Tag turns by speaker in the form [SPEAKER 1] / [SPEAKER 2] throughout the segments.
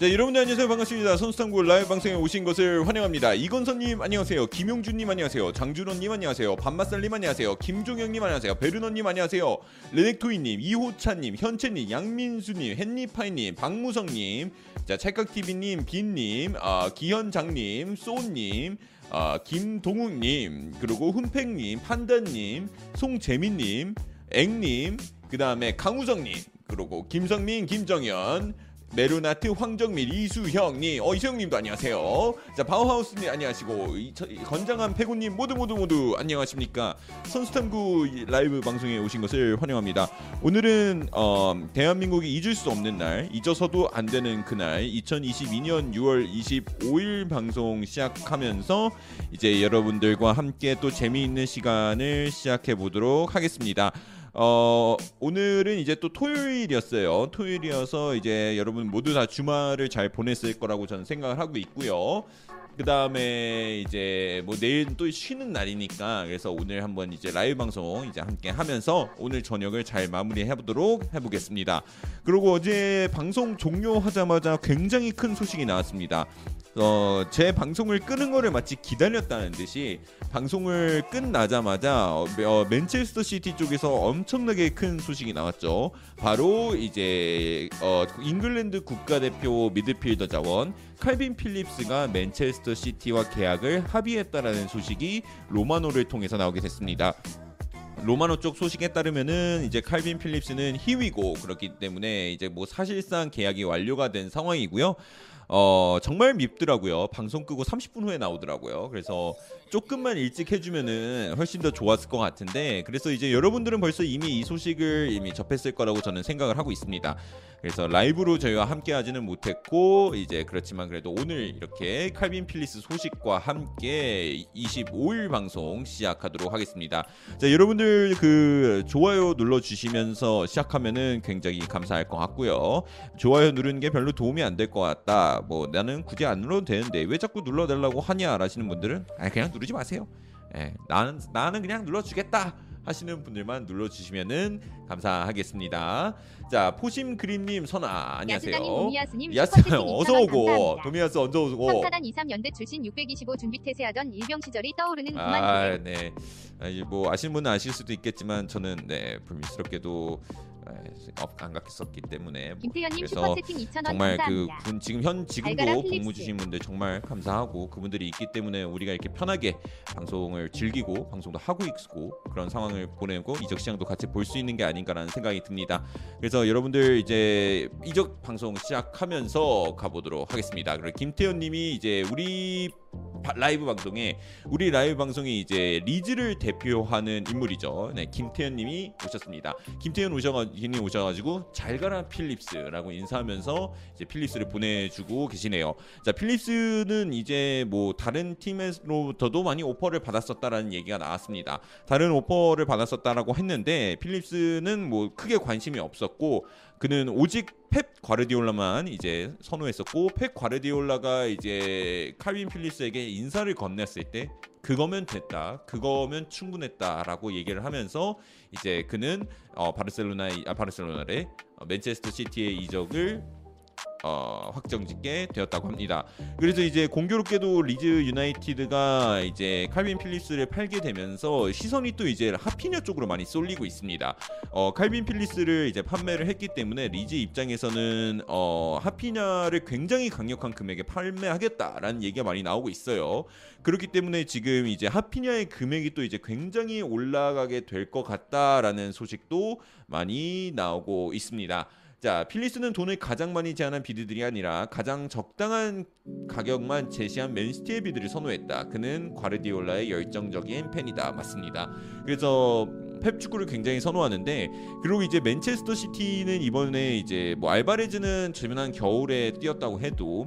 [SPEAKER 1] 자, 여러분들 안녕하세요. 반갑습니다. 선수탐구 라이브 방송에 오신 것을 환영합니다. 이건선님 안녕하세요. 김용준님 안녕하세요. 장준호님 안녕하세요. 반마살님 안녕하세요. 김종영님 안녕하세요. 베르너님 안녕하세요. 레넥토이님, 이호차님, 현채님, 양민수님, 헨리파이님, 박무성님, 자 찰칵TV님, 빈님, 아, 기현장님, 소님, 아, 김동욱님, 그리고 훈팽님, 판다님, 송재민님, 앵님, 그 다음에 강우성님, 그리고 김성민, 김정현, 메르나트 황정민 이수형님. 어 이수형님도 안녕하세요. 자 바우하우스님 안녕하시고 이, 저, 이 건장한 패구님 모두 모두 모두 안녕하십니까? 선수탐구 라이브 방송에 오신 것을 환영합니다. 오늘은 어, 대한민국이 잊을 수 없는 날 잊어서도 안 되는 그날 2022년 6월 25일 방송 시작하면서 이제 여러분들과 함께 또 재미있는 시간을 시작해 보도록 하겠습니다 어, 오늘은 이제 또 토요일이었어요. 토요일이어서 이제 여러분 모두 다 주말을 잘 보냈을 거라고 저는 생각을 하고 있고요. 그 다음에 이제 뭐 내일은 또 쉬는 날이니까 그래서 오늘 한번 이제 라이브 방송 이제 함께 하면서 오늘 저녁을 잘 마무리해 보도록 해보겠습니다. 그리고 어제 방송 종료하자마자 굉장히 큰 소식이 나왔습니다. 어, 제 방송을 끄는 거를 마치 기다렸다는 듯이 방송을 끝나자마자 어, 어, 맨체스터 시티 쪽에서 엄청나게 큰 소식이 나왔죠. 바로 이제 어, 잉글랜드 국가대표 미드필더 자원 칼빈 필립스가 맨체스터 시티와 계약을 합의했다라는 소식이 로마노를 통해서 나오게 됐습니다. 로마노 쪽 소식에 따르면은 이제 칼빈 필립스는 Here we go 그렇기 때문에 이제 뭐 사실상 계약이 완료가 된 상황이고요. 어 정말 밉더라고요. 방송 끄고 30분 후에 나오더라고요. 그래서 조금만 일찍 해주면은 훨씬 더 좋았을 것 같은데 그래서 이제 여러분들은 벌써 이미 이 소식을 이미 접했을 거라고 저는 생각을 하고 있습니다. 그래서 라이브로 저희와 함께 하지는 못했고 이제 그렇지만 그래도 오늘 이렇게 칼빈 필리스 소식과 함께 25일 방송 시작하도록 하겠습니다. 자 여러분들 그 좋아요 눌러 주시면서 시작하면은 굉장히 감사할 것 같고요. 좋아요 누르는 게 별로 도움이 안 될 것 같다. 뭐 나는 굳이 안 눌러도 되는데 왜 자꾸 눌러달라고 하냐 라시는 분들은 아 그냥 누르지 마세요. 예, 나는 나는 그냥 눌러주겠다. 하시는 분들만 눌러주시면은 감사하겠습니다. 자 포심 그린님 선아 안녕하세요.
[SPEAKER 2] 도미야스님
[SPEAKER 1] 야스
[SPEAKER 2] 슈퍼채팅
[SPEAKER 1] 어서
[SPEAKER 2] 2,000원
[SPEAKER 1] 오고. 도미야스 언제 오고
[SPEAKER 2] 3사단 23 연대 출신 625 준비 태세하던 일병 시절이 떠오르는 그만
[SPEAKER 1] 아, 네. 아, 뭐 아시는 분은 아실 수도 있겠지만 저는 네 불미스럽게도 안 갔었기 때문에 뭐
[SPEAKER 2] 김태현님
[SPEAKER 1] 그래서
[SPEAKER 2] 슈퍼채팅 2,000원
[SPEAKER 1] 정말 그
[SPEAKER 2] 감사합니다.
[SPEAKER 1] 군 지금 현 지금도
[SPEAKER 2] 필립스.
[SPEAKER 1] 주신 분들 정말 감사하고 그분들이 있기 때문에 우리가 이렇게 편하게 방송을 즐기고 방송도 하고 있고 그런 상황을 보내고 이적 시장도 같이 볼 수 있는 게 아닌가라는 생각이 듭니다. 그래서 여러분들 이제 이적 방송 시작하면서 가보도록 하겠습니다. 그리고 김태현님이 이제 우리 바- 라이브 방송에 우리 라이브 방송이 이제 리즈를 대표하는 인물이죠. 네, 김태현님이 오셨습니다. 김태현 오셔가님 오셔가지고 잘 가라 필립스라고 인사하면서 이제 필립스를 보내주고 계시네요. 자 필립스는 이제 뭐 다른 팀에서부터도 많이 오퍼를 받았었다라는 얘기가 나왔습니다. 다른 오퍼를 받았었다라고 했는데 필립스는 뭐 크게 관심이 없었고 그는 오직 펩 과르디올라만 이제 선호했었고 펩 과르디올라가 이제 칼빈 필립스에게 인사를 건넸을 때 그거면 됐다. 그거면 충분했다라고 얘기를 하면서 이제 그는 어 바르셀로나 아 바르셀로나래 어, 맨체스터 시티의 이적을 어, 확정짓게 되었다고 합니다. 그래서 이제 공교롭게도 리즈 유나이티드가 이제 칼빈 필립스를 팔게 되면서 시선이 또 이제 하피냐 쪽으로 많이 쏠리고 있습니다. 어, 칼빈 필립스를 이제 판매를 했기 때문에 리즈 입장에서는 어, 하피냐를 굉장히 강력한 금액에 판매하겠다라는 얘기가 많이 나오고 있어요. 그렇기 때문에 지금 이제 하피냐의 금액이 또 이제 굉장히 올라가게 될 것 같다라는 소식도 많이 나오고 있습니다. 자, 필리스는 돈을 가장 많이 제한한 비드들이 아니라 가장 적당한 가격만 제시한 맨시티의 비드를 선호했다. 그는 과르디올라의 열정적인 팬이다. 맞습니다. 그래서 펩 축구를 굉장히 선호하는데 그리고 이제 맨체스터 시티는 이번에 이제 뭐 알바레즈는 지난 겨울에 뛰었다고 해도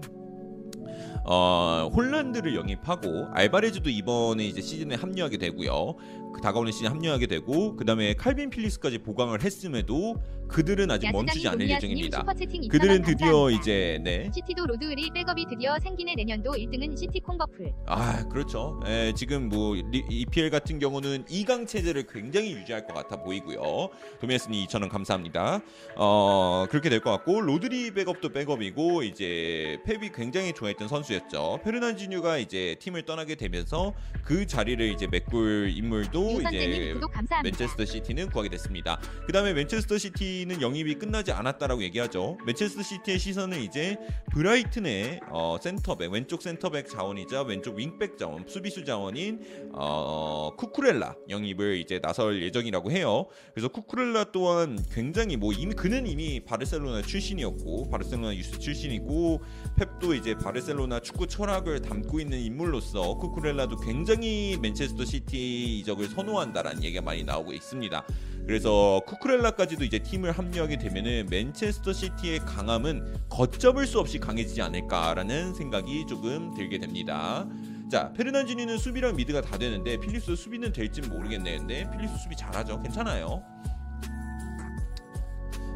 [SPEAKER 1] 어, 홀란드를 영입하고 알바레즈도 이번에 이제 시즌에 합류하게 되고요. 그 다가오는 시즌 에 합류하게 되고 그 다음에 칼빈 필립스까지 보강을 했음에도 그들은 아직 멈추지 않을 예정입니다. 그들은 드디어 이제 네.
[SPEAKER 2] 시티도 로드리 백업이 드디어 생기네 내년도 1등은 시티 콩버풀.
[SPEAKER 1] 아 그렇죠. 에, 지금 뭐 리, EPL 같은 경우는 2강 체제를 굉장히 유지할 것 같아 보이고요. 도미에스님 2,000원 감사합니다. 어 그렇게 될 것 같고 로드리 백업도 백업이고 이제 펩이 굉장히 좋아했던 선수였죠. 페르난지뉴가 이제 팀을 떠나게 되면서 그 자리를 이제 메꿀 인물도 이제 맨체스터 시티는 구하게 됐습니다. 그 다음에 맨체스터 시티는 영입이 끝나지 않았다라고 얘기하죠. 맨체스터 시티의 시선은 이제 브라이튼의 어, 센터백 왼쪽 센터백 자원이자 왼쪽 wing back 자원 수비수 자원인 어, 쿠쿠렐라 영입을 이제 나설 예정이라고 해요. 그래서 쿠쿠렐라 또한 굉장히 뭐 이미 그는 이미 바르셀로나 출신이었고 바르셀로나 유스 출신이고 펩도 이제 바르셀로나 축구 철학을 담고 있는 인물로서 쿠쿠렐라도 굉장히 맨체스터 시티 이적을 선호한다라는 얘기가 많이 나오고 있습니다. 그래서 쿠쿠렐라까지도 이제 팀을 합류하게 되면은 맨체스터 시티의 강함은 걷잡을 수 없이 강해지지 않을까라는 생각이 조금 들게 됩니다. 자, 페르난지뉴는 수비랑 mid가 다 되는데 필립스 수비는 될지는 모르겠네. 근데 필립스 수비 잘하죠. 괜찮아요.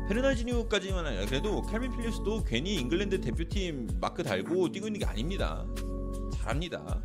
[SPEAKER 1] 페르난지니까지만 아니라 그래도 칼빈 필립스도 괜히 잉글랜드 대표팀 마크 달고 뛰고 있는 게 아닙니다. 잘합니다.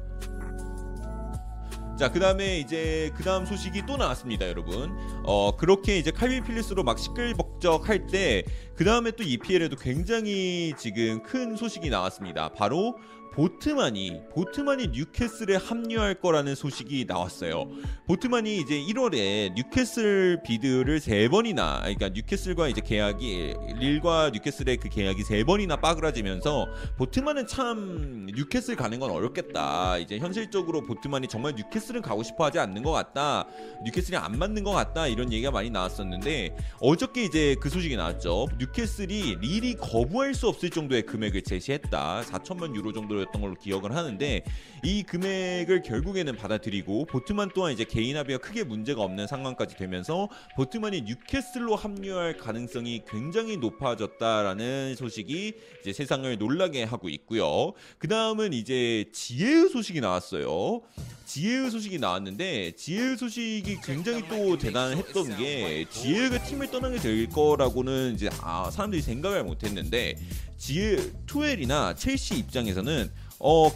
[SPEAKER 1] 자, 그 다음에 이제 그 다음 소식이 또 나왔습니다, 여러분. 어, 그렇게 이제 칼빈 필리스로 막 시끌벅적 할 때, 그 다음에 또 EPL에도 굉장히 지금 큰 소식이 나왔습니다. 바로 보트만이 보트만이 뉴캐슬에 합류할 거라는 소식이 나왔어요. 보트만이 이제 1월에 뉴캐슬 bid를 세 번이나 그러니까 뉴캐슬과 이제 계약이 릴과 뉴캐슬의 그 계약이 세 번이나 빠그라지면서 보트만은 참 뉴캐슬 가는 건 어렵겠다. 이제 현실적으로 보트만이 정말 뉴캐슬은 가고 싶어 하지 않는 것 같다. 뉴캐슬이 안 맞는 것 같다. 이런 얘기가 많이 나왔었는데 어저께 이제 그 소식이 나왔죠. 뉴캐슬이 릴이 거부할 수 없을 정도의 금액을 제시했다. 4천만 유로 정도를 정도였던 걸로 기억을 하는데 이 금액을 결국에는 받아들이고 보트만 또한 이제 개인 합의가 크게 문제가 없는 상황까지 되면서 보트만이 뉴캐슬로 합류할 가능성이 굉장히 높아졌다라는 소식이 이제 세상을 놀라게 하고 있고요. 그 다음은 이제 지혜의 소식이 나왔어요. 지혜의 소식이 나왔는데 지혜의 소식이 굉장히 또 대단했던 게 지혜가 팀을 떠나게 될 거라고는 이제 아, 사람들이 생각을 못했는데 지혜 투엘이나 첼시 입장에서는 어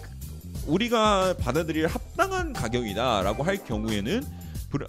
[SPEAKER 1] 우리가 받아들일 합당한 가격이다라고 할 경우에는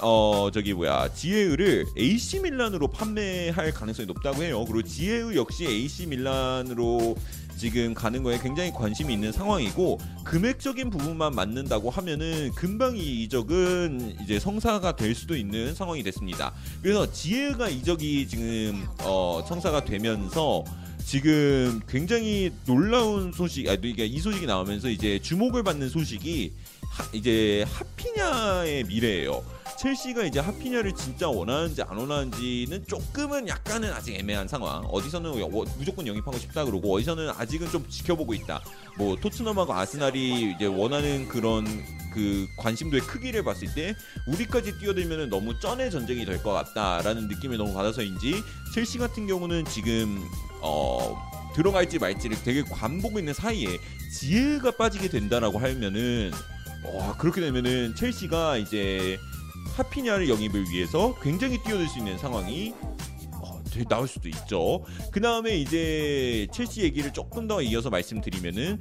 [SPEAKER 1] 어 저기 뭐야 지에우를 AC 밀란으로 판매할 가능성이 높다고 해요. 그리고 지에우 역시 AC 밀란으로 지금 가는 거에 굉장히 관심이 있는 상황이고 금액적인 부분만 맞는다고 하면은 금방 이 이적은 이제 성사가 될 수도 있는 상황이 됐습니다. 그래서 지혜가 이적이 지금 어 성사가 되면서 지금 굉장히 놀라운 소식, 아, 이게 이 소식이 나오면서 이제 주목을 받는 소식이 하, 이제 하피냐의 미래예요. 첼시가 이제 하피냐를 진짜 원하는지 안 원하는지는 조금은 약간은 아직 애매한 상황. 어디서는 무조건 영입하고 싶다 그러고 어디서는 아직은 좀 지켜보고 있다. 뭐 토트넘하고 아스날이 이제 원하는 그런 그 관심도의 크기를 봤을 때 우리까지 뛰어들면 너무 쩐의 전쟁이 될 것 같다라는 느낌을 너무 받아서인지 첼시 같은 경우는 지금 어 들어갈지 말지를 되게 간 보고 있는 사이에 지예흐가 빠지게 된다라고 하면은 와 그렇게 되면은 첼시가 이제 하피냐를 영입을 위해서 굉장히 뛰어들 수 있는 상황이 어, 나올 수도 있죠. 그 다음에 이제 첼시 얘기를 조금 더 이어서 말씀드리면은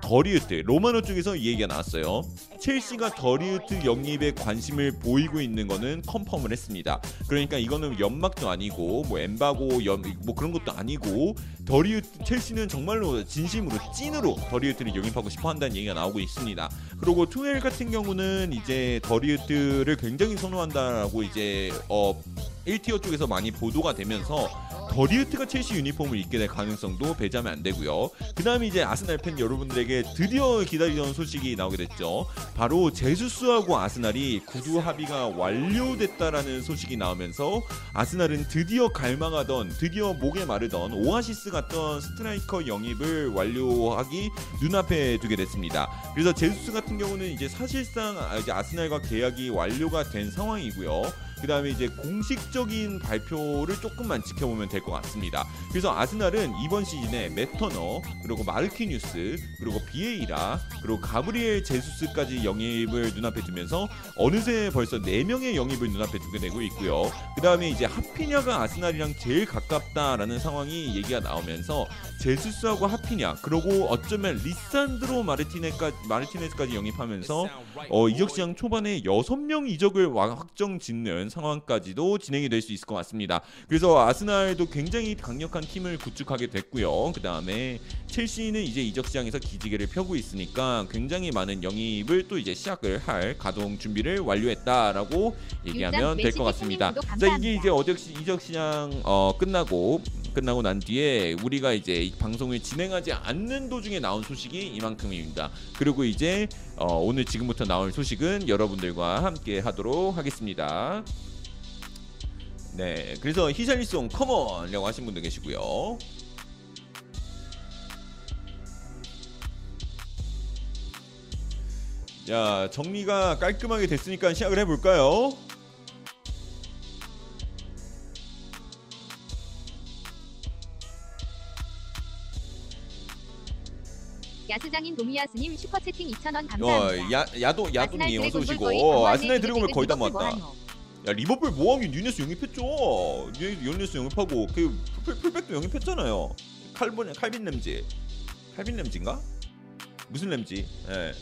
[SPEAKER 1] 더리흐트 로마노 쪽에서 이 얘기가 나왔어요. 첼시가 더리흐트 영입에 관심을 보이고 있는 거는 confirm을 했습니다. 그러니까 이거는 연막도 아니고 뭐 엠바고 연, 뭐 그런 것도 아니고 더리흐트 첼시는 정말로 진심으로 찐으로 더리흐트를 영입하고 싶어 한다는 얘기가 나오고 있습니다. 그리고 투엘 같은 경우는 이제 더리흐트를 굉장히 선호한다라고 이제 어 1 tier 쪽에서 많이 보도가 되면서 더리흐트가 첼시 유니폼을 입게 될 가능성도 배제하면 안 되고요. 그 다음에 이제 아스날 팬 여러분들에게 드디어 기다리던 소식이 나오게 됐죠. 바로 제수스하고 아스날이 구두 합의가 완료됐다라는 소식이 나오면서 아스날은 드디어 갈망하던 드디어 목에 마르던 오아시스 같던 스트라이커 영입을 완료하기 눈앞에 두게 됐습니다. 그래서 제수스 같은 경우는 이제 사실상 이제 아스날과 계약이 완료가 된 상황이고요. 그다음에 이제 공식적인 발표를 조금만 지켜보면 될 것 같습니다. 그래서 아스날은 이번 시즌에 매터너 그리고 마르키뉴스 그리고 비에이라 그리고 가브리엘 제수스까지 영입을 눈앞에 두면서 어느새 벌써 4명의 영입을 눈앞에 두게 되고 있고요. 그다음에 이제 하피냐가 아스날이랑 제일 가깝다라는 상황이 얘기가 나오면서 제수스하고 하피냐 그리고 어쩌면 리산드로 마르티네까지 마르티네스까지 영입하면서 어, 이적 시장 초반에 6명 이적을 와- 확정 짓는 상황까지도 진행이 될 수 있을 것 같습니다. 그래서 아스날도 굉장히 강력한 팀을 구축하게 됐고요. 그 다음에 첼시는 이제 이적 시장에서 기지개를 펴고 있으니까 굉장히 많은 영입을 또 이제 시작을 할 가동 준비를 완료했다라고 얘기하면 될 것 같습니다. 자 이게 이제 어적 시- 이적 시장 어, 끝나고 끝나고 난 뒤에 우리가 이제 이 방송을 진행하지 않는 도중에 나온 소식이 이만큼입니다. 그리고 이제 어, 오늘 지금부터 나올 소식은 여러분들과 함께 하도록 하겠습니다. 네, 그래서 히샬리송 컴온이라고 하신 분도 계시고요. 자, 정리가 깔끔하게 됐으니까 시작을 해볼까요?
[SPEAKER 2] 야스장인 도미야스님 슈퍼채팅 2,000원
[SPEAKER 1] 어,
[SPEAKER 2] 감사합니다.
[SPEAKER 1] 야, 야도 야도님 어서 오시고 아스날 드래곤볼 거의 다 모았다. 야 리버풀 모하긴 누녜스 영입했죠. 뉴- 누녜스 영입하고 그 풀, 풀백도 영입했잖아요. 칼본 칼빈 램지, 칼빈 램지인가? 무슨 램지? 예.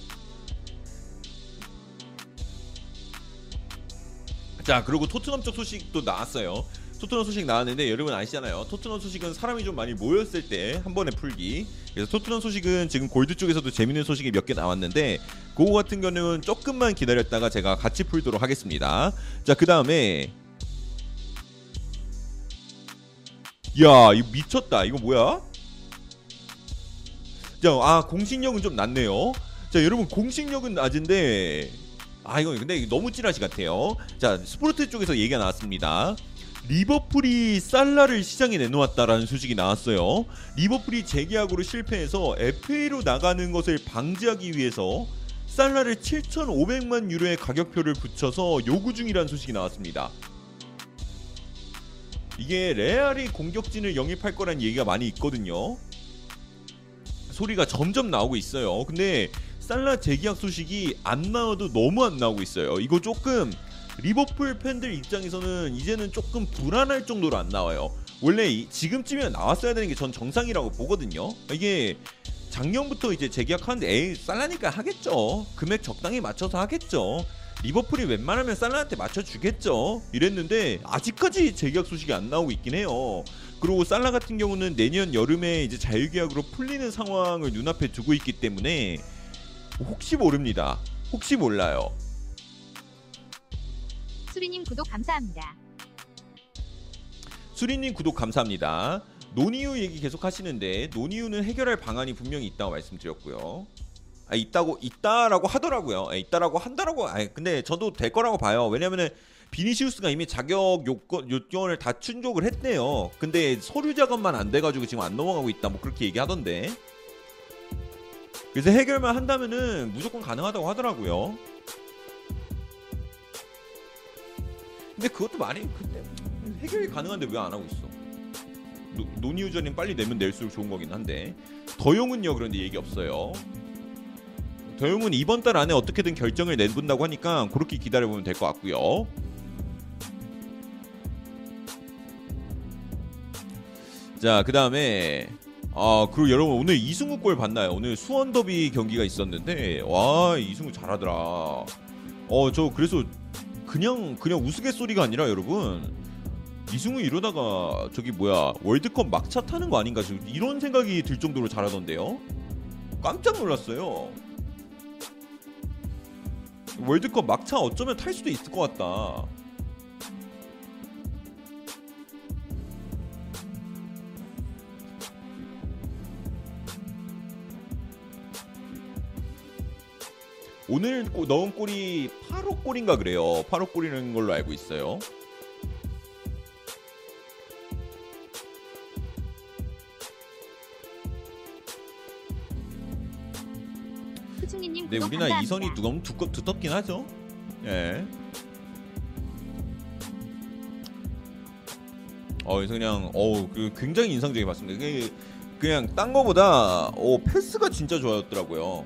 [SPEAKER 1] 자 그리고 토트넘 쪽 소식도 나왔어요. 토트넘 소식 나왔는데 여러분 아시잖아요. 토트넘 소식은 사람이 좀 많이 모였을 때 한 번에 풀기. 그래서 토트넘 소식은 지금 골드 쪽에서도 재밌는 소식이 몇 개 나왔는데 그거 같은 경우는 조금만 기다렸다가 제가 같이 풀도록 하겠습니다. 자, 그 다음에 야, 이거 미쳤다. 이거 뭐야? 자, 아 공식력은 좀 낮네요. 자, 여러분 공식력은 낮은데 아 이거 근데 너무 찌라시 같아요. 자, 스포르트 쪽에서 얘기가 나왔습니다. 리버풀이 살라를 시장에 내놓았다라는 소식이 나왔어요. 리버풀이 재계약으로 실패해서 FA로 나가는 것을 방지하기 위해서 살라를 7,500만 유로의 가격표를 붙여서 요구 중이라는 소식이 나왔습니다. 이게 레알이 공격진을 영입할 거란 얘기가 많이 있거든요. 소리가 점점 나오고 있어요. 근데 살라 재계약 소식이 안 나와도 너무 안 나오고 있어요. 이거 조금 리버풀 팬들 입장에서는 이제는 조금 불안할 정도로 안 나와요. 원래 이- 지금쯤이면 나왔어야 되는 게 전 정상이라고 보거든요. 이게 작년부터 이제 재계약하는데 에이 살라니까 하겠죠. 금액 적당히 맞춰서 하겠죠. 리버풀이 웬만하면 살라한테 맞춰주겠죠. 이랬는데 아직까지 재계약 소식이 안 나오고 있긴 해요. 그리고 살라 같은 경우는 내년 여름에 이제 자유계약으로 풀리는 상황을 눈앞에 두고 있기 때문에 혹시 모릅니다. 혹시 몰라요.
[SPEAKER 2] 수리님 구독 감사합니다.
[SPEAKER 1] 수리님 구독 감사합니다. 논이유 얘기 계속 하시는데 논이유는 해결할 방안이 분명히 있다고 말씀드렸고요. 아 있다고 있다라고 하더라고요. 예, 있다라고 한다라고. 아 근데 저도 될 거라고 봐요. 왜냐면은 비니시우스가 이미 자격 요건 요건을 다 충족을 했대요. 근데 서류 작업만 안 돼가지고 지금 안 넘어가고 있다. 뭐 그렇게 얘기하던데. 그래서 해결만 한다면은 무조건 가능하다고 하더라고요. 근데 그것도 많이 근데 해결이 가능한데 왜 안 하고 있어? 노- 논의유저님 빨리 내면 낼수록 좋은 거긴 한데 더용은요 그런데 얘기 없어요. 더용은 이번 달 안에 어떻게든 결정을 내본다고 하니까 그렇게 기다려보면 될 것 같고요. 자, 그 다음에 아 그리고 여러분 오늘 이승우 골 봤나요? 오늘 수원 더비 경기가 있었는데 와 이승우 잘하더라. 어 저 그래서 그냥 그냥 우스갯소리가 아니라 여러분 이승우 이러다가 저기 뭐야 월드컵 막차 타는 거 아닌가 지금 이런 생각이 들 정도로 잘하던데요. 깜짝 놀랐어요. 월드컵 막차 어쩌면 탈 수도 있을 것 같다. 오늘 꼬- 넣은 골이 8호 골인가 그래요. 8호 골이라는 걸로 알고 있어요. 네, 우리나라
[SPEAKER 2] 감사합니다.
[SPEAKER 1] 이선이 두껍 두껍 두텁긴 하죠. 예. 어 그래서 그냥 어우 그 굉장히 인상적이 봤습니다. 그 그냥 딴 거보다 어 패스가 진짜 좋았더라고요.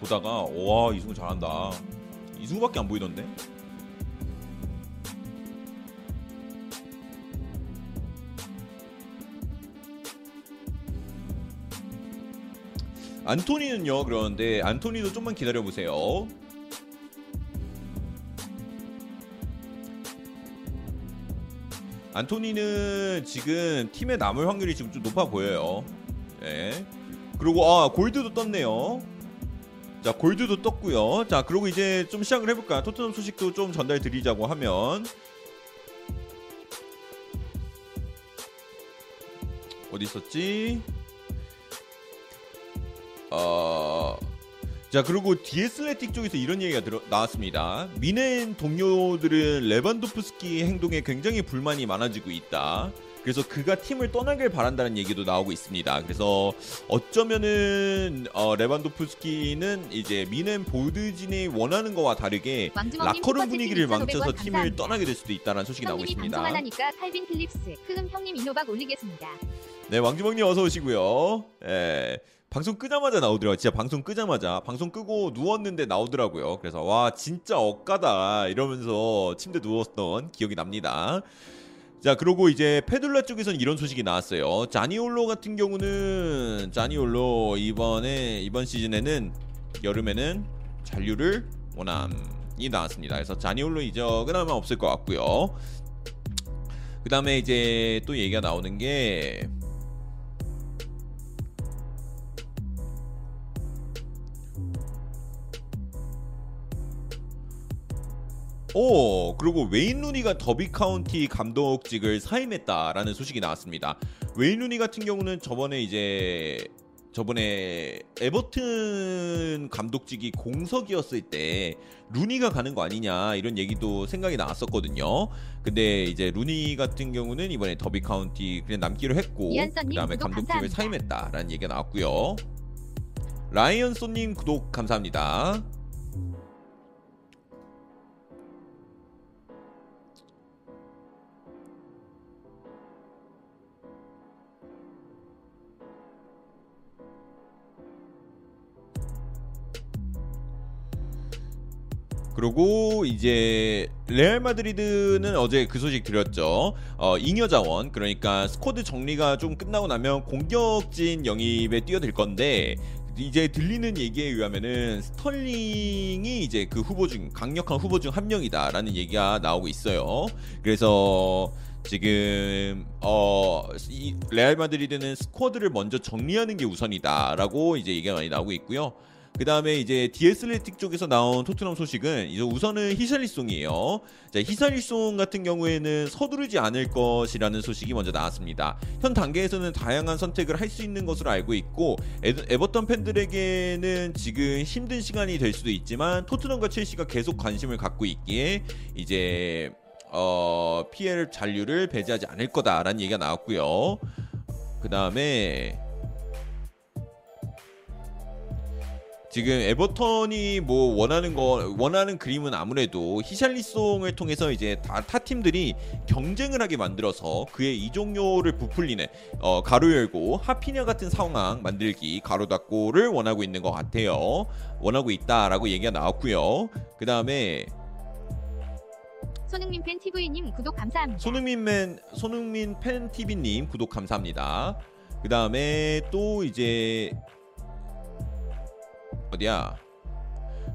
[SPEAKER 1] 보다가 와 이승우 잘한다. 이승우밖에 안 보이던데. 안토니는요 그러는데 안토니도 좀만 기다려 보세요. 안토니는 지금 팀에 남을 확률이 지금 좀 높아 보여요. 네. 그리고 아 골드도 떴네요. 자 골드도 떴고요. 자 그리고 이제 좀 시작을 해볼까. 토트넘 소식도 좀 전달 드리자고 하면 어디 있었지? 어. 자 그리고 디에슬레틱 쪽에서 이런 얘기가 들어, 나왔습니다. 미넨 동료들은 레반도프스키 행동에 굉장히 불만이 많아지고 있다. 그래서 그가 팀을 떠나길 바란다는 얘기도 나오고 있습니다. 그래서 어쩌면은 어, 레반도프스키는 이제 미넨 보드진이 원하는 거와 다르게 라커룸 분위기를
[SPEAKER 2] 2,500원
[SPEAKER 1] 망쳐서 팀을. 떠나게 될 수도 있다는 소식이 나오고 있습니다.
[SPEAKER 2] 방송 하니까 칼빈 필립스 흐음 형님 인노박 올리겠습니다.
[SPEAKER 1] 네, 왕주먹님 어서 오시고요. 예. 방송 끄자마자 나오더라고요. 진짜 방송 끄자마자 방송 끄고 누웠는데 나오더라고요. 그래서 와 진짜 억까다 이러면서 침대 누웠던 기억이 납니다. 자 그리고 이제 페둘라 쪽에서는 이런 소식이 나왔어요. 자니올로 같은 경우는 자니올로 이번에 이번 시즌에는 여름에는 잔류를 원함이 나왔습니다. 그래서 자니올로 이적은 아마 없을 것 같고요. 그 다음에 이제 또 얘기가 나오는 게 오 그리고 웨인 루니가 더비 카운티 감독직을 사임했다라는 소식이 나왔습니다. 웨인 루니 같은 경우는 저번에 이제 저번에 에버튼 감독직이 공석이었을 때 루니가 가는 거 아니냐 이런 얘기도 생각이 나왔었거든요. 근데 이제 루니 같은 경우는 이번에 더비 카운티 그냥 남기로 했고 그다음에 감독직을. 사임했다라는 얘기가 나왔고요. 라이언 소님 구독 감사합니다. 그리고 이제 레알 마드리드는 어제 그 소식 드렸죠. 어, 잉여 자원 그러니까 squad 정리가 좀 끝나고 나면 공격진 영입에 뛰어들 건데 이제 들리는 얘기에 의하면은 스털링이 이제 그 후보 중 강력한 후보 중 한 명이다라는 얘기가 나오고 있어요. 그래서 지금 어이 레알 마드리드는 squad를 먼저 정리하는 게 우선이다라고 이제 얘기가 많이 나오고 있고요. 그 다음에 이제 디에슬레틱 쪽에서 나온 토트넘 소식은 이제 우선은 히샬리송이에요. 자, 히샬리송 같은 경우에는 서두르지 않을 것이라는 소식이 먼저 나왔습니다. 현 단계에서는 다양한 선택을 할 수 있는 것으로 알고 있고 에, 에버턴 팬들에게는 지금 힘든 시간이 될 수도 있지만 토트넘과 첼시가 계속 관심을 갖고 있기에 이제 어, PL 잔류를 배제하지 않을 거다라는 얘기가 나왔고요. 그 다음에 지금 에버턴이 뭐 원하는 거 원하는 그림은 아무래도 히샬리송을 통해서 이제 다 타 팀들이 경쟁을 하게 만들어서 그의 이종료를 부풀리는 어, 가로 열고 하피냐 같은 상황 만들기 가로 닫고를 원하고 있는 것 같아요. 원하고 있다라고 얘기가 나왔고요. 그 다음에
[SPEAKER 2] 손흥민 팬 TV님 구독 감사합니다.
[SPEAKER 1] 손흥민 맨 손흥민 팬 TV님 구독 감사합니다. 그 다음에 또 이제 어디야?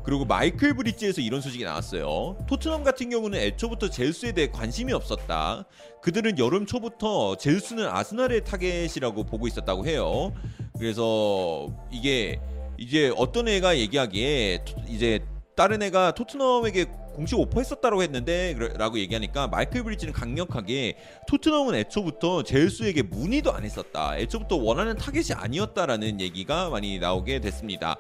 [SPEAKER 1] 그리고 마이클 브릿지에서 이런 소식이 나왔어요. 토트넘 같은 경우는 애초부터 제수스에 대해 관심이 없었다. 그들은 여름 초부터 제수스는 아스날의 타겟이라고 보고 있었다고 해요. 그래서 이게 이제 어떤 애가 얘기하기에 토- 이제 다른 애가 토트넘에게 공식 오퍼했었다고 했는데 라고 얘기하니까 마이클 브릿지는 강력하게 토트넘은 애초부터 제우스에게 문의도 안 했었다. 애초부터 원하는 타겟이 아니었다라는 얘기가 많이 나오게 됐습니다.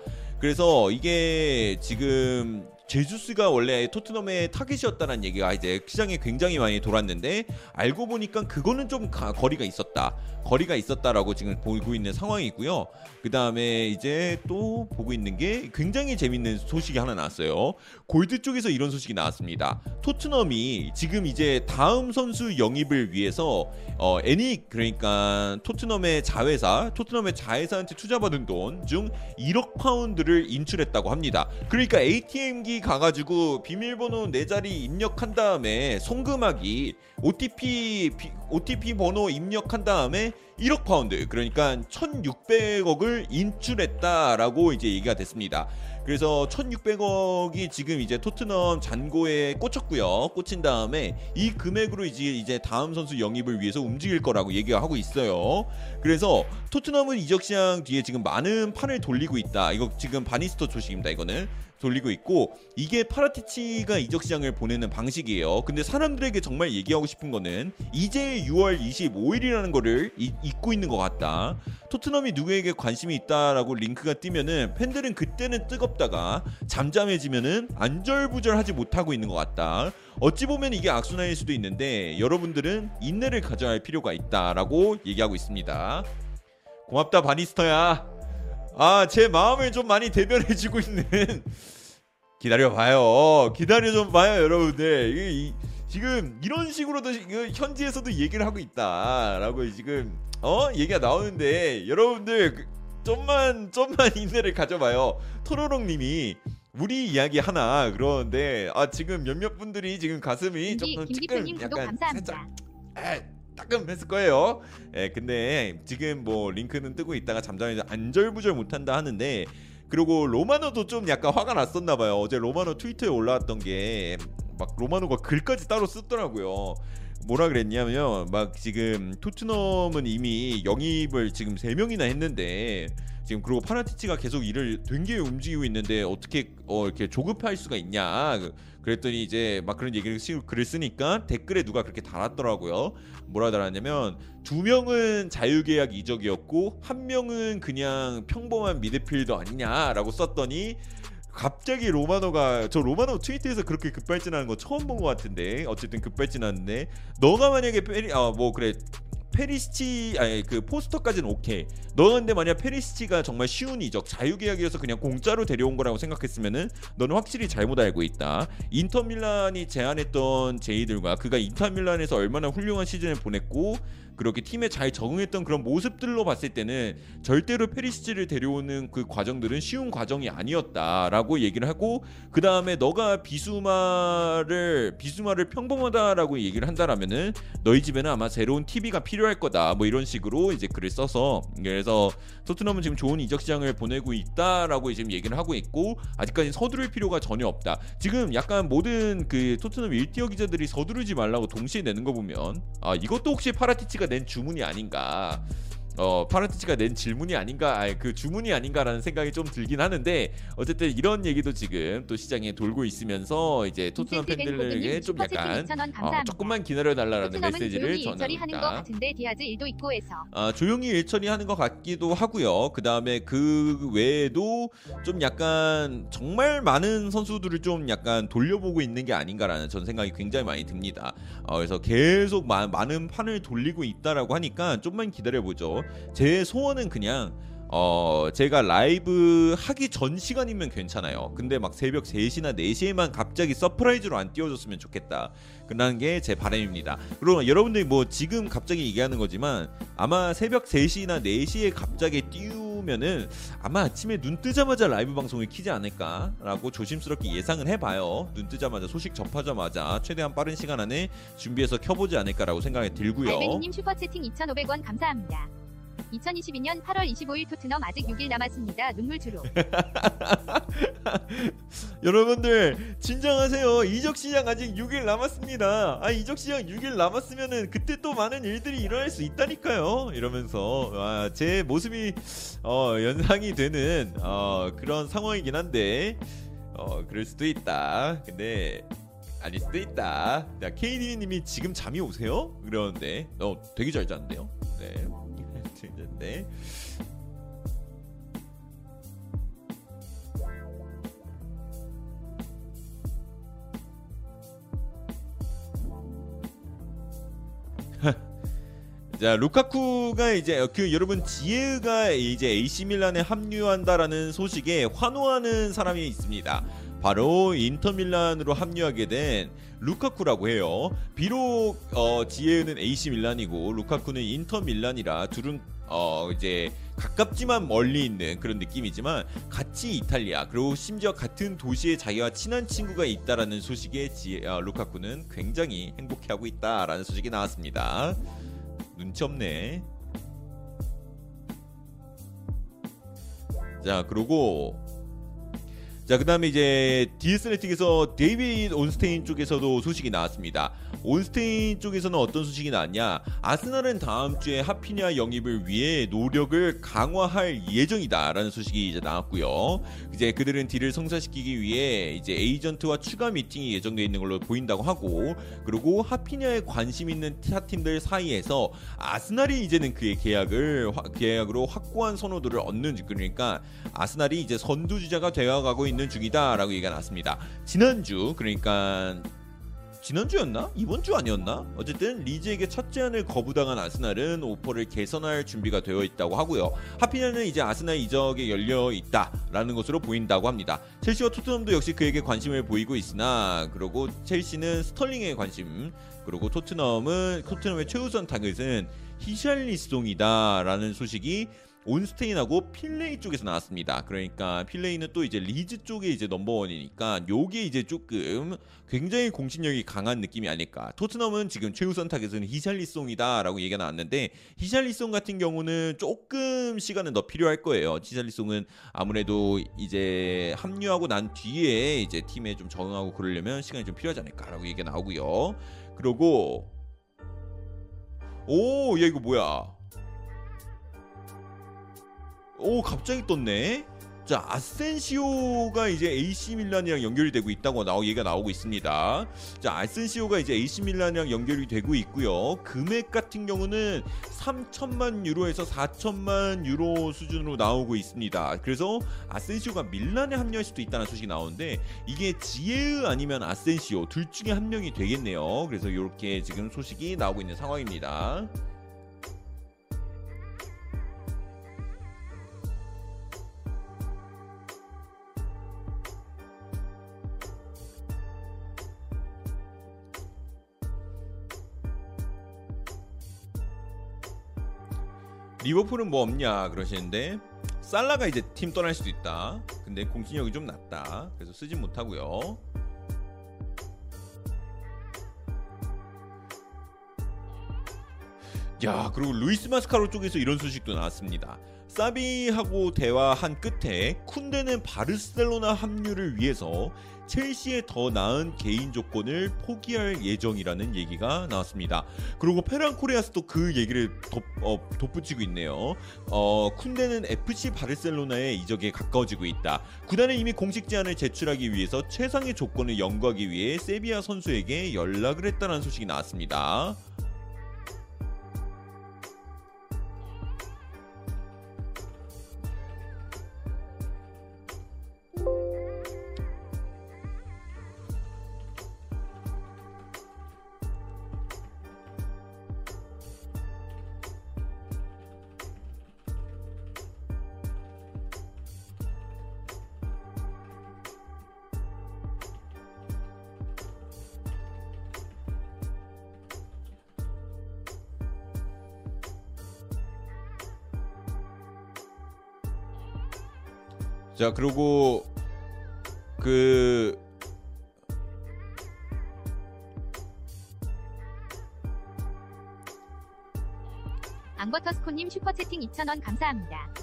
[SPEAKER 1] 그래서 이게 지금 제주스가 원래 토트넘의 타겟이었다는 얘기가 이제 시장에 굉장히 많이 돌았는데 알고 보니까 그거는 좀 가- 거리가 있었다. 거리가 있었다라고 지금 보고 있는 상황이고요. 그 다음에 이제 또 보고 있는 게 굉장히 재밌는 소식이 하나 나왔어요. 골드 쪽에서 이런 소식이 나왔습니다. 토트넘이 지금 이제 다음 선수 영입을 위해서 어, 애닉 그러니까 토트넘의 자회사, 토트넘의 자회사한테 투자받은 돈 중 1억 파운드를 인출했다고 합니다. 그러니까 ATM기 가가지고 비밀번호 네 자리 입력한 다음에 송금하기 OTP 비- OTP 번호 입력한 다음에 1억 파운드 그러니까 1,600억을 인출했다라고 이제 얘기가 됐습니다. 그래서 1,600억이 지금 이제 토트넘 잔고에 꽂혔고요. 꽂힌 다음에 이 금액으로 이제 이제 다음 선수 영입을 위해서 움직일 거라고 얘기가 하고 있어요. 그래서 토트넘은 이적 시장 뒤에 지금 많은 판을 돌리고 있다. 이거 지금 바니스터 소식입니다. 이거는 돌리고 있고 이게 파라티치가 이적 시장을 보내는 방식이에요. 근데 사람들에게 정말 얘기하고 싶은 거는 이제 6월 25일이라는 거를 이- 잊고 있는 것 같다. 토트넘이 누구에게 관심이 있다라고 링크가 뜨면은 팬들은 그때는 뜨겁다가 잠잠해지면은 안절부절하지 못하고 있는 것 같다. 어찌 보면 이게 악순환일 수도 있는데 여러분들은 인내를 가져야 할 필요가 있다라고 얘기하고 있습니다. 고맙다 바니스터야. 아 제 마음을 좀 많이 대변해주고 있는 기다려 봐요. 기다려 좀 봐요, 여러분들. 이게 이- 지금 이런 식으로도 이거 현지에서도 얘기를 하고 있다라고 지금 어 얘기가 나오는데 여러분들 그- 좀만 좀만 인내를 가져봐요. 토로롱님이 우리 이야기 하나 그러는데 아 지금 몇몇 분들이 지금 가슴이
[SPEAKER 2] 김기
[SPEAKER 1] 조금
[SPEAKER 2] 구독
[SPEAKER 1] 약간
[SPEAKER 2] 감사합니다.
[SPEAKER 1] 살짝 에, 따끔했을 거예요. 예, 근데 지금 뭐 링크는 뜨고 있다가 잠잠해서 안절부절 못한다 하는데 그리고 로마노도 좀 약간 화가 났었나 봐요. 어제 로마노 트위터에 올라왔던 게 막 로마노가 글까지 따로 쓰더라고요. 뭐라 그랬냐면 막 지금 토트넘은 이미 영입을 지금 세 명이나 했는데 지금 그리고 파라티치가 계속 일을 되게 움직이고 있는데 어떻게 어 이렇게 조급할 수가 있냐 그- 그랬더니 이제 막 그런 얘기를 시 글을 쓰니까 댓글에 누가 그렇게 달았더라고요. 뭐라 달았냐면 두 명은 자유계약 이적이었고 한 명은 그냥 평범한 미드필더 아니냐라고 썼더니 갑자기 로마노가 저 로마노 트위터에서 그렇게 급발진하는 거 처음 본 것 같은데. 어쨌든 급발진하는데. 너가 만약에 페리 아뭐 그래 페리시치 아니 그 포스터까지는 오케이. 너가 근데 만약 페리시치가 정말 쉬운 이적 자유계약이어서 그냥 공짜로 데려온 거라고 생각했으면은 너는 확실히 잘못 알고 있다. 인터밀란이 제안했던 제의들과 그가 인터밀란에서 얼마나 훌륭한 시즌을 보냈고 그렇게 팀에 잘 적응했던 그런 모습들로 봤을 때는 절대로 페리시치를 데려오는 그 과정들은 쉬운 과정이 아니었다라고 얘기를 하고 그 다음에 너가 비수마를 비수마를 평범하다라고 얘기를 한다라면은 너희 집에는 아마 새로운 TV가 필요할 거다. 뭐 이런 식으로 이제 글을 써서 그래서 토트넘은 지금 좋은 이적 시장을 보내고 있다라고 지금 얘기를 하고 있고 아직까지 서두를 필요가 전혀 없다. 지금 약간 모든 그 토트넘 일티어 기자들이 서두르지 말라고 동시에 내는 거 보면 아 이것도 혹시 파라티치가 낸 주문이 아닌가 어 파라티치가 낸 질문이 아닌가 아니, 그 주문이 아닌가라는 생각이 좀 들긴 하는데 어쨌든 이런 얘기도 지금 또 시장에 돌고 있으면서 이제 토트넘 팬들에게 좀 약간
[SPEAKER 2] 2,000원
[SPEAKER 1] 어. 조금만 기다려 달라는
[SPEAKER 2] 토트넘은
[SPEAKER 1] 메시지를
[SPEAKER 2] 일처리 하는 거
[SPEAKER 1] 전합니다.
[SPEAKER 2] 아,
[SPEAKER 1] 조용히 일 처리 하는 것 같기도 하고요. 그 다음에 그 외에도 좀 약간 정말 많은 선수들을 좀 약간 돌려보고 있는 게 아닌가라는 전 생각이 굉장히 많이 듭니다. 어, 그래서 계속 마- 많은 판을 돌리고 있다라고 하니까 좀만 기다려보죠. 제 소원은 그냥 어 제가 라이브 하기 전 시간이면 괜찮아요. 근데 막 새벽 3시나 4시에만 갑자기 surprise로 안 띄워줬으면 좋겠다. 그라는 게제 바람입니다. 그리고 여러분들이 뭐 지금 갑자기 얘기하는 거지만 아마 새벽 3시나 4시에 갑자기 띄우면은 아마 아침에 눈 뜨자마자 라이브 방송을 키지 않을까라고 조심스럽게 예상을 해봐요. 눈 뜨자마자 소식 접하자마자 최대한 빠른 시간 안에 준비해서 켜보지 않을까라고 생각이 들고요.
[SPEAKER 2] 알베니님 슈퍼 채팅 2,500원 감사합니다. 2022년 8월 25일 토트넘 아직 6일 남았습니다. 눈물 주로.
[SPEAKER 1] 여러분들 진정하세요. 이적 시장 아직 6일 남았습니다. 아 이적 시장 6일 남았으면은 그때 또 많은 일들이 일어날 수 있다니까요. 이러면서 아, 제 모습이 어, 연상이 되는 어, 그런 상황이긴 한데 어, 그럴 수도 있다. 근데 아닐 수도 있다. 자, KD님이 지금 잠이 오세요? 그러는데 어 되게 잘 잤는데요. 네. 들리는데 자 루카쿠가 이제 어, 그 여러분 지에가 이제 AC 밀란에 합류한다라는 소식에 환호하는 사람이 있습니다. 바로 인터 밀란으로 합류하게 된 루카쿠라고 해요. 비록 어, 지에는 AC 밀란이고 루카쿠는 인터 밀란이라 둘은 어 이제 가깝지만 멀리 있는 그런 느낌이지만 같이 이탈리아 그리고 심지어 같은 도시에 자기와 친한 친구가 있다라는 소식에 지, 어, 루카쿠는 굉장히 행복해하고 있다라는 소식이 나왔습니다. 눈치 없네. 자, 그리고 자, 그다음에 이제 디 애슬레틱에서 데이비드 온스테인 쪽에서도 소식이 나왔습니다. 온스테인 쪽에서는 어떤 소식이 나왔냐? 아스날은 다음 주에 하피냐 영입을 위해 노력을 강화할 예정이다라는 소식이 이제 나왔고요. 이제 그들은 deal을 성사시키기 위해 이제 에이전트와 추가 미팅이 예정되어 있는 걸로 보인다고 하고, 그리고 하피냐에 관심 있는 타 팀들 사이에서 아스날이 이제는 그의 계약을 계약으로 확고한 선호도를 얻는 그러니까 아스날이 이제 선두 주자가 되어가고 있는 중이다라고 얘기가 났습니다. 지난주 그러니까 지난주였나? 이번 주 아니었나? 어쨌든 리즈에게 첫 제안을 거부당한 아스날은 오퍼를 개선할 준비가 되어 있다고 하고요. 하피냐는 이제 아스날 이적에 열려 있다라는 것으로 보인다고 합니다. 첼시와 토트넘도 역시 그에게 관심을 보이고 있으나 그리고 첼시는 스털링에 관심 그리고 토트넘은 토트넘의 최우선 타겟은 히샬리송이다라는 소식이 온스테인하고 필 헤이 쪽에서 나왔습니다. 그러니까 필 헤이는 또 이제 리즈 쪽에 이제 넘버원이니까 요게 이제 조금 굉장히 공신력이 강한 느낌이 아닐까. 토트넘은 지금 최우선 타겟은 히샬리송이다라고 얘기가 나왔는데 히샬리송 같은 경우는 조금 시간은 더 필요할 거예요. 히샬리송은 아무래도 이제 합류하고 난 뒤에 이제 팀에 좀 적응하고 그러려면 시간이 좀 필요하지 않을까라고 얘기가 나오고요. 그리고 오, 야 이거 뭐야? 오 갑자기 떴네. 자 아센시오가 이제 AC 밀란이랑 연결이 되고 있다고 나오 얘기가 나오고 있습니다. 자 아센시오가 이제 AC 밀란이랑 연결이 되고 있고요. 금액 같은 경우는 3천만 유로에서 4천만 유로 수준으로 나오고 있습니다. 그래서 아센시오가 밀란에 합류할 수도 있다는 소식이 나오는데 이게 지에으 아니면 아센시오 둘 중에 한 명이 되겠네요. 그래서 이렇게 지금 소식이 나오고 있는 상황입니다. 리버풀은 뭐 없냐 그러시는데 살라가 이제 팀 떠날 수도 있다. 근데 공신력이 좀 낮다. 그래서 쓰진 못하고요. 야 그리고 루이스 마스카로 쪽에서 이런 소식도 나왔습니다. 사비하고 대화한 끝에 쿤데는 바르셀로나 합류를 위해서 첼시에 더 나은 개인 조건을 포기할 예정이라는 얘기가 나왔습니다. 그리고 페란 코레아스도 그 얘기를 덧, 어, 덧붙이고 있네요. 어, 쿤데는 FC 바르셀로나의 이적에 가까워지고 있다. 구단은 이미 공식 제안을 제출하기 위해서 최상의 조건을 연구하기 위해 세비야 선수에게 연락을 했다는 소식이 나왔습니다. 자 그리고 그
[SPEAKER 2] 앙버터스코님 슈퍼채팅 2,000원 감사합니다.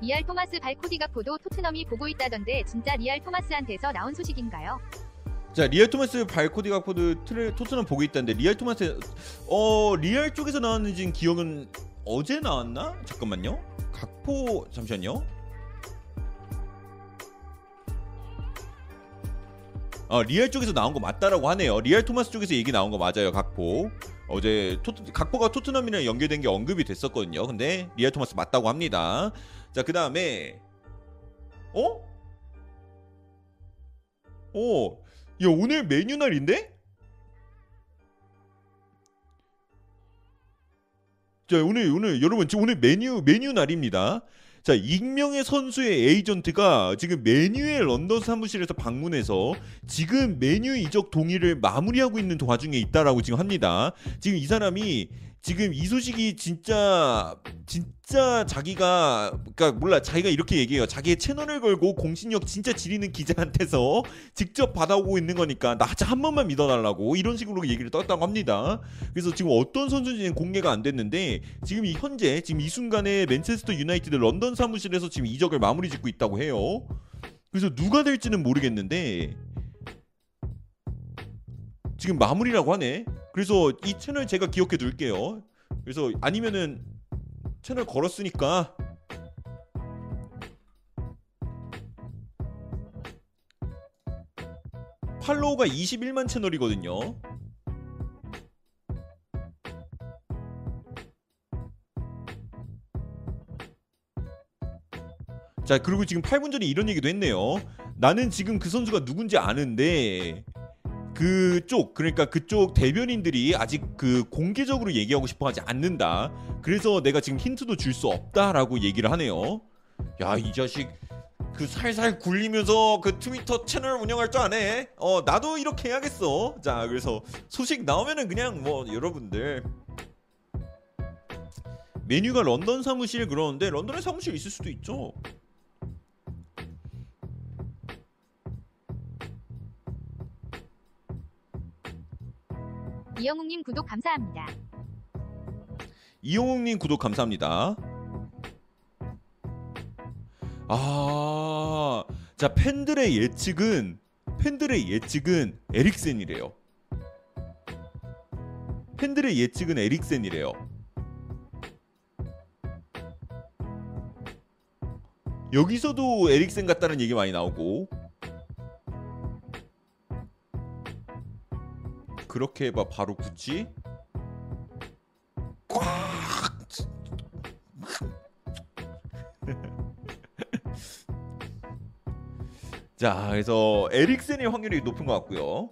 [SPEAKER 2] 리알 토마스 발코디가포도 토트넘이 보고 있다던데 진짜 리알 토마스한테서 나온 소식인가요?
[SPEAKER 1] 자 리얼 토마스 발코디 트레, 토트넘 보고 있다는데 리얼 토마스 어 리얼 쪽에서 나왔는지 기억은 어제 나왔나? 잠깐만요. 각포 잠시만요. 어, 리얼 쪽에서 나온 거 맞다라고 하네요. 리얼 토마스 쪽에서 얘기 나온 거 맞아요. 각포. 어제 토트, 각포가 토트넘이랑 연결된 게 언급이 됐었거든요. 근데 리얼 토마스 맞다고 합니다. 자, 그 다음에 어? 어, 야 오늘 맨유 날인데? 자 오늘 오늘 여러분 지금 오늘 메뉴 메뉴 날입니다. 자 익명의 선수의 에이전트가 지금 메뉴의 런던 사무실에서 방문해서 지금 메뉴 이적 동의를 마무리하고 있는 와중에 있다라고 지금 합니다. 지금 이 사람이 지금 이 소식이 진짜 진짜 자기가 그러니까 몰라 자기가 이렇게 얘기해요. 자기의 채널을 걸고 공신력 진짜 지리는 기자한테서 직접 받아오고 있는 거니까 나 한 번만 믿어달라고 이런 식으로 얘기를 떴다고 합니다. 그래서 지금 어떤 선수인지는 공개가 안 됐는데 지금 이 현재 지금 이 순간에 맨체스터 유나이티드 런던 사무실에서 지금 이적을 마무리 짓고 있다고 해요. 그래서 누가 될지는 모르겠는데 지금 마무리라고 하네. 그래서 이 채널 제가 기억해 둘게요. 그래서 아니면은 채널 걸었으니까 팔로우가 21만 채널이거든요. 자 그리고 지금 8분 전에 이런 얘기도 했네요. 나는 지금 그 선수가 누군지 아는데 그쪽 그러니까 그쪽 대변인들이 아직 그 공개적으로 얘기하고 싶어하지 않는다. 그래서 내가 지금 힌트도 줄 수 없다라고 얘기를 하네요. 야 이 자식 그 살살 굴리면서 그 트위터 채널 운영할 줄 아네. 어 나도 이렇게 해야겠어. 자 그래서 소식 나오면은 그냥 뭐 여러분들 메뉴가 런던 사무실 그러는데 런던에 사무실 있을 수도 있죠.
[SPEAKER 2] 이영웅님 구독 감사합니다.
[SPEAKER 1] 이용욱님 구독 감사합니다. 아, 자 팬들의 예측은 팬들의 예측은 에릭센이래요. 팬들의 예측은 에릭센이래요. 여기서도 에릭센 같다는 얘기 많이 나오고 그렇게 해봐 바로 굳이 꽉 자, 그래서 에릭센의 확률이 높은 것 같고요.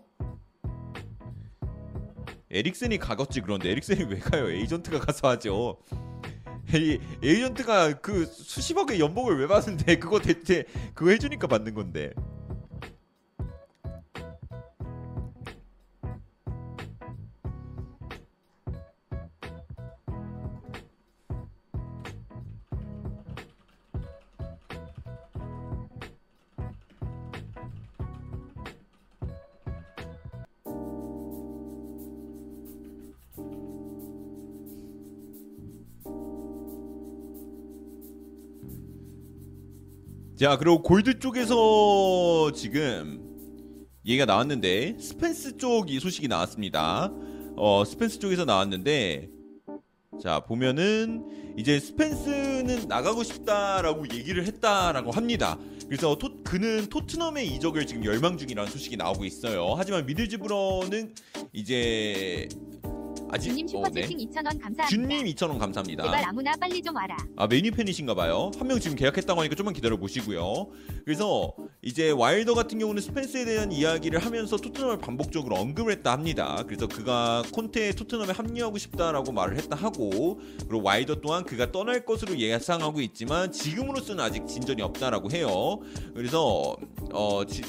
[SPEAKER 1] 에릭센이 가겠지 그런데 에릭센이 왜 가요? 에이전트가 가서 하죠. 에이, 에이전트가 그 수십억의 연봉을 왜 받는데 그거 대체 그거 해주니까 받는 건데. 자, 그리고 골드 쪽에서 지금 얘기가 나왔는데 스펜스 쪽 이 소식이 나왔습니다. 어, 스펜스 쪽에서 나왔는데 자, 보면은 이제 스펜스는 나가고 싶다라고 얘기를 했다라고 합니다. 그래서 토, 그는 토트넘의 이적을 지금 열망 중이라는 소식이 나오고 있어요. 하지만 미들즈브러는 이제 아직
[SPEAKER 2] 준님
[SPEAKER 1] 어, 네.
[SPEAKER 2] 슈퍼채팅 2,000원 감사합니다.
[SPEAKER 1] 준님 2,000원 감사합니다.
[SPEAKER 2] 제발 아무나 빨리 좀 와라.
[SPEAKER 1] 아 메뉴 팬이신가 봐요. 한 명 지금 계약했다고 하니까 좀만 기다려 보시고요. 그래서 이제 와일더 같은 경우는 스펜스에 대한 이야기를 하면서 토트넘을 반복적으로 언급을 했다 합니다. 그래서 그가 콘테의 토트넘에 합류하고 싶다라고 말을 했다 하고 그리고 와일더 또한 그가 떠날 것으로 예상하고 있지만 지금으로서는 아직 진전이 없다라고 해요. 그래서 어 지,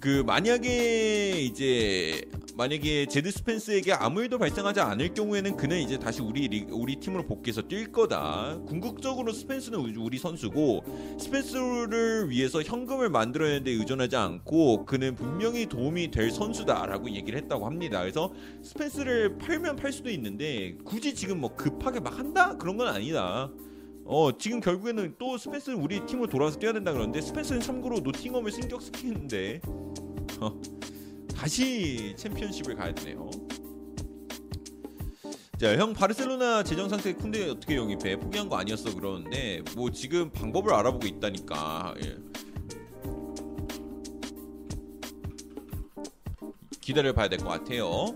[SPEAKER 1] 그 만약에 이제 만약에 제드 스펜스에게 아무 일도 발생하지 않을 경우에는 그는 이제 다시 우리 리, 우리 팀으로 복귀해서 뛸 거다. 궁극적으로 스펜스는 우리- 선수고 스펜스를 위해서 현금을 만들어내는데 의존하지 않고 그는 분명히 도움이 될 선수다라고 얘기를 했다고 합니다. 그래서 스펜스를 팔면 팔 수도 있는데 굳이 지금 뭐 급하게 막 한다 그런 건 아니다. 어 지금 결국에는 또 스펜스는 우리 팀으로 돌아와서 뛰어야 된다 그러는데 스펜스는 참고로 노팅엄을 승격시키는데 어, 다시 챔피언십을 가야 되네요. 자, 형 바르셀로나 재정 상태 쿤데 어떻게 영입해? 포기한 거 아니었어 그러는데 뭐 지금 방법을 알아보고 있다니까. 예. 기다려 봐야 될 것 같아요.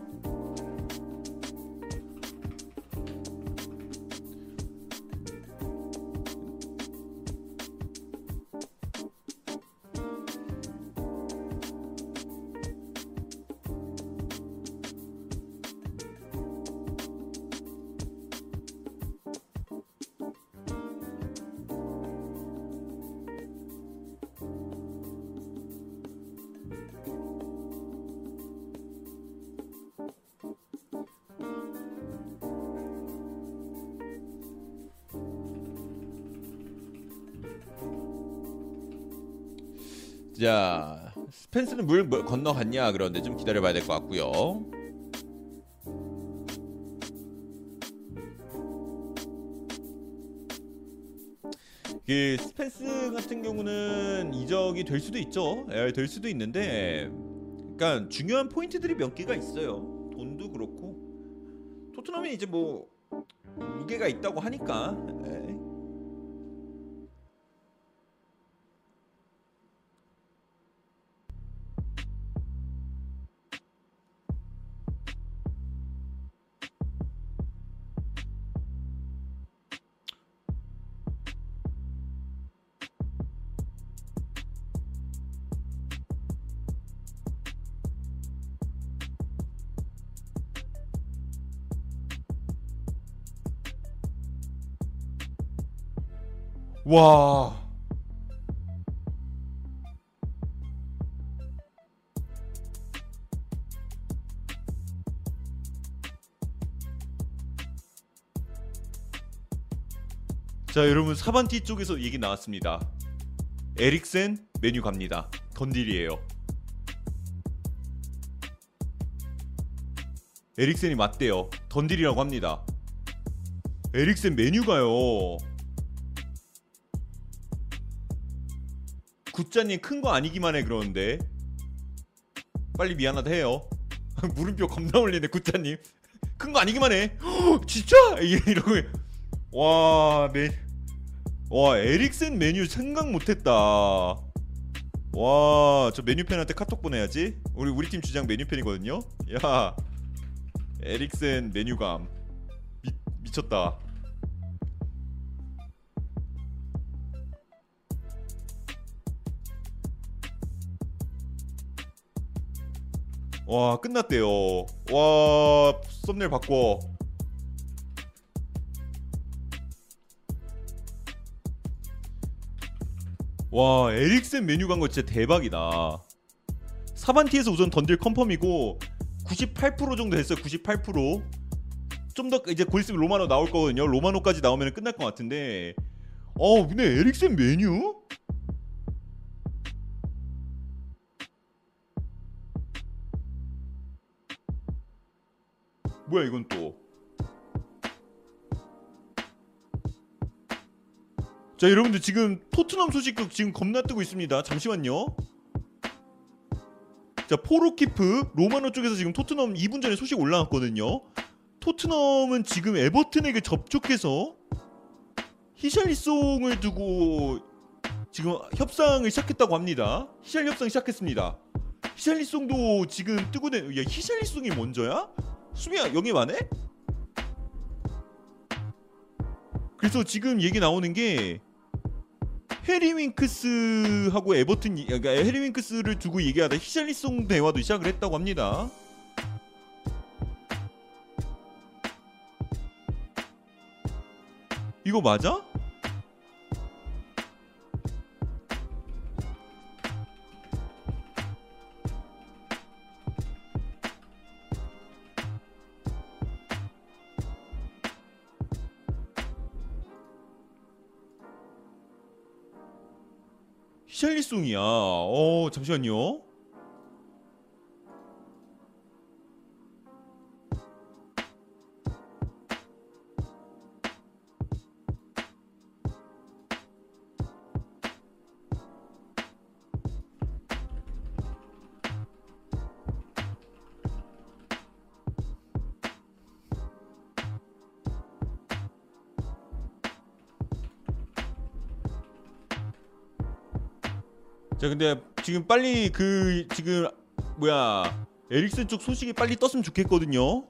[SPEAKER 1] 자 스펜스는 물 뭐- 건너갔냐 그런데 좀 기다려봐야 될 것 같고요. 그 스펜스 같은 경우는 이적이 될 수도 있죠. 예, 될 수도 있는데, 그러니까 중요한 포인트들이 몇 개가 있어요. 돈도 그렇고 토트넘이 이제 뭐 무게가 있다고 하니까. 예. 와. 자, 여러분 사반티 쪽에서 얘기 나왔습니다. 에릭센 메뉴 갑니다. 던딜이에요. 에릭센이 맞대요. 던딜이라고 합니다. 에릭센 메뉴가요. 굿자님 큰 거 아니기만 해 그러는데 빨리 미안하다 해요. 물음표 겁나 올리네 굿자님. 큰 거 아니기만 해. 헉, 진짜 이러고 와 메. 와 에릭센 메뉴 생각 못했다. 와 저 메뉴 팬한테 카톡 보내야지. 우리 우리 팀 주장 메뉴 팬이거든요. 야 에릭센 메뉴감 미, 미쳤다. 와 끝났대요. 와 썸네일 바꿔. 와 에릭센 메뉴 간거 진짜 대박이다. 사반티에서 우선 던질 컨펌이고 98% 정도 됐어요. 98%. 좀 더 이제 곧 있으면 로마노 나올 거거든요. 로마노까지 나오면 끝날 것 같은데. 어 근데 에릭센 메뉴? 뭐야 이건 또? 자 여러분들 지금 토트넘 소식도 지금 겁나 뜨고 있습니다. 잠시만요. 자 포로키프 로마노 쪽에서 지금 토트넘 2분 전에 소식 올라왔거든요. 토트넘은 지금 에버튼에게 접촉해서 히샬리송을 두고 지금 협상을 시작했다고 합니다. 히샬 협상 시작했습니다. 히샬리송도 지금 뜨고 내. 야 히샬리송이 먼저야? 수미야 여기 와네? 그래서 지금 얘기 나오는 게 해리 윙크스하고 에버튼 이- 그러니까 해리 윙크스를 두고 얘기하다 히샬리송 대화도 시작을 했다고 합니다. 이거 맞아? 히샬리송이야. 어 잠시만요. 자 근데 지금 빨리 그 지금 뭐야 에릭슨 쪽 소식이 빨리 떴으면 좋겠거든요.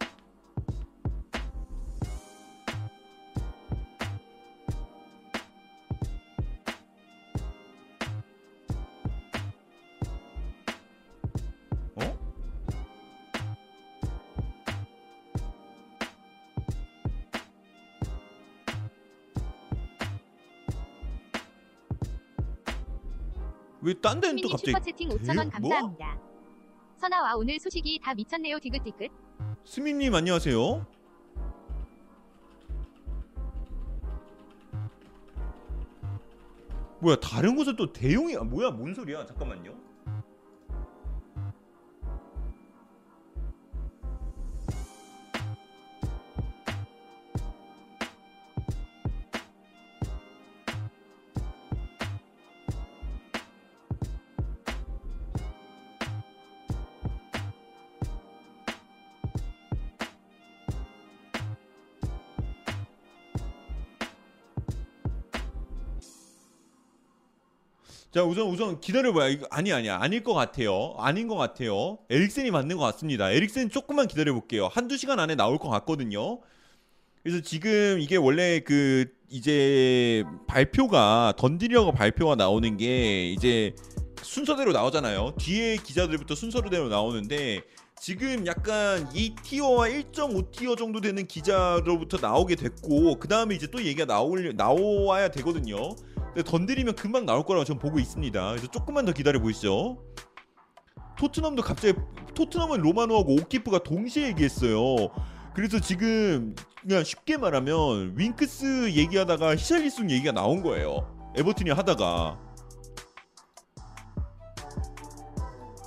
[SPEAKER 1] 딴 데는 또 갑자기
[SPEAKER 2] 슈퍼채팅 5,000원
[SPEAKER 1] 뭐?
[SPEAKER 2] 감사합니다. 선아와 오늘 소식이 다 미쳤네요 디귿디귿.
[SPEAKER 1] 스미님 안녕하세요. 뭐야 다른 곳은 또 대용이 아, 뭐야 뭔 소리야 잠깐만요 자 우선 우선 기다려봐요. 이거 아니 아니야. 아닐 것 같아요. 아닌 것 같아요. 에릭센이 맞는 것 같습니다. 에릭센 조금만 기다려볼게요. 한두 시간 안에 나올 것 같거든요. 그래서 지금 이게 원래 그 이제 발표가 던지려고 발표가 나오는 게 이제 순서대로 나오잖아요. 뒤에 기자들부터 순서대로 나오는데 지금 약간 2티어와 1.5티어 정도 되는 기자로부터 나오게 됐고 그 다음에 이제 또 얘기가 나올 나와야 되거든요. 근데 던드리면 금방 나올 거라고 저는 보고 있습니다. 그래서 조금만 더 기다려 보시죠. 토트넘도 갑자기 토트넘은 로마노하고 오키프가 동시에 얘기했어요. 그래서 지금 그냥 쉽게 말하면 윙크스 얘기하다가 히샬리송 얘기가 나온 거예요. 에버튼이 하다가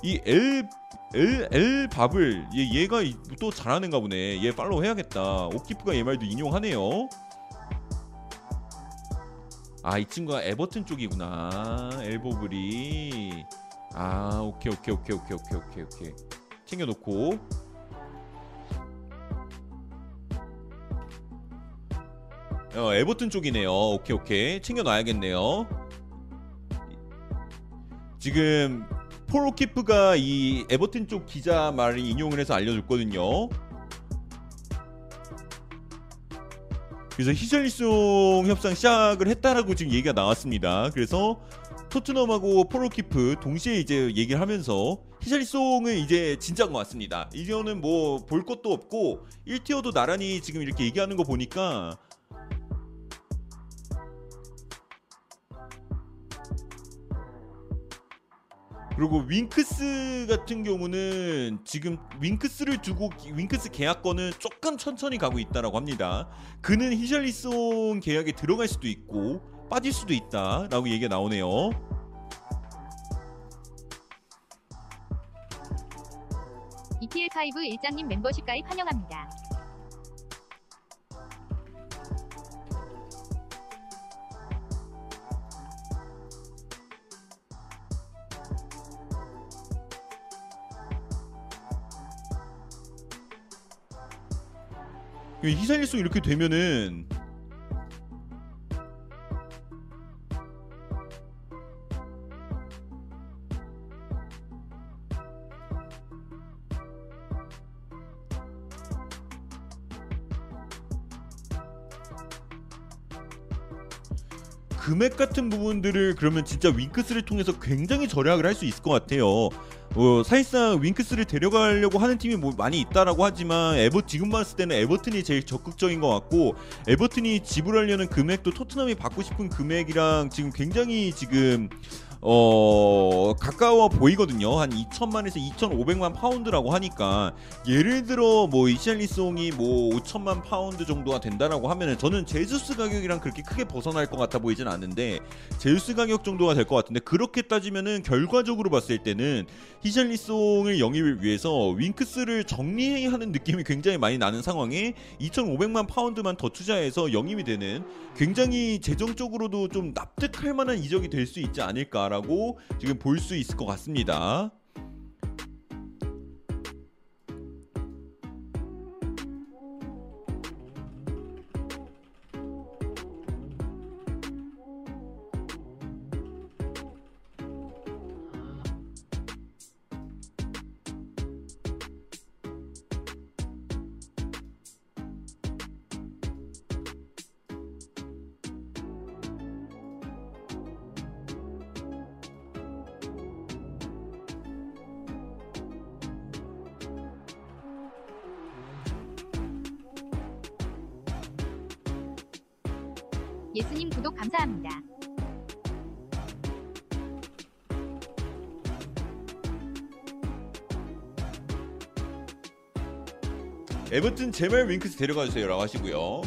[SPEAKER 1] 이엘 엘, 엘 밥을 얘, 얘가 이- 또 잘하는가 보네. 얘 팔로우 해야겠다. 오키프가 얘 말도 인용하네요. 아 이 친구가 에버튼 쪽이구나. 엘보블이. 아 오케이 오케이 오케이 오케이 오케이 오케이 오케이. 챙겨놓고. 어 에버튼 쪽이네요. 오케이 오케이 챙겨놔야겠네요. 지금 폴 오키프가 이 에버튼 쪽 기자 말을 인용을 해서 알려줬거든요. 그래서 히샬리송 협상 시작을 했다라고 지금 얘기가 나왔습니다. 그래서 토트넘하고 폴 오키프 동시에 이제 얘기를 하면서 히샬리송은 이제 진짜인 것 같습니다. 이거는 뭐 볼 것도 없고 1티어도 나란히 지금 이렇게 얘기하는 거 보니까 그리고 윙크스 같은 경우는 지금 윙크스를 두고 윙크스 계약권은 조금 천천히 가고 있다라고 합니다. 그는 히샬리송 계약에 들어갈 수도 있고 빠질 수도 있다라고 얘기가 나오네요.
[SPEAKER 2] EPL5 일장님 멤버십 가입 환영합니다.
[SPEAKER 1] 히샬리송 이렇게 되면은 금액 같은 부분들을 그러면 진짜 윙크스를 통해서 굉장히 절약을 할 수 있을 것 같아요. 어, 사실상 윙크스를 데려가려고 하는 팀이 뭐 많이 있다라고 하지만 에버 지금 봤을 때는 에버튼이 제일 적극적인 것 같고 에버튼이 지불하려는 금액도 토트넘이 받고 싶은 금액이랑 지금 굉장히 지금 어 가까워 보이거든요. 한 2천만에서 2,500만 파운드라고 하니까 예를 들어 뭐 히샬리송이 뭐 5천만 파운드 정도가 된다라고 하면은 저는 제주스 가격이랑 그렇게 크게 벗어날 것 같아 보이진 않는데 제주스 가격 정도가 될 것 같은데 그렇게 따지면은 결과적으로 봤을 때는 히샬리송을 영입을 위해서 윙크스를 정리하는 느낌이 굉장히 많이 나는 상황에 2,500만 파운드만 더 투자해서 영입이 되는 굉장히 재정적으로도 좀 납득할 만한 이적이 될 수 있지 않을까 라고 지금 볼 수 있을 것 같습니다.
[SPEAKER 2] 예수님 구독 감사합니다.
[SPEAKER 1] 에버튼 제발 윙크스 데려가 주세요라고 하시고요.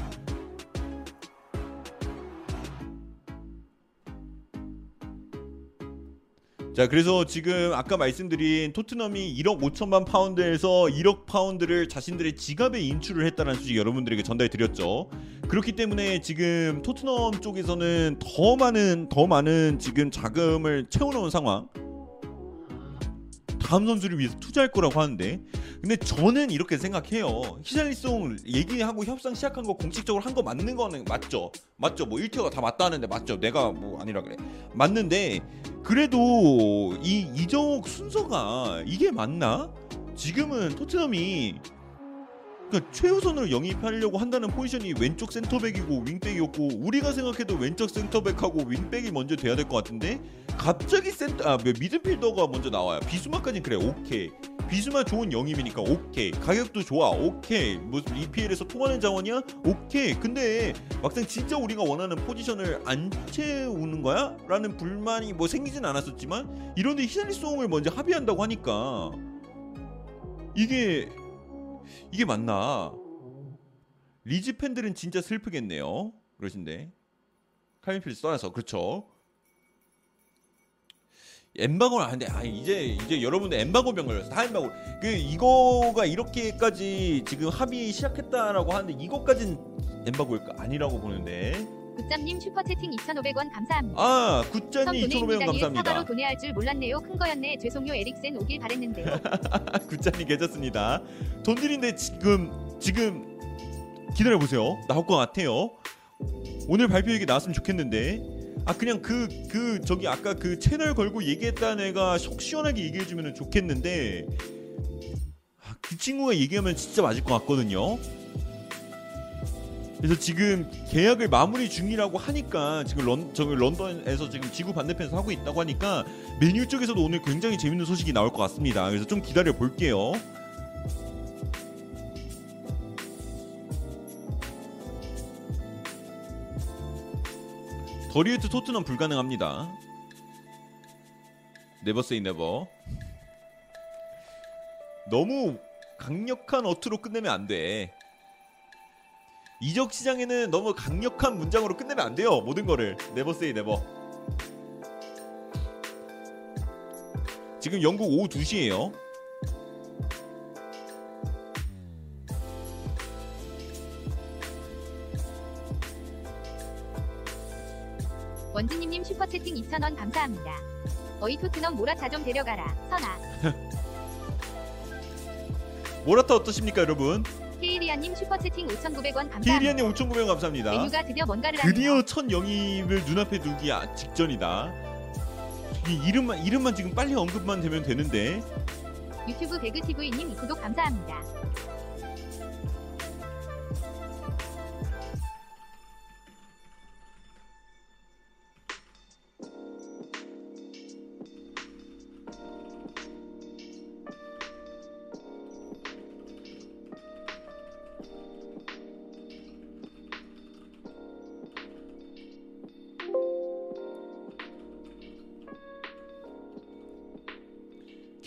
[SPEAKER 1] 자 그래서 지금 아까 말씀드린 토트넘이 1억 5천만 파운드에서 1억 파운드를 자신들의 지갑에 인출을 했다는 소식 여러분들에게 전달해 드렸죠. 그렇기 때문에 지금 토트넘 쪽에서는 더 많은 더 많은 지금 자금을 채워놓은 상황. 다음 선수를 위해서 투자할 거라고 하는데. 근데 저는 이렇게 생각해요. 히샬리송 얘기하고 협상 시작한 거 공식적으로 한 거 맞는 거는 맞죠? 맞죠. 뭐 1티어가 다 맞다는데 맞죠. 내가 뭐 아니라 그래. 맞는데 그래도 이 이적 순서가 이게 맞나? 지금은 토트넘이 그러니까 최우선으로 영입하려고 한다는 포지션이 왼쪽 센터백이고 윙백이었고 우리가 생각해도 왼쪽 센터백하고 윙백이 먼저 돼야 될 것 같은데 갑자기 센터 아 미드필더가 먼저 나와요. 비수마까지 그래 오케이. 비수마 좋은 영입이니까 오케이. 가격도 좋아 오케이. 뭐 EPL에서 통하는 자원이야 오케이. 근데 막상 진짜 우리가 원하는 포지션을 안 채우는 거야? 라는 불만이 뭐 생기진 않았었지만 이런데 히샬리송을 먼저 합의한다고 하니까 이게 이게 맞나? 리즈 팬들은 진짜 슬프겠네요. 그러신데 칼빈필스 떠나서 그렇죠. 엠바고는 아닌데 아 이제 이제 여러분들 엠바고 병 걸렸어 다 엠바고 그 이거가 이렇게까지 지금 합의 시작했다라고 하는데 이거까진 엠바고일까 아니라고 보는데
[SPEAKER 2] 굿잠님 슈퍼채팅 2,500원 감사합니다.
[SPEAKER 1] 아
[SPEAKER 2] 보내
[SPEAKER 1] 2,500원
[SPEAKER 2] 입니다.
[SPEAKER 1] 감사합니다
[SPEAKER 2] 사바로 돈해할 줄 몰랐네요. 큰 거였네. 죄송요 에릭센 오길 바랬는데요.
[SPEAKER 1] 굿자님 계셨습니다 돈들인데 지금 지금 기다려 보세요 나올 것 같아요 오늘 발표 얘기 나왔으면 좋겠는데 아 그냥 그그 저기 아까 그 채널 걸고 얘기했다는 애가 속 시원하게 얘기해 주면 좋겠는데 아, 그 친구가 얘기하면 진짜 맞을 것 같거든요. 그래서 지금 계약을 마무리 중이라고 하니까 지금 런 저기 런던에서 지금 지구 반대편에서 하고 있다고 하니까 맨유 쪽에서도 오늘 굉장히 재밌는 소식이 나올 것 같습니다. 그래서 좀 기다려 볼게요. 데 리흐트 토트넘 불가능합니다. never say never. 너무 강력한 어투로 끝내면 안 돼. 이적 시장에는 너무 강력한 문장으로 끝내면 안 돼요. 모든 거를 never say never. 지금 영국 오후 2시예요.
[SPEAKER 2] 원진님님 슈퍼채팅 2,000원 감사합니다. 어이 토트넘 모라타 좀 데려가라. 선아.
[SPEAKER 1] 모라타 어떠십니까, 여러분?
[SPEAKER 2] 케이리아님 슈퍼채팅 5,900원 감사합니다.
[SPEAKER 1] 케이리안님 5,900원 감사합니다.
[SPEAKER 2] 메뉴가 드디어 뭔가를 하네요.
[SPEAKER 1] 드디어 첫 영입을 눈앞에 두기 아- 직전이다. 이 이름만 이름만 지금 빨리 언급만 되면 되는데
[SPEAKER 2] 유튜브 배그TV님 구독 감사합니다.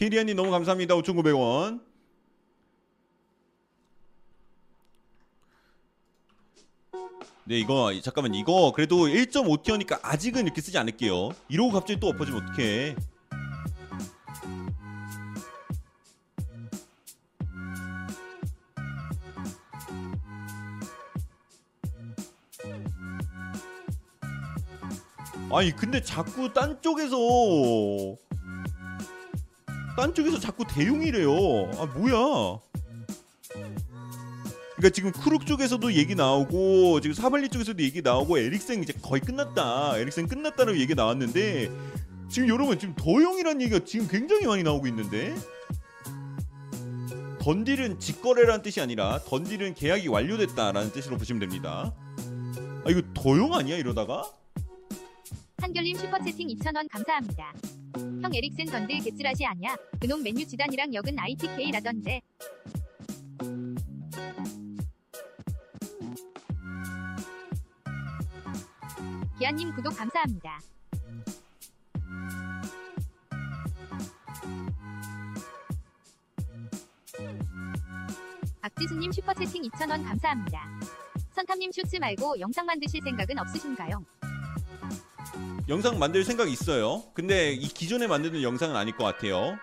[SPEAKER 1] 케이리안님 너무 감사합니다. 5,900원. 네 이거 잠깐만 이거 그래도 1.5티어니까 아직은 이렇게 쓰지 않을게요. 이러고 갑자기 또 엎어지면 어떡해. 아니 근데 자꾸 딴 쪽에서 딴 쪽에서 자꾸 대용이래요. 아 뭐야? 그러니까 지금 크룩 쪽에서도 얘기 나오고 지금 사발리 쪽에서도 얘기 나오고 에릭센 이제 거의 끝났다. 에릭센 끝났다는 얘기 나왔는데 지금 여러분 지금 더용이라는 얘기가 지금 굉장히 많이 나오고 있는데 던딜은 직거래라는 뜻이 아니라 던딜은 계약이 완료됐다라는 뜻으로 보시면 됩니다. 아 이거 더용 아니야 이러다가?
[SPEAKER 2] 한결님 슈퍼채팅 2,000원 감사합니다. 형 에릭센 던들 개쓰라시 아냐? 그놈 맨유 지단이랑 역은 ITK라던데. 기아님 구독 감사합니다. 박지수님 슈퍼채팅 2,000원 감사합니다. 선탐님 슈츠 말고 영상 만드실 생각은 없으신가요?
[SPEAKER 1] 영상 만들 생각 있어요. 근데 이 기존에 만드는 영상은 아닐 것 같아요.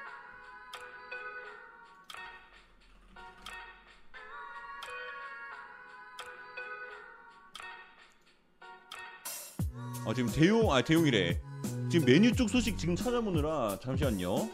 [SPEAKER 1] 아 지금 대용 아 대용이래. 지금 메뉴 쪽 소식 지금 찾아보느라 잠시만요.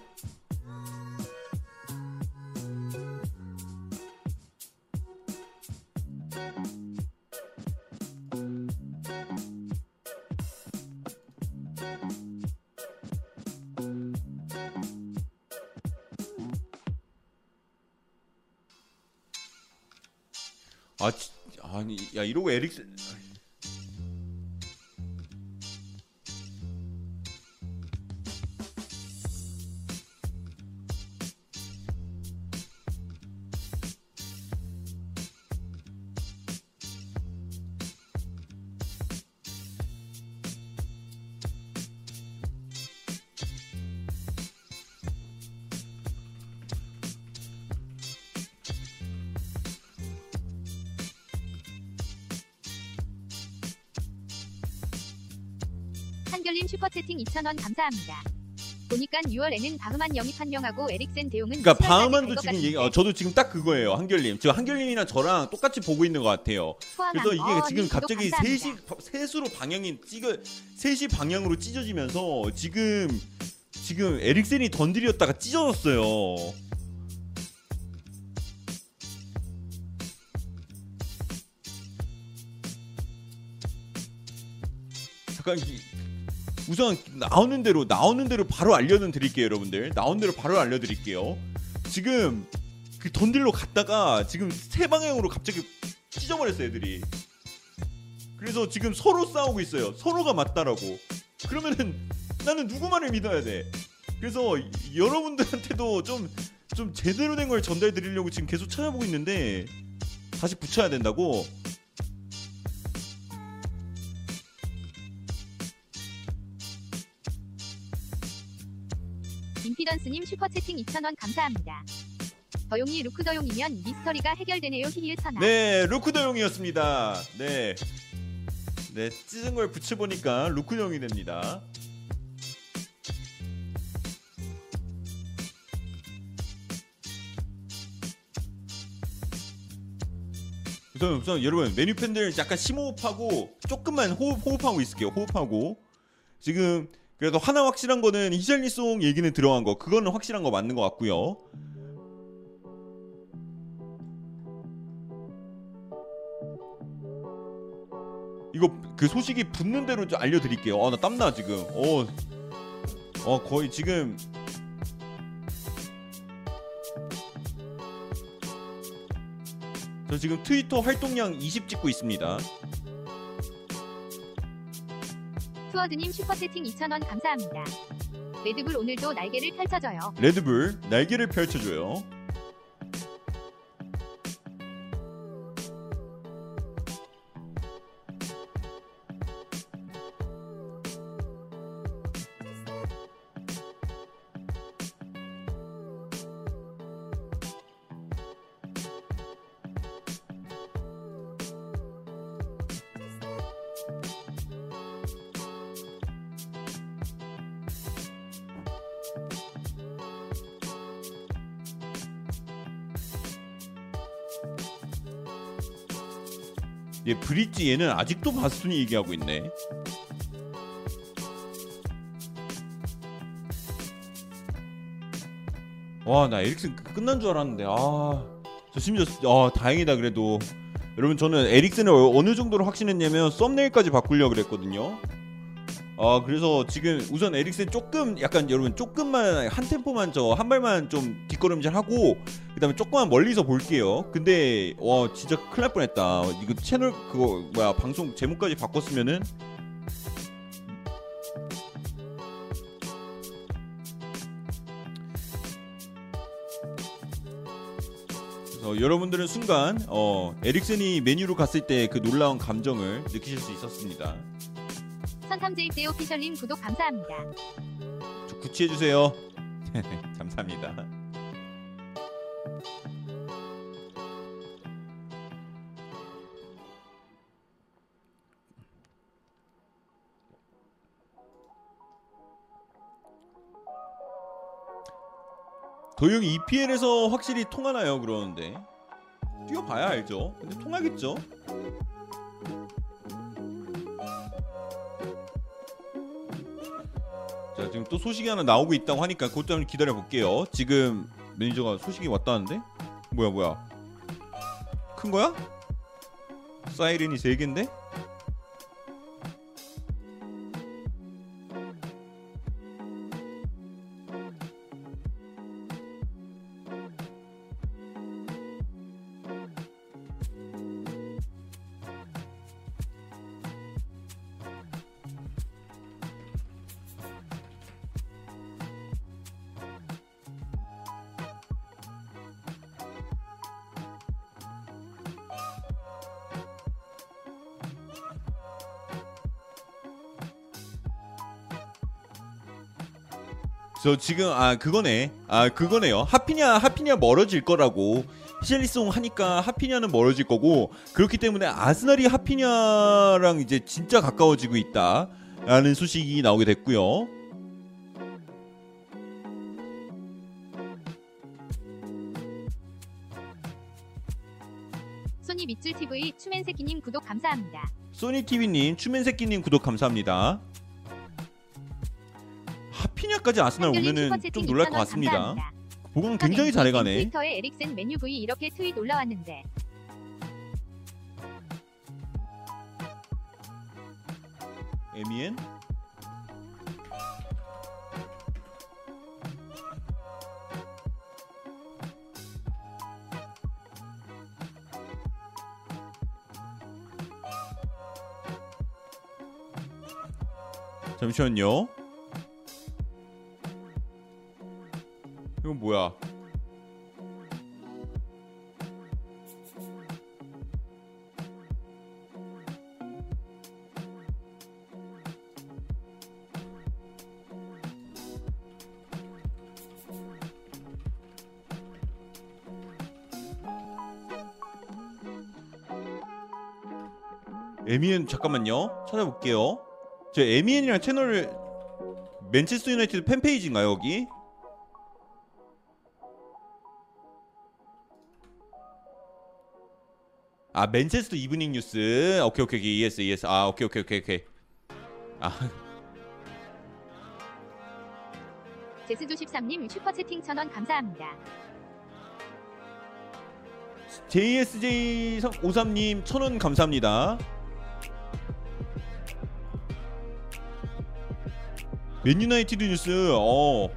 [SPEAKER 1] 야 이러고 에릭슨.
[SPEAKER 2] 슈퍼채팅 2,000원 감사합니다. 보니까 6월에는 바흐만 영입 한 명하고 에릭센 대용은
[SPEAKER 1] 그러니까
[SPEAKER 2] 7월까지
[SPEAKER 1] 바흐만도 지금 얘기, 어, 저도 지금 딱 그거예요, 한결님. 지금 한결님이랑 저랑 똑같이 보고 있는 것 같아요. 그래서 이게
[SPEAKER 2] 어,
[SPEAKER 1] 지금
[SPEAKER 2] 님
[SPEAKER 1] 갑자기. 3시 셋으로 방향이 찌그 3시 방향으로 찢어지면서 지금 지금 에릭센이 던드렸다가 찢어졌어요. 잠깐 이- 우선 나오는 대로 나오는 대로 바로 알려는 드릴게요, 여러분들. 나온 대로 바로 알려드릴게요. 지금 그 던딜로 갔다가 지금 세 방향으로 갑자기 찢어버렸어요, 애들이. 그래서 지금 서로 싸우고 있어요. 서로가 맞다라고. 그러면은 나는 누구 말을 믿어야 돼? 그래서 이- 여러분들한테도 좀, 좀 제대로 된 걸 전달 드리려고 지금 계속 찾아보고 있는데 다시 붙여야 된다고?
[SPEAKER 2] 임피던스님 슈퍼채팅 2,000원 감사합니다. 더용이 루크 더용이면 미스터리가 해결되네요. 히히을 천하.
[SPEAKER 1] 네, 루크더용이었습니다. 네. 네, 찢은 걸 붙여보니까 루크더용이 됩니다. 우선, 우선 여러분 메뉴 팬들 약간 심호흡하고 조금만 호흡, 호흡하고 있을게요. 호흡하고 지금 그래도 하나 확실한 거는 히샬리송 얘기는 들어간 거 그거는 확실한 거 맞는 것 같고요. 이거 그 소식이 붙는 대로 좀 알려드릴게요. 아 나 땀나 지금. 어, 어 거의 지금 저 지금 트위터 활동량 20 찍고 있습니다.
[SPEAKER 2] 투어드님 슈퍼채팅 2,000원 감사합니다. 레드불 오늘도 날개를 펼쳐줘요.
[SPEAKER 1] 레드불 날개를 펼쳐줘요. 브릿지 얘는 아직도 바스톤이 얘기하고 있네. 와 나 에릭슨 끝- 끝난 줄 알았는데 아저 심지어 아 다행이다 그래도 여러분 저는 에릭슨을 어- 어느 정도로 확신했냐면 썸네일까지 바꾸려고 그랬거든요. 아 그래서 지금 우선 에릭슨 조금 약간 여러분 조금만 한 템포만 저 한 발만 좀 뒷걸음질 하고 그다음에 조금만 멀리서 볼게요. 근데 와 진짜 큰일 날 뻔했다. 이거 채널 그거 뭐야 방송 제목까지 바꿨으면은 그래서 여러분들은 순간 어 에릭슨이 메뉴로 갔을 때 그 놀라운 감정을 느끼실 수 있었습니다.
[SPEAKER 2] 선탐제입대 오피셜님 구독 감사합니다.
[SPEAKER 1] 구치해주세요. 감사합니다. 도영 EPL에서 확실히 통하나요? 그러는데 뛰어봐야 알죠. 근데 통하겠죠. 자 지금 또 소식이 하나 나오고 있다고 하니까 그것도 한번 기다려 볼게요. 지금 매니저가 소식이 왔다는데 뭐야 뭐야 큰 거야? 사이렌이 세 개인데? 저 지금 아 그거네 아 그거네요 하피냐 하피냐 멀어질 거라고 히샬리송 하니까 하피냐는 멀어질 거고 그렇기 때문에 아스날이 하피냐랑 이제 진짜 가까워지고 있다라는 소식이 나오게 됐고요.
[SPEAKER 2] 소니 밑줄 TV 추맨새끼님 구독 감사합니다.
[SPEAKER 1] 소니 TV님 추맨새끼님 구독 감사합니다. 하피냐까지 아스날 오면은 좀 놀랄 것
[SPEAKER 2] 6,000원
[SPEAKER 1] 같습니다. 보강 굉장히 잘해가네.
[SPEAKER 2] 트위터에 에릭센 메뉴 V 이렇게 트윗 올라왔는데
[SPEAKER 1] 에미엔 잠시만요. 잠깐만요. 찾아볼게요. 제 MEN이랑 채널 맨체스터 유나이티드 팬페이지인가요 여기? 아 맨체스터 이브닝 뉴스 오케이 오케이 오케이 ES ES 아 오케이 오케이 오케이 오케이 아
[SPEAKER 2] 제스조 13님 슈퍼 채팅 1000원 감사합니다.
[SPEAKER 1] JSJ 53님 천원 감사합니다. 맨유나이티드 뉴스 어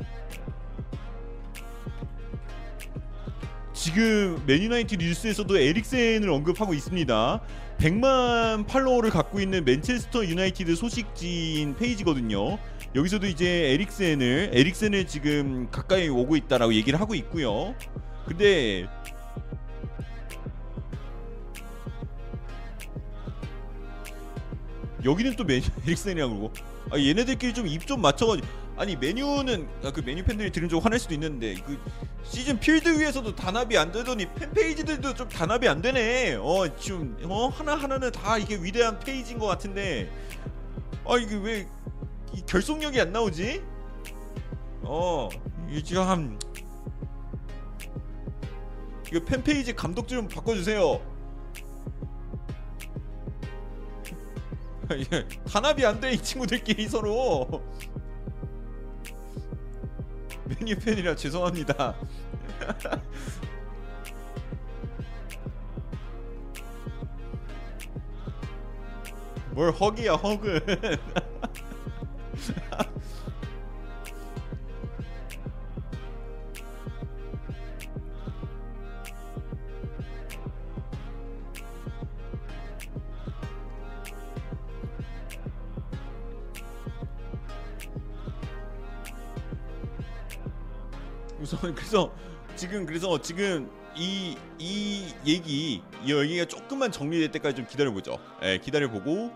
[SPEAKER 1] 지금 맨유나이티드 뉴스에서도 에릭센을 언급하고 있습니다. 100만 팔로워를 갖고 있는 맨체스터 유나이티드 소식지인 페이지거든요. 여기서도 이제 에릭센을 에릭센을 지금 가까이 오고 있다라고 얘기를 하고 있고요. 근데 여기는 또 맨유 에릭센이라고 아, 얘네들끼리 좀 입 좀 맞춰가지고. 아니 맨유는 아, 그 맨유 팬들이 들으면 좀 화낼 수도 있는데 그 시즌 필드 위에서도 단합이 안 되더니 팬 페이지들도 좀 단합이 안 되네. 어 지금 어 하나 하나는 다 이게 위대한 페이지인 것 같은데. 아 이게 왜이 결속력이 안 나오지? 어 이게 한 이거 팬 페이지 감독 좀 바꿔주세요. 단합이 안 돼 이 친구들끼리 서로 메뉴 팬이라 죄송합니다. 뭘 허기야 허그. 우선 그래서 지금 그래서 지금 이 이 얘기 이 얘기가 조금만 정리될 때까지 좀 기다려 보죠. 예, 기다려 보고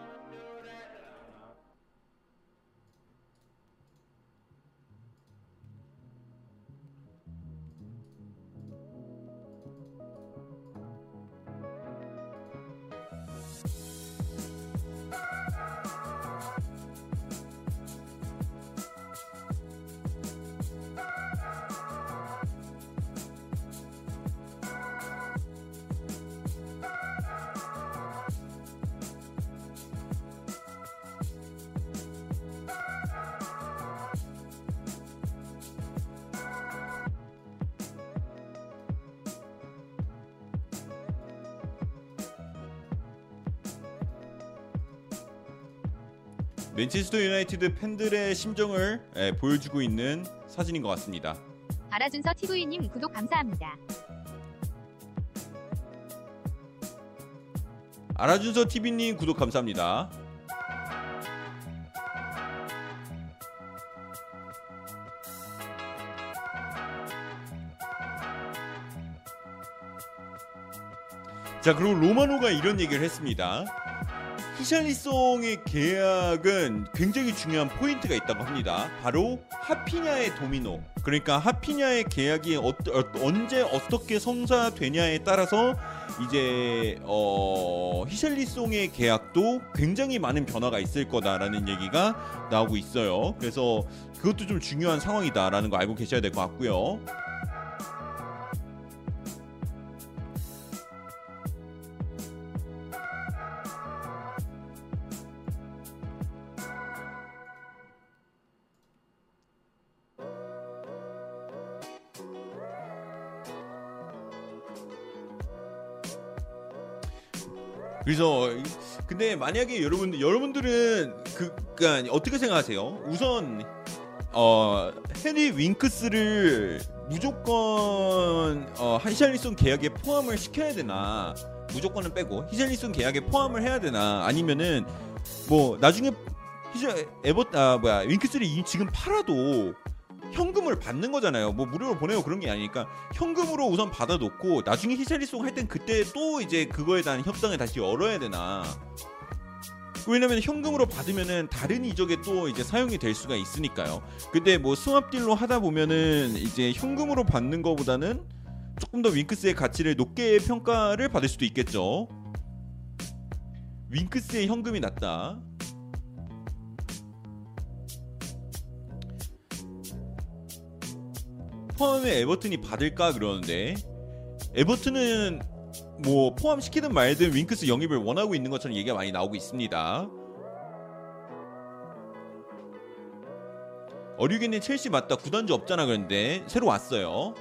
[SPEAKER 1] 맨체스터 유나이티드 팬들의 심정을 예, 보여주고 있는 사진인 것 같습니다.
[SPEAKER 2] 알아준서 TV님 구독 감사합니다.
[SPEAKER 1] 알아준서 TV님 구독 감사합니다. 자 그리고 로마노가 이런 얘기를 했습니다. 히샬리송의 계약은 굉장히 중요한 포인트가 있다고 합니다. 바로 하피냐의 도미노. 그러니까 하피냐의 계약이 어, 어, 언제 어떻게 성사되냐에 따라서 이제 어, 히샬리송의 계약도 굉장히 많은 변화가 있을 거다라는 얘기가 나오고 있어요. 그래서 그것도 좀 중요한 상황이다라는 거 알고 계셔야 될 것 같고요. 그래서 근데 만약에 여러분들 여러분들은 그 그러니까 어떻게 생각하세요? 우선 어 해리 윙크스를 무조건 어 히샬리송 계약에 포함을 시켜야 되나? 무조건은 빼고 히샬리송 계약에 포함을 해야 되나? 아니면은 뭐 나중에 히샬 에버 아 뭐야 윙크스를 이- 지금 팔아도 현금을 받는 거잖아요. 뭐 무료로 보내고 그런 게 아니니까 현금으로 우선 받아놓고 나중에 히샬리송 할 땐 그때 또 이제 그거에 대한 협상을 다시 열어야 되나? 왜냐면 현금으로 받으면은 다른 이적에 또 이제 사용이 될 수가 있으니까요. 근데 뭐 스왑딜로 하다 보면은 이제 현금으로 받는 거보다는 조금 더 윙크스의 가치를 높게 평가를 받을 수도 있겠죠. 윙크스의 현금이 낮다. 포함에 에버튼이 받을까 그러는데 에버튼은 뭐 포함시키든 말든 윙크스 영입을 원하고 있는 것처럼 얘기가 많이 나오고 있습니다. 어류기는 첼시 맞다 구단주 없잖아 그런데 새로 왔어요.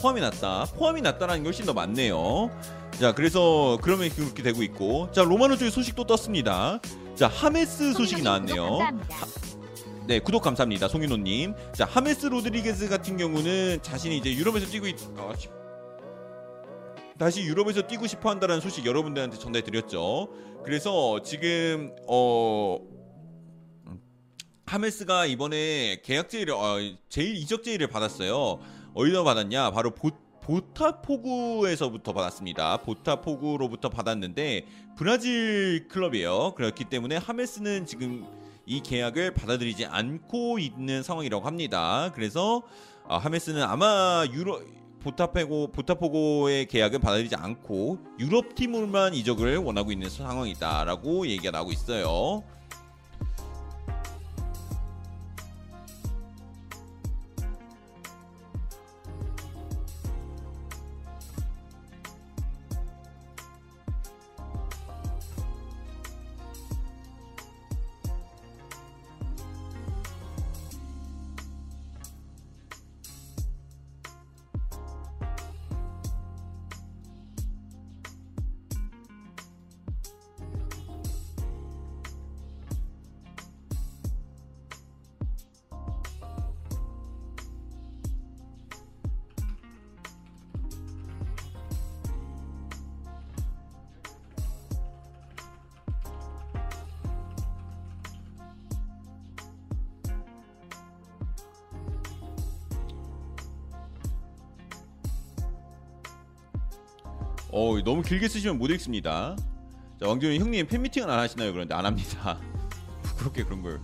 [SPEAKER 1] 포함이 낮다. 포함이 낮다라는 게 훨씬 더 많네요. 자, 그래서 그러면 그렇게 되고 있고, 자 로마노 쪽에 소식 또 떴습니다. 자 하메스 소식이 나왔네요. 네, 구독 감사합니다. 송윤호님. 자, 하메스 로드리게스 같은 경우는 자신이 이제 유럽에서 뛰고 있, 어, 시- 다시 유럽에서 뛰고 싶어 한다는 소식 여러분들한테 전달 드렸죠. 그래서 지금 어 하메스가 이번에 계약 제의를 어, 제일 이적 제의를 받았어요. 어디서 받았냐? 바로 보, 보타포구에서부터 받았습니다. 보타포구로부터 받았는데 브라질 클럽이에요. 그렇기 때문에 하메스는 지금 이 계약을 받아들이지 않고 있는 상황이라고 합니다. 그래서 어, 하메스는 아마 유로 보타페고 보타포고의 계약은 받아들이지 않고 유럽 팀으로만 이적을 원하고 있는 상황이다라고 얘기가 나오고 있어요. 어 너무 길게 쓰시면 못 읽습니다. 자 왕조님 형님 팬미팅은 안 하시나요? 그런데 안 합니다. 부끄럽게 그런 걸.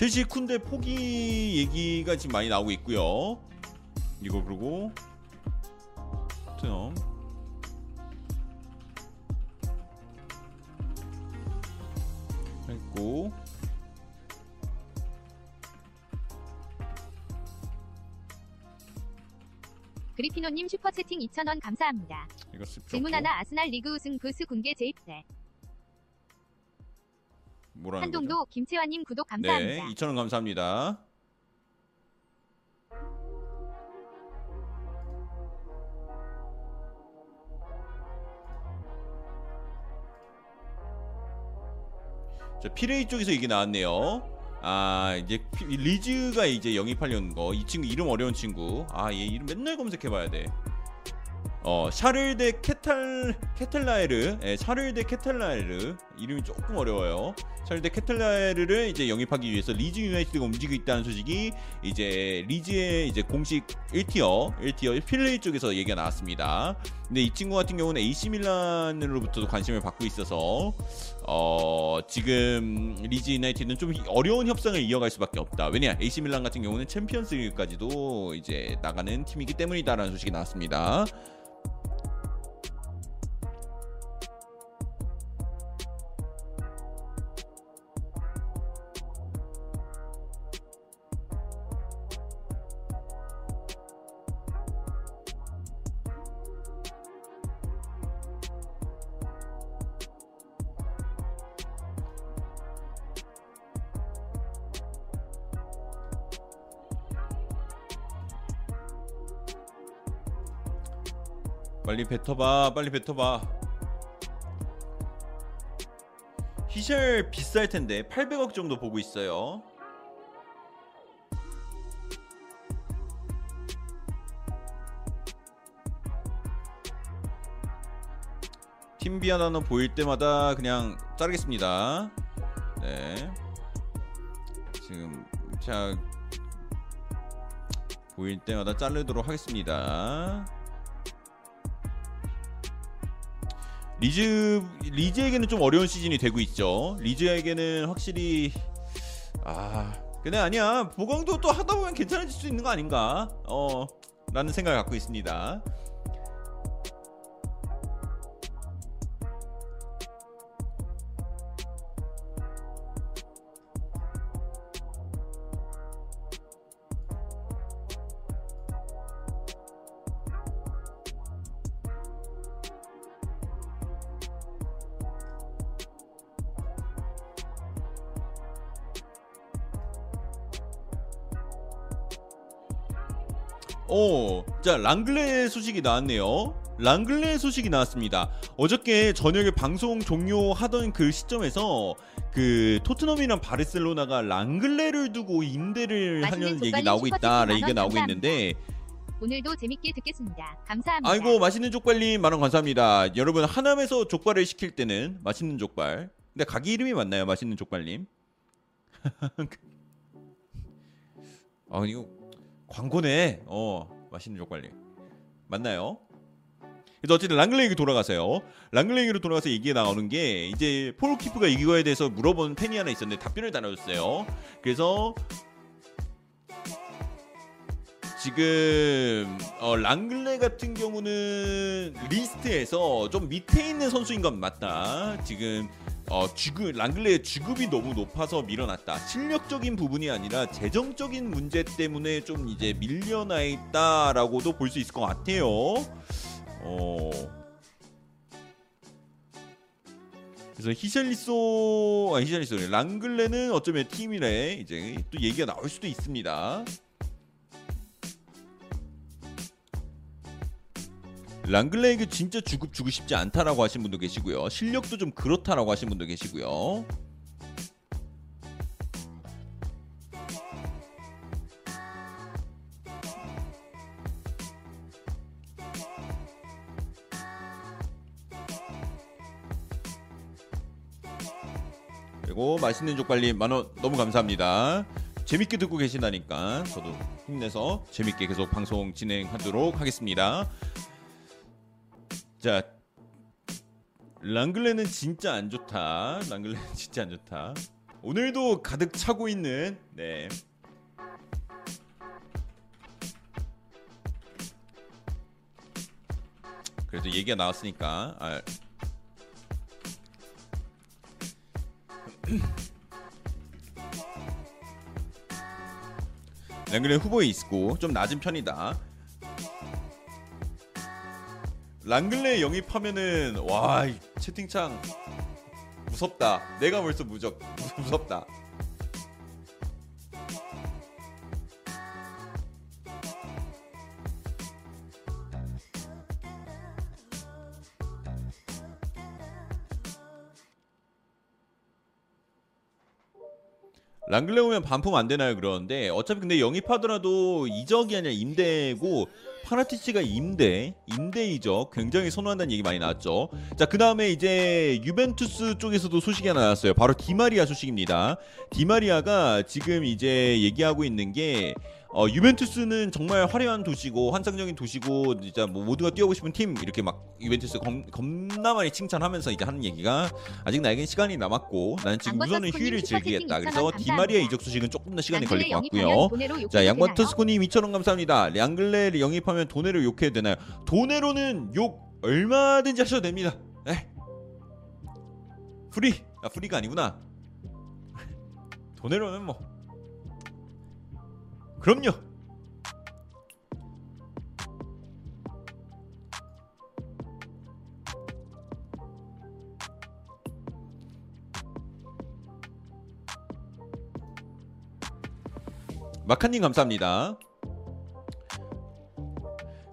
[SPEAKER 1] 첼시 쿤데 포기 얘기가 지금 많이 나오고 있고요. 이거 그리고 토트넘 했고
[SPEAKER 2] 그리피노님 슈퍼채팅 2,000원 감사합니다.
[SPEAKER 1] 이거 습
[SPEAKER 2] 질문. 하나 아스날 리그 우승 부스 군계 재입대.
[SPEAKER 1] 뭐라는 거죠?
[SPEAKER 2] 한동도 김채환님 구독
[SPEAKER 1] 네,
[SPEAKER 2] 감사합니다.
[SPEAKER 1] 2,000원 감사합니다. 자, 피레이 쪽에서 얘기 나왔네요. 아, 이제 피- 리즈가 이제 영입하려는 거. 이 친구 이름 어려운 친구. 아, 얘 이름 맨날 검색해 봐야 돼. 어, 샤를 데 케탈 케텔라에르. 예, 샤를 데 케텔라에르. 이름이 조금 어려워요. 샤를 데 케텔라에르를 이제 영입하기 위해서 리즈 유나이티드가 움직이고 있다는 소식이 이제 리즈의 이제 공식 1tier, 1tier 필 헤이 쪽에서 얘기가 나왔습니다. 근데 이 친구 같은 경우는 AC 밀란으로부터도 관심을 받고 있어서 어, 지금 리즈 유나이티드는 좀 어려운 협상을 이어갈 수밖에 없다. 왜냐? AC 밀란 같은 경우는 챔피언스리그까지도 이제 나가는 팀이기 때문이다라는 소식이 나왔습니다. 빨리 뱉어봐 빨리 뱉어봐. 히샬 비쌀 텐데 800억 정도 보고 있어요. 팀비 하나는 보일 때마다 그냥 자르겠습니다. 네. 지금 자 보일 때마다 자르도록 하겠습니다 리즈 리즈에게는 좀 어려운 시즌이 되고 있죠. 리즈에게는 확실히 아 근데 아니야 보강도 또 하다 보면 괜찮아질 수 있는 거 아닌가? 어 라는 생각을 갖고 있습니다. 오, 자 랑글레 소식이 나왔네요. 랑글레 소식이 나왔습니다. 어저께 저녁에 방송 종료하던 그 시점에서 그 토트넘이랑 바르셀로나가 랑글레를 두고 임대를 하는 얘기 나오고 있다.
[SPEAKER 2] 슈퍼채팅
[SPEAKER 1] 얘기가 나오고. 있는데
[SPEAKER 2] 오늘도 재밌게 듣겠습니다. 감사합니다.
[SPEAKER 1] 아이고 맛있는 족발님 만원 감사합니다. 여러분 하남에서 족발을 시킬 때는 맛있는 족발. 근데 가게 이름이 맞나요? 맛있는 족발님? 아 이거 광고네. 어 맛있는 족발님 맞나요? 그래서 어쨌든 랑글레 얘기 돌아가세요. 랑글레 얘기로 돌아가서 얘기가 나오는 게 이제 폴 오키프가 이거에 대해서 물어본 팬이 하나 있었는데 답변을 달아줬어요. 그래서 지금 어, 랑글레 같은 경우는 리스트에서 좀 밑에 있는 선수인 건 맞다. 지금 어, 주급 랑글레의 주급이 너무 높아서 밀어놨다. 실력적인 부분이 아니라 재정적인 문제 때문에 좀 이제 밀려나 있다라고도 볼 수 있을 것 같아요. 어. 그래서 히샬리소 아 히샬리소 랑글레는 어쩌면 팀이래 이제 또 얘기가 나올 수도 있습니다. 랑글레에게 진짜 주급 주고 싶지 않다라고 하신 분도 계시고요. 실력도 좀 그렇다라고 하신 분도 계시고요. 그리고 맛있는 족발님 만원 너무 감사합니다. 재밌게 듣고 계신다니까 저도 힘내서 재밌게 계속 방송 진행하도록 하겠습니다. 자 랑글레는 진짜 안 좋다. 랑글레는 진짜 안 좋다. 오늘도 가득 차고 있는 네. 그래도 얘기가 나왔으니까 아, 랭글레 후보에 있고 좀 낮은 편이다. 랑글레 영입하면은 와이 채팅창 무섭다. 내가 벌써 무적 무섭다. 랑글레 오면 반품 안 되나요? 그러는데 어차피 근데 영입하더라도 이적이 아니라 임대고 파라티치가 임대, 임대 이적 굉장히 선호한다는 얘기 많이 나왔죠. 자, 그 다음에 이제 유벤투스 쪽에서도 소식이 하나 나왔어요. 바로 디마리아 소식입니다. 디마리아가 지금 이제 얘기하고 있는 게 어, 유벤투스는 정말 화려한 도시고 환상적인 도시고 진짜 뭐 모두가 뛰어보고 싶은 팀 이렇게 막 유벤투스 검, 겁나 많이 칭찬하면서 이제 하는 얘기가 아직 나에겐 시간이 남았고 나는 지금 우선은 휴일을 즐기겠다.
[SPEAKER 2] 2,000원
[SPEAKER 1] 그래서. 디마리아 이적 소식은 조금 더 시간이 걸릴 것 같고요. 자, 양반? 터스코님 2,000원 감사합니다. 랑글레 영입하면 돈으로 욕해도 되나요? 돈으로는 욕 얼마든지 하셔도 됩니다. 에. 프리. 아, 프리가 아니구나. 돈으로는 뭐. 그럼요. 마카님 감사합니다.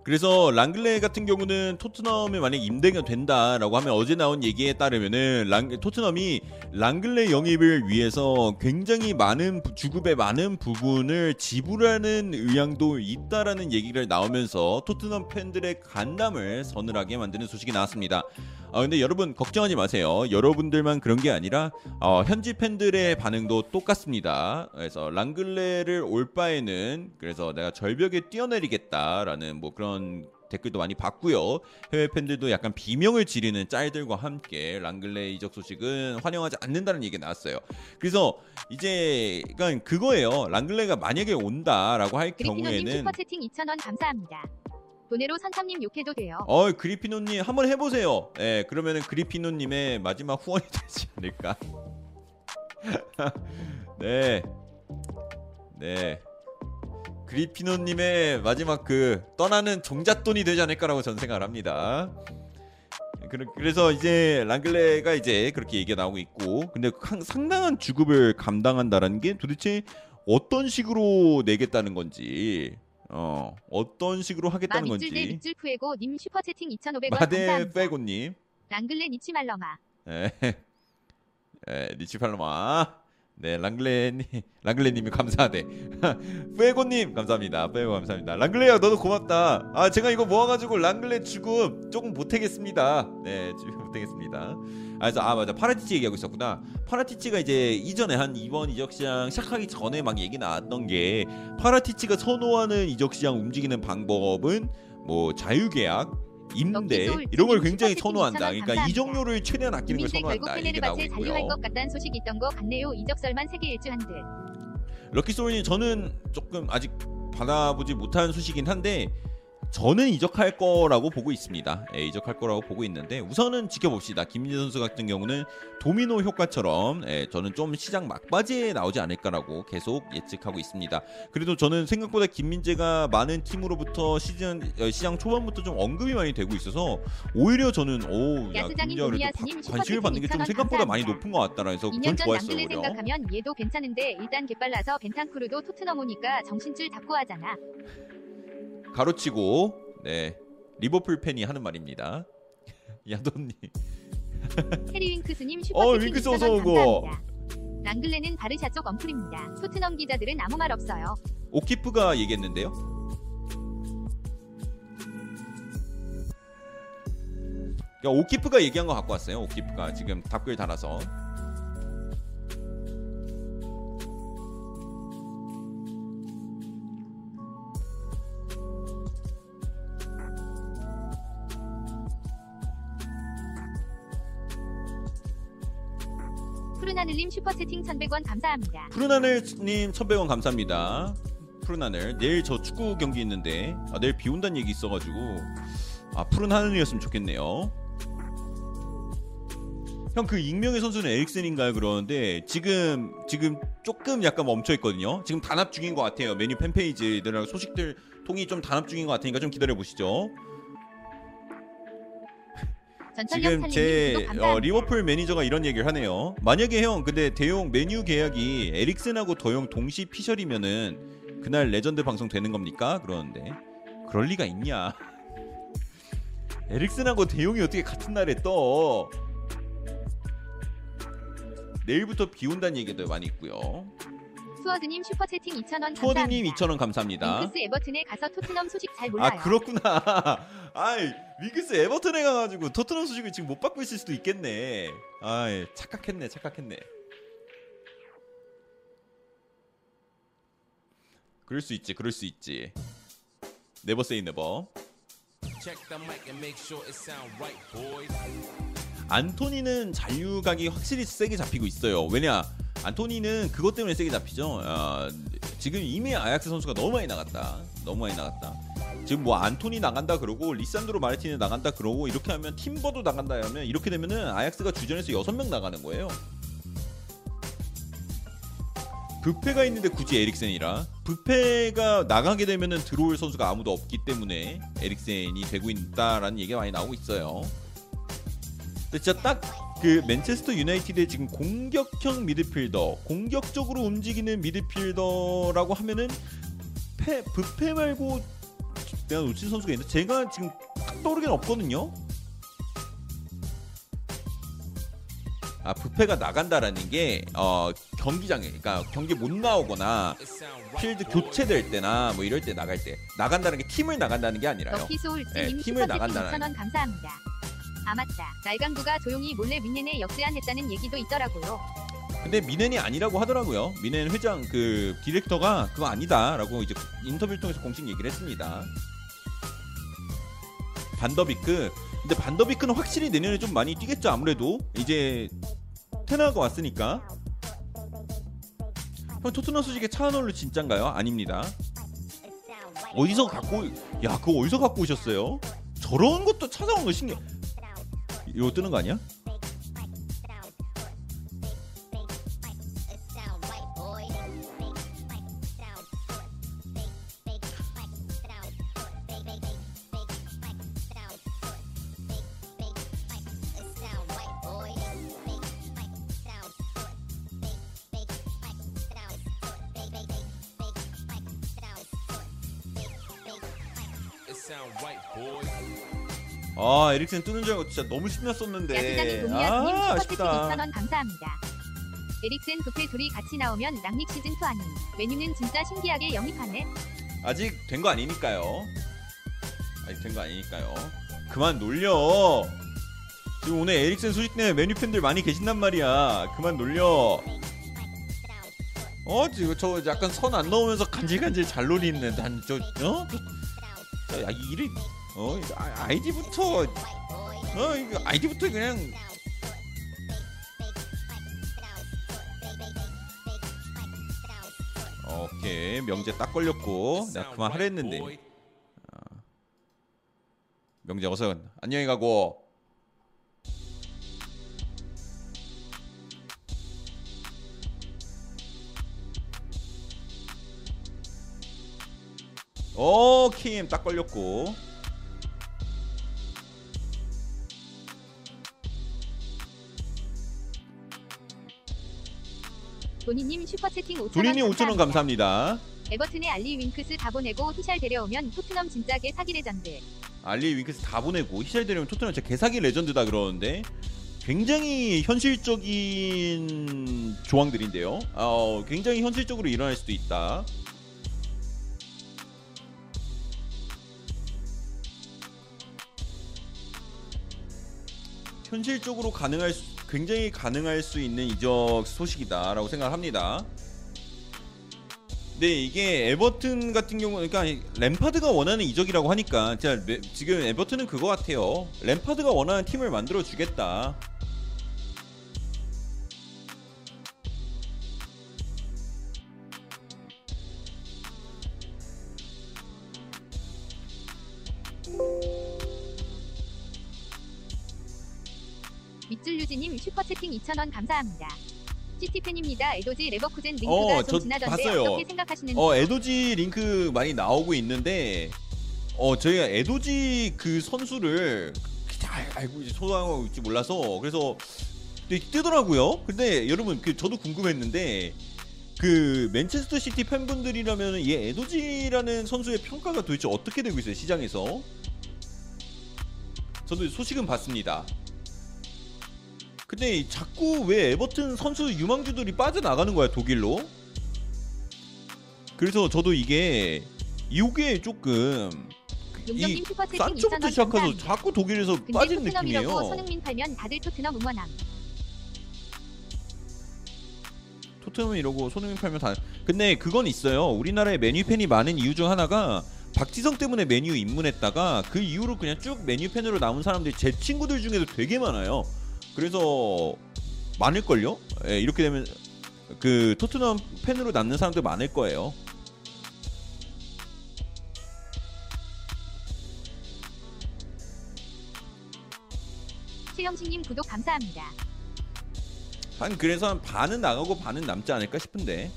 [SPEAKER 1] 그래서 랑글레 같은 경우는 토트넘에 만약 임대가 된다라고 하면 어제 나온 얘기에 따르면은 랑, 토트넘이 랑글레 영입을 위해서 굉장히 많은 부- 주급의 많은 부분을 지불하는 의향도 있다라는 얘기를 나오면서 토트넘 팬들의 간담을 서늘하게 만드는 소식이 나왔습니다. 아 근데 여러분 걱정하지 마세요. 여러분들만 그런 게 아니라 어, 현지 팬들의 반응도 똑같습니다. 그래서 랑글레를 올 바에는 그래서 내가 절벽에 뛰어내리겠다라는 뭐 그런 댓글도 많이 봤고요. 해외 팬들도 약간 비명을 지르는 짤들과 함께 랑글레 이적 소식은 환영하지 않는다는 얘기가 나왔어요. 그래서 이제 그러니까 그거예요. 랑글레가 만약에 온다라고 할 경우에는
[SPEAKER 2] 슈퍼채팅 2,000원 감사합니다. 돈으로 선탐님 욕해도 돼요.
[SPEAKER 1] 어 그리피노님 한번 해보세요. 예, 그러면은 그리피노님의 마지막 후원이 되지 않을까. 네, 네. 그리피노님의 마지막 그 떠나는 종잣돈이 되지 않을까라고 저는 생각을 합니다. 그래- 그래서 이제 랑글레가 이제 그렇게 얘기가 나오고 있고, 근데 상- 상당한 주급을 감당한다라는 게 도대체 어떤 식으로 내겠다는 건지, 어 어떤 식으로
[SPEAKER 2] 마
[SPEAKER 1] 하겠다는
[SPEAKER 2] 대
[SPEAKER 1] 건지.
[SPEAKER 2] 밑줄 푸에고 님 슈퍼 채팅 2,500원
[SPEAKER 1] 마데
[SPEAKER 2] 감사합니다.
[SPEAKER 1] 페고님,
[SPEAKER 2] 랑글레 니치 말러마.
[SPEAKER 1] 에, 에, 리치 팔로마, 네 랑글레님, 랑글레님이 감사하대. 페고님 감사합니다. 페고 감사합니다. 랑글레야 너도 고맙다. 아 제가 이거 모아가지고 랑글레 주급 조금 보태겠습니다. 네 주급 보태겠습니다. 아, 그래서 아 맞아 파라티치 얘기하고 있었구나. 파라티치가 이제 이전에 한 이번 이적 시장 시작하기 전에 막 얘기 나왔던 게 파라티치가 선호하는 이적 시장 움직이는 방법은 뭐 자유계약. 임대 이런
[SPEAKER 2] 걸팀
[SPEAKER 1] 굉장히 선호한다.
[SPEAKER 2] 2,000원
[SPEAKER 1] 그러니까. 이적료를 최대한 아끼는 걸 선호한다. 이게 나오고 있고요.
[SPEAKER 2] 것 같다는 소식 있던 거 같네요. 이적설만 세계 일주한 듯.
[SPEAKER 1] 럭키소울님 저는 조금 아직 받아보지 못한 소식이긴 한데 저는 이적할 거라고 보고 있습니다. 예, 이적할 거라고 보고 있는데 우선은 지켜봅시다. 김민재 선수 같은 경우는 도미노 효과처럼 예, 저는 좀 시장 막바지에 나오지 않을까라고 계속 예측하고 있습니다. 그래도 저는 생각보다 김민재가 많은 팀으로부터 시즌 어, 시장 초반부터 좀 언급이 많이 되고 있어서 오히려 저는 오, 야,
[SPEAKER 2] 슈퍼채팅
[SPEAKER 1] 관심을 받는 게좀
[SPEAKER 2] 2,000원
[SPEAKER 1] 생각보다 많이. 높은 것 같다라 해서 그건
[SPEAKER 2] 2년 전
[SPEAKER 1] 오히려.
[SPEAKER 2] 생각하면 얘도 괜찮은데 일단 개빨라서 벤탄쿠르도 토트넘 오니까 정신줄 잡고 하잖아.
[SPEAKER 1] 가로치고 네 리버풀 팬이 하는 말입니다. 야돈님
[SPEAKER 2] 해리 윙크스님
[SPEAKER 1] 어,
[SPEAKER 2] 슈퍼채팅
[SPEAKER 1] 윙크스
[SPEAKER 2] 2,000원
[SPEAKER 1] 어서 오고.
[SPEAKER 2] 랑글레는 바르샤 쪽 언플입니다. 토트넘 기자들은 아무 말 없어요.
[SPEAKER 1] 오키프가 얘기했는데요. 그러니까 오키프가 얘기한 거 갖고 왔어요. 오키프가 지금 답글 달아서
[SPEAKER 2] 푸른 하늘님 슈퍼채팅 1100원 감사합니다.
[SPEAKER 1] 푸른 하늘님 1,100원 감사합니다. 푸른 하늘 내일 저 축구 경기 있는데 아, 내일 비 온다는 얘기 있어가지고 아 푸른 하늘이었으면 좋겠네요. 형 그 익명의 선수는 에릭센인가요? 그러는데 지금 지금 조금 약간 멈춰 있거든요. 지금 단합 중인 것 같아요. 메뉴 팬페이지들하고 소식들 통이 좀 단합 중인 것 같으니까 좀 기다려 보시죠. 지금 제. 어, 리버풀 매니저가 이런 얘기를 하네요. 만약에 형 근데 더용 맨유 계약이 에릭슨하고 더용 동시 피셜이면은 그날 레전드 방송 되는 겁니까? 그러는데 그럴 리가 있냐? 에릭슨하고 더용이 어떻게 같은 날에 떠? 내일부터 비 온다는 얘기도 많이 있고요.
[SPEAKER 2] 수어드님 슈퍼채팅 2,000원
[SPEAKER 1] 투어드님
[SPEAKER 2] 감사합니다.
[SPEAKER 1] 2,000원 감사합니다.
[SPEAKER 2] 윙크스 에버튼에 가서 토트넘 소식 잘 몰라요.
[SPEAKER 1] 아 그렇구나. 아이 위그스 에버튼에 가가지고 토트넘 소식을 지금 못 받고 있을 수도 있겠네. 아이 착각했네, 착각했네. 그럴 수 있지, 그럴 수 있지.
[SPEAKER 3] Never say never.
[SPEAKER 1] 안토니는 잔류각이 확실히 세게 잡히고 있어요. 왜냐? 안토니는 그것 때문에 세게 잡히죠. 아, 지금 이미 아약스 선수가 너무 많이 나갔다. 너무 많이 나갔다. 지금 뭐 안토니 나간다 그러고 리산드로 마르티네 나간다 그러고 이렇게 하면 팀버도 나간다 하면 이렇게 되면은 아약스가 주전에서 6명 나가는 거예요. 부페가 있는데 굳이 에릭센이라 부페가 나가게 되면은 들어올 선수가 아무도 없기 때문에 에릭센이 되고 있다라는 얘기가 많이 나오고 있어요. 근데 진짜 딱 그 맨체스터 유나이티드의 지금 공격형 미드필더, 공격적으로 움직이는 미드필더라고 하면은 페, 부페 말고 내가 놓친 선수가 있는데 제가 지금 딱 떠오르긴 없거든요. 아 부페가 나간다라는 게 어, 경기장에, 그러니까 경기 못 나오거나. 필드. 교체될 때나 뭐 이럴 때 나갈 때 나간다는 게 팀을 나간다는 게 아니라요. 네, 팀을 나간다는
[SPEAKER 2] 2,000원 감사합니다. 아 맞다. 날강구가 조용히 몰래 민넨에 역세안했다는 얘기도 있더라고요.
[SPEAKER 1] 근데 미넨이 아니라고 하더라고요. 미넨 회장 그 디렉터가 그거 아니다라고 이제 인터뷰를 통해서 공식 얘기를 했습니다. 반더비크. 근데 반더비크는 확실히 내년에 좀 많이 뛰겠죠. 아무래도 이제 테나가 왔으니까. 형 토트넘 소식에 차은올로 진짠가요? 아닙니다. 어디서 갖고 야 그거 어디서 갖고 오셨어요? 저런 것도 찾아온 거 신기해. 이거 뜨는 거 아니야? 에릭센 뜨는 줄 알고 진짜 너무 신났었는데
[SPEAKER 2] 동미야님
[SPEAKER 1] 아 아쉽다
[SPEAKER 2] 2,000원 감사합니다. 에릭센 부페 둘이 같이 나오면 랑닉 시즌 2 아님. 메뉴는 진짜 신기하게 영입하네.
[SPEAKER 1] 아직 된 거 아니니까요 아직 된 거 아니니까요 그만 놀려 지금 오늘 에릭센 소식 때문에 메뉴 팬들 많이 계신단 말이야 그만 놀려 어 지금 저 약간 선 안 넣으면서 간질간질 잘 노리는 한저 어? 저, 야, 이름 어 아, 아이디부터 어 이거 아이디부터 그냥. 오케이 명제 딱 걸렸고 내가 그만 하려 했는데.
[SPEAKER 3] boy.
[SPEAKER 1] 명제 어서 안녕히 가고. 오킴 딱 걸렸고
[SPEAKER 2] 도니님 슈퍼채팅 5,000원
[SPEAKER 1] 도리님 5천원
[SPEAKER 2] 감사합니다. 에버튼에 알리 윙크스 다 보내고 히샬 데려오면 토트넘 진짜 개사기 레전드.
[SPEAKER 1] 알리 윙크스 다 보내고 히샬 데려오면 토트넘 진짜 개사기 레전드다 그러는데 굉장히 현실적인 조항들인데요. 어, 굉장히 현실적으로 일어날 수도 있다. 현실적으로 가능할 수, 굉장히 가능할 수 있는 이적 소식이다라고 생각합니다. 네 이게 에버튼 같은 경우는 그러니까 램파드가 원하는 이적이라고 하니까 지금 에버튼은 그거 같아요. 램파드가 원하는 팀을 만들어 주겠다.
[SPEAKER 2] 밧줄유지님 슈퍼채팅 2,000원 감사합니다. 시티팬입니다. 에도지 레버쿠젠 링크가
[SPEAKER 1] 어, 좀저
[SPEAKER 2] 지나던데
[SPEAKER 1] 봤어요.
[SPEAKER 2] 어떻게 생각하시는지
[SPEAKER 1] 어 에도지 링크 많이 나오고 있는데 어 저희가 에도지 그 선수를 잘 알고 이제 소통하고 있지 몰라서 그래서 뜨더라고요. 근데 여러분 그 저도 궁금했는데 그 맨체스터 시티 팬분들이라면 이 에도지라는 선수의 평가가 도대체 어떻게 되고 있어요 시장에서? 저도 소식은 봤습니다. 근데 자꾸 왜 에버튼 선수 유망주들이 빠져나가는 거야 독일로? 그래서 저도 이게 이게 조금
[SPEAKER 2] 용정님
[SPEAKER 1] 이 산초부터
[SPEAKER 2] 2,000원
[SPEAKER 1] 시작해서. 자꾸 독일에서 빠진 느낌이에요.
[SPEAKER 2] 손흥민 팔면 다들 토트넘 응원함.
[SPEAKER 1] 토트넘 이러고 손흥민 팔면 다. 근데 그건 있어요. 우리나라에 메뉴 팬이 많은 이유 중 하나가 박지성 때문에 메뉴 입문했다가 그 이후로 그냥 쭉 메뉴 팬으로 남은 사람들이 제 친구들 중에도 되게 많아요. 그래서 많을걸요? 예, 이렇게 되면 그 토트넘 팬으로 남는 사람들 많을 거예요.
[SPEAKER 2] 최영식님 구독 감사합니다.
[SPEAKER 1] 한 그래서 한 반은 나가고 반은 남지 않을까 싶은데.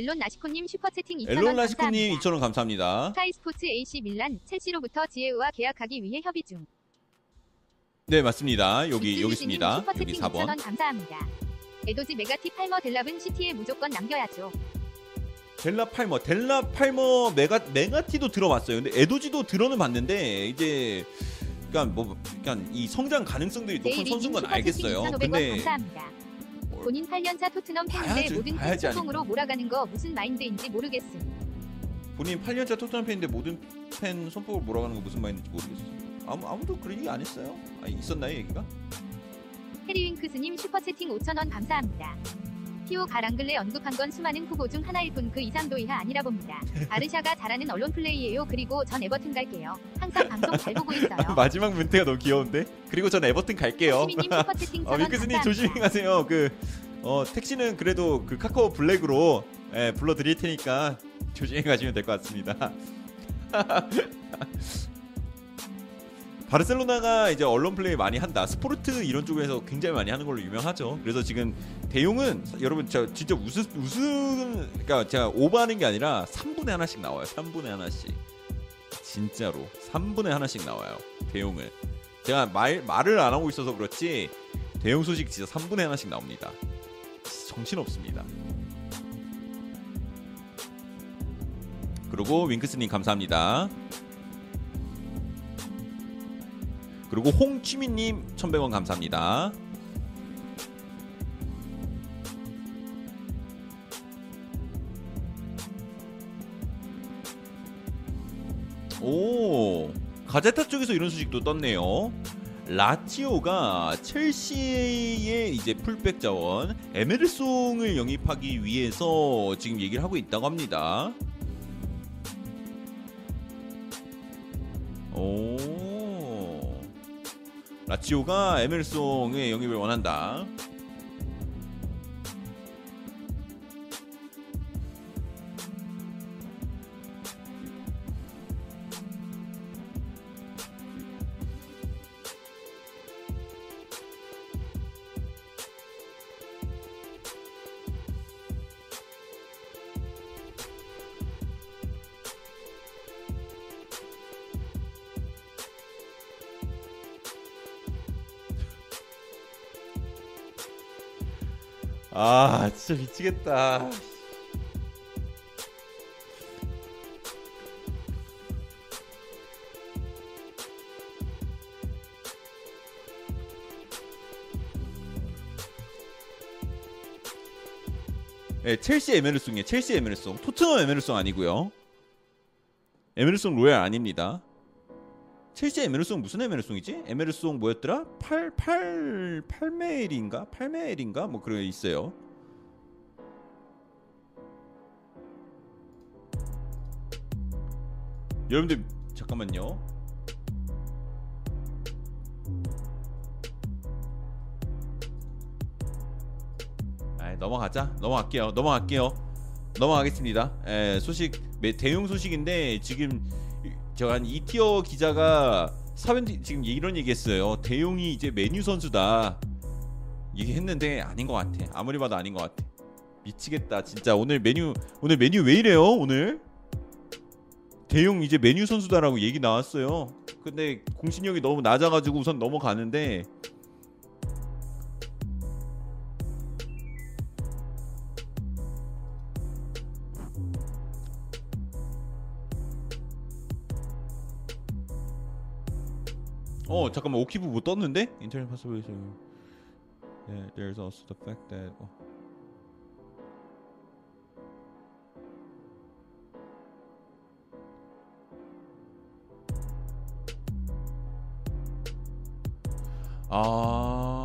[SPEAKER 2] 엘론 나시코님 슈퍼채팅 2,000원
[SPEAKER 1] 엘론. 라시코님 2,000원 감사합니다.
[SPEAKER 2] 스카이스포츠 AC 밀란 첼시로부터 지예흐와 계약하기 위해 협의 중.
[SPEAKER 1] 네 맞습니다. 여기 여기 있습니다. 여기 4번.
[SPEAKER 2] 2,000원 감사합니다. 에도지 맥아티 팔머 델랍은 시티에 무조건 남겨야죠.
[SPEAKER 1] 델라 팔머, 델라 팔머 맥아 맥아티도 들어봤어요. 근데 에도지도 들어는 봤는데 이제 그러니까 뭐 그러니까 이 성장 가능성들이 높은 선수인 건 알겠어요.
[SPEAKER 2] 2,500원
[SPEAKER 1] 근데
[SPEAKER 2] 감사합니다. 본인 8년차 토트넘 팬인데
[SPEAKER 1] 봐야지,
[SPEAKER 2] 모든 팬
[SPEAKER 1] 봐야지
[SPEAKER 2] 소통으로 몰아가는 거 무슨 마인드인지 모르겠음.
[SPEAKER 1] 본인 8년차 토트넘 팬인데 모든 팬 손목을 몰아가는 거 무슨 말인지 모르겠어요. 아무 아무도 그런 얘기 안 했어요. 아니 있었나요 얘기가?
[SPEAKER 2] 해리윙크스님 슈퍼채팅 5,000원 감사합니다. 피오가 랑글레 언급한 건 수많은 후보 중 하나일 뿐 그 이상도 이하 아니라 봅니다. 아르샤가 잘하는 언론 플레이예요. 그리고 전 에버튼 갈게요. 항상 방송 잘 보고 있어요.
[SPEAKER 1] 마지막 멘트가 너무 귀여운데. 그리고 전 에버튼 갈게요.
[SPEAKER 2] 시민님 슈퍼채팅
[SPEAKER 1] 어,
[SPEAKER 2] 1,000원
[SPEAKER 1] 윙크스님
[SPEAKER 2] 감사합니다.
[SPEAKER 1] 조심히 가세요. 그 어, 택시는 그래도 그 카카오 블랙으로 예, 불러드릴 테니까 조심히 가시면 될 것 같습니다. 바르셀로나가 이제 언론 플레이 많이 한다. 스포르트 이런 쪽에서 굉장히 많이 하는 걸로 유명하죠. 그래서 지금 대용은 여러분 저 진짜 우승 우승 그러니까 제가 오버하는 게 아니라 3분의 하나씩 나와요. 3분의 하나씩. 진짜로 3분의 하나씩 나와요. 대용을. 제가 말 말을 안 하고 있어서 그렇지 대용 소식 진짜 3분의 하나씩 나옵니다. 정신 없습니다. 그리고 윙크스님 감사합니다. 그리고 홍취민님 1,100원 감사합니다. 오 가제타 쪽에서 이런 소식도 떴네요. 라치오가 첼시의 이제 풀백 자원 에메르송을 영입하기 위해서 지금 얘기를 하고 있다고 합니다. 오 라치오가 에메르송의 영입을 원한다. 아 진짜 미치겠다. 네, 첼시 에메르송이에요. 첼시 에메르송. 토트넘 에메르송 아니고요. 에메르송 로얄 아닙니다. 실제 에메르송 무슨 에메르송이지? 에메르송 뭐였더라? 8 8 8메일인가? 8메일인가? 뭐 그런 게 있어요. 여러분들 잠깐만요. 아, 넘어가자. 넘어갈게요. 넘어갈게요. 넘어가겠습니다. 에, 소식 대용 소식인데 지금 저한 이티어 기자가 사변 지금 이런 얘기했어요. 대용이 이제 메뉴 선수다. 얘기했는데 아닌 것 같아. 아무리 봐도 아닌 것 같아. 미치겠다. 진짜 오늘 메뉴 오늘 메뉴 왜 이래요? 오늘 대용 이제 메뉴 선수다라고 얘기 나왔어요. 근데 공신력이 너무 낮아가지고 우선 넘어가는데 어 잠깐만 오키브 뭐 떴는데? 인터넷 파스워드 yeah, there's also the fact that 어. 아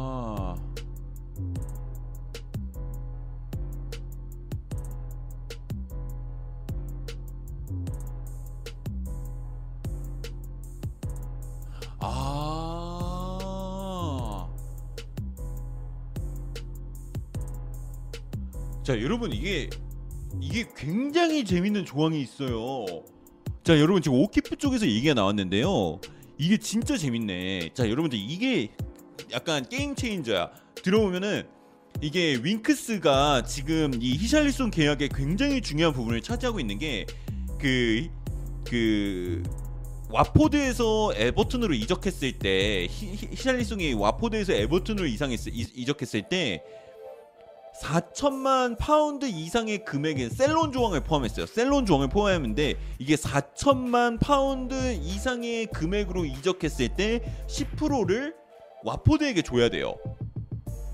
[SPEAKER 1] 자, 여러분 이게 이게 굉장히 재밌는 조항이 있어요. 자, 여러분 지금 오키프 쪽에서 얘기가 나왔는데요. 이게 진짜 재밌네. 자, 여러분들 이게 약간 game changer야. 들어오면은 이게 윙크스가 지금 이 히샬리송 계약의 굉장히 중요한 부분을 차지하고 있는 게 그 그 와포드에서 에버튼으로 이적했을 때 히, 히- 히샬리송이 와포드에서 에버튼으로 이상했 이, 이적했을 때 4천만 파운드 이상의 금액인 sell-on 조항을 포함했어요. sell-on 조항을 포함했는데 이게 4천만 파운드 이상의 금액으로 이적했을 때 10%를 와포드에게 줘야 돼요.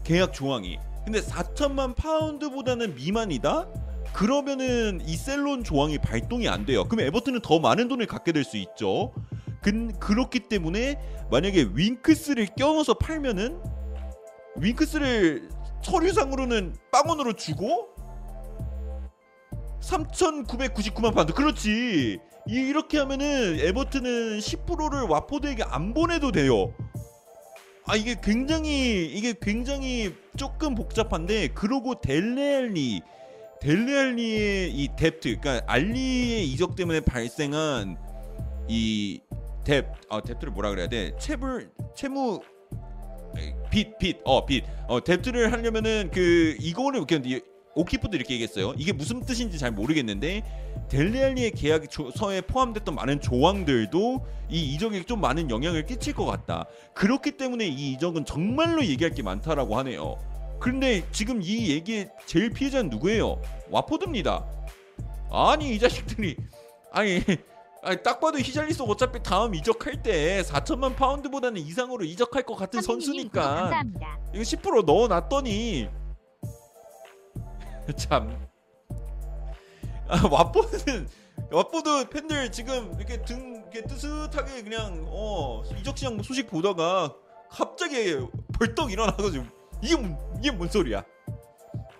[SPEAKER 1] 계약 조항이. 근데 4천만 파운드보다는 미만이다? 그러면은 이 sell-on 조항이 발동이 안 돼요. 그럼 에버튼은 더 많은 돈을 갖게 될 수 있죠. 근 그렇기 때문에 만약에 윙크스를 껴넣어서 팔면은 윙크스를 서류상으로는 빵원으로 주고 3,999만 파운드. 그렇지. 이- 이렇게 하면은 에버튼은 10%를 와포드에게 안 보내도 돼요. 아 이게 굉장히 이게 굉장히 조금 복잡한데 그러고 델레알리 델레알리의 이 debt 그러니까 알리의 이적 때문에 발생한 이 뎁, 아 뎁트를 뭐라 그래야 돼? 채물 채무 빚, 빚, 어, 빚. 어, 뎁트를 하려면은 그 이거를 그냥 이- 오키프도 이렇게 얘기했어요. 이게 무슨 뜻인지 잘 모르겠는데 델리알리의 계약 조- 서에 포함됐던 많은 조항들도 이 이적에 좀 많은 영향을 끼칠 것 같다. 그렇기 때문에 이 이적은 정말로 얘기할 게 많다라고 하네요. 그런데 지금 이 얘기의 제일 피해자는 누구예요? 와포드입니다. 아니 이 자식들이 아니 아니 딱 봐도 히샬리스 어차피 다음 이적할 때 4천만 파운드보다는 이상으로 이적할 것 같은 선수니까. 이거 10% 넣어놨더니 참 아, 와포드는 와포드 팬들 지금 이렇게 등 이렇게 뜨뜻하게 그냥 어 이적 시장 소식 보다가 갑자기 벌떡 일어나가지고 이게 뭔, 이게 뭔 소리야?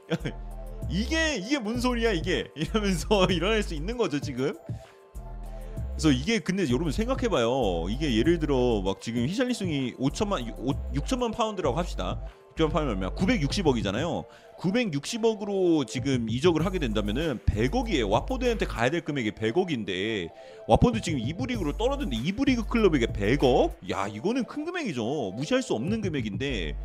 [SPEAKER 1] 이게 이게 뭔 소리야 이게 이러면서 일어날 수 있는 거죠 지금. 그래서 이게 근데 여러분 생각해봐요. 이게 예를 들어 막 지금 히샬리송이 5천만 6천만 파운드라고 합시다. 6천만 파운드 얼마? 960억이잖아요. 960억으로 지금 이적을 하게 된다면은 100억이에요. 와포드한테 가야 될 금액이 100억인데 와포드 지금 2부 리그로 떨어졌는데 2부 리그 클럽에게 100억? 야 이거는 큰 금액이죠. 무시할 수 없는 금액인데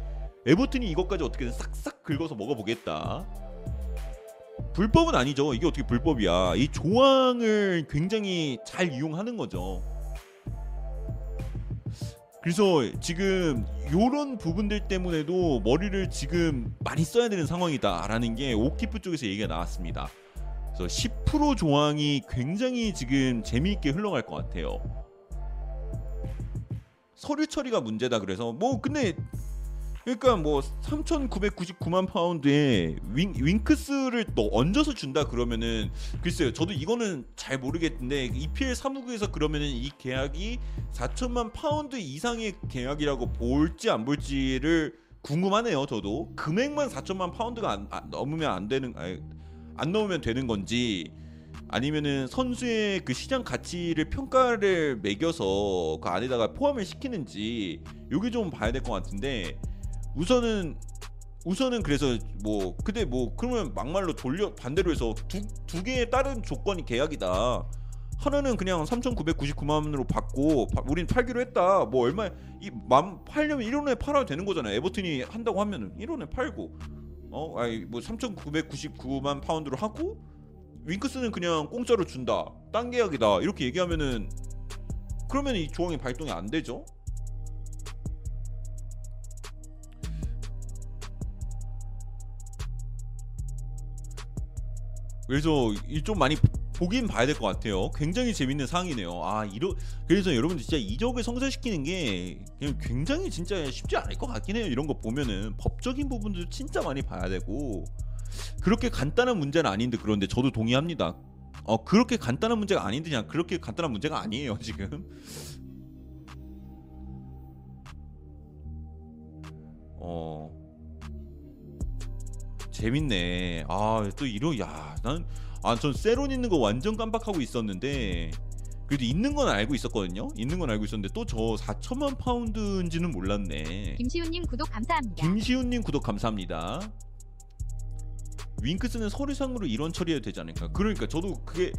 [SPEAKER 1] 에버튼이 이것까지 어떻게든 싹싹 긁어서 먹어보겠다. 불법은 아니죠. 이게 어떻게 불법이야? 이 조항을 굉장히 잘 이용하는 거죠. 그래서 지금 요런 부분들 때문에도 머리를 지금 많이 써야 되는 상황이다라는 게 오키프 쪽에서 얘기가 나왔습니다. 그래서 10% 조항이 굉장히 지금 재미있게 흘러갈 것 같아요. 서류 처리가 문제다 그래서 뭐 근데 그러니까 뭐 3,999만 파운드에 윙, 윙크스를 또 얹어서 준다 그러면은 글쎄요 저도 이거는 잘 모르겠는데 EPL 사무국에서 그러면은 이 계약이 4천만 파운드 이상의 계약이라고 볼지 안 볼지를 궁금하네요 저도. 금액만 4천만 파운드가 안, 안- 넘으면 안 되는 아니, 안 넘으면 되는 건지 아니면은 선수의 그 시장 가치를 평가를 매겨서 그 안에다가 포함을 시키는지 요게 좀 봐야 될 것 같은데 우선은 우선은 그래서 뭐 근데 뭐 그러면 막말로 돌려 반대로 해서 두 두 개의 다른 조건이 계약이다. 하나는 그냥 3,999만 원으로 받고 바- 우린 팔기로 했다. 뭐 얼마 이맘 팔려면 1원에 팔아도 되는 거잖아요. 에버튼이 한다고 하면은 1원에 팔고 어 아니 뭐 3,999만 파운드로 하고 윙크스는 그냥 공짜로 준다. 딴 계약이다. 이렇게 얘기하면은 그러면 이 조항이 발동이 안 되죠. 그래서 이좀 많이 보긴 봐야 될 것 같아요. 굉장히 재밌는 상황이네요. 아 이러 그래서 여러분 진짜 이적을 성사시키는 게 굉장히 진짜 쉽지 않을 것 같긴 해요. 이런 거 보면은 법적인 부분도 진짜 많이 봐야 되고 그렇게 간단한 문제는 아닌데 그런데 저도 동의합니다. 어 그렇게 간단한 문제가 아닌데 그냥 그렇게 간단한 문제가 아니에요 지금. 어 재밌네. 아 또 이러 야난 아 전 sell-on 있는 거 완전 깜빡하고 있었는데 그래도 있는 건 알고 있었거든요. 있는 건 알고 있었는데 또 저 4천만 파운드인지는 몰랐네.
[SPEAKER 2] 김시훈님 구독 감사합니다.
[SPEAKER 1] 김시훈님 구독 감사합니다. 윙크스는 서류상으로 이런 처리해도 되지 않을까? 그러니까 저도 그게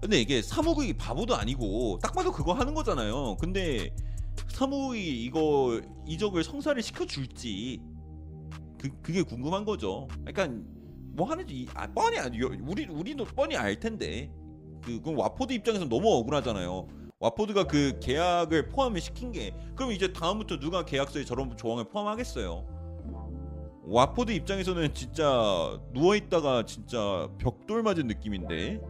[SPEAKER 1] 근데 이게 사무국이 바보도 아니고 딱 봐도 그거 하는 거잖아요. 근데 사무국이 이거 이적을 성사를 시켜줄지 그 그게 궁금한 거죠. 그러니까 뭐 하는지 아, 뻔히 알 우리 우리도 뻔히 알 텐데 그 그럼 와포드 입장에서 너무 억울하잖아요. 와포드가 그 계약을 포함을 시킨 게 그럼 이제 다음부터 누가 계약서에 저런 조항을 포함하겠어요? 와포드 입장에서는 진짜 누워 있다가 진짜 벽돌 맞은 느낌인데.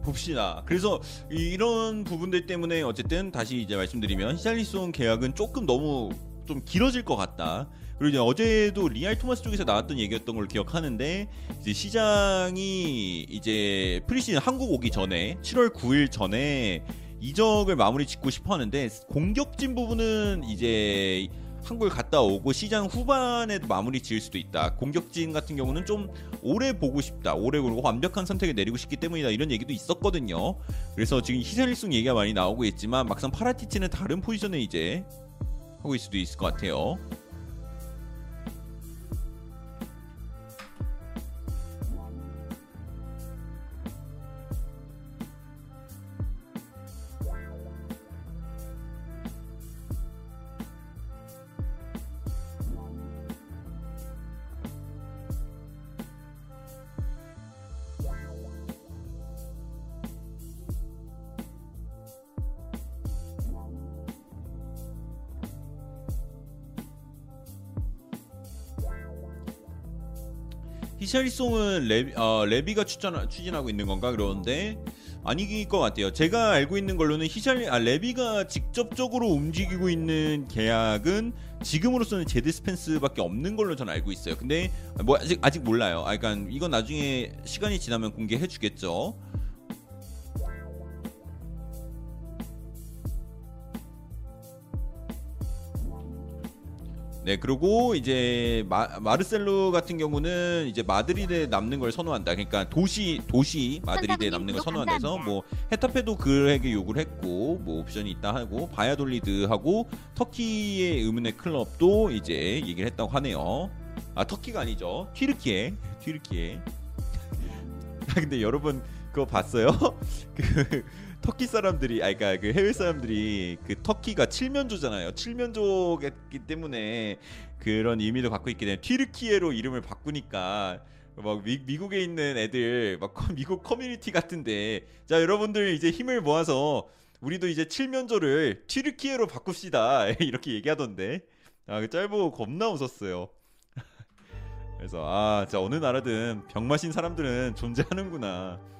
[SPEAKER 1] 봅시다. 그래서 이런 부분들 때문에 어쨌든 다시 이제 말씀드리면 히샬리송 계약은 조금 너무 좀 길어질 것 같다. 그리고 이제 어제도 리알 토마스 쪽에서 나왔던 얘기였던 걸 기억하는데 이제 시장이 이제 프리시즌 한국 오기 전에 7월 9일 전에 이적을 마무리 짓고 싶어 하는데 공격진 부분은 이제 한국을 갔다 오고 시장 후반에 마무리 지을 수도 있다. 공격진 같은 경우는 좀 오래 보고 싶다. 오래 보고 완벽한 선택을 내리고 싶기 때문이다. 이런 얘기도 있었거든요. 그래서 지금 히셀리송 얘기가 많이 나오고 있지만 막상 파라티치는 다른 포지션에 이제 하고 있을 수도 있을 것 같아요. 히샬리송은 레비, 어, 레비가 추천, 추진하고 있는 건가 그러는데 아닐 것 같아요. 제가 알고 있는 걸로는 히샬리 아 레비가 직접적으로 움직이고 있는 계약은 지금으로서는 제드 스펜스밖에 없는 걸로 저는 알고 있어요. 근데 뭐 아직 아직 몰라요. 아 그러니까 이건 나중에 시간이 지나면 공개해 주겠죠. 네, 그리고 이제 마, 마르셀로 같은 경우는 이제 마드리드에 남는 걸 선호한다. 그러니까 도시 도시 마드리드에 남는 걸
[SPEAKER 2] 구독
[SPEAKER 1] 선호한다 해서
[SPEAKER 2] 감사합니다.
[SPEAKER 1] 뭐 헤타페도 그에게 요구를 했고 뭐 옵션이 있다 하고 바야돌리드하고 터키의 의문의 클럽도 이제 얘기를 했다고 하네요. 아 터키가 아니죠. 튀르키예, 튀르키예. 아 근데 여러분 그거 봤어요? 그 터키 사람들이 아 그러니까 그 해외 사람들이 그 터키가 칠면조잖아요. 칠면조기 때문에 그런 의미도 갖고 있기 때문에 튀르키예로 이름을 바꾸니까 막 미, 미국에 있는 애들 막 커- 미국 커뮤니티 같은데 자 여러분들 이제 힘을 모아서 우리도 이제 칠면조를 튀르키예로 바꿉시다 이렇게 얘기하던데 아그 짤 보고 겁나 웃었어요. 그래서 아 진짜 어느 나라든 병맛인 사람들은 존재하는구나.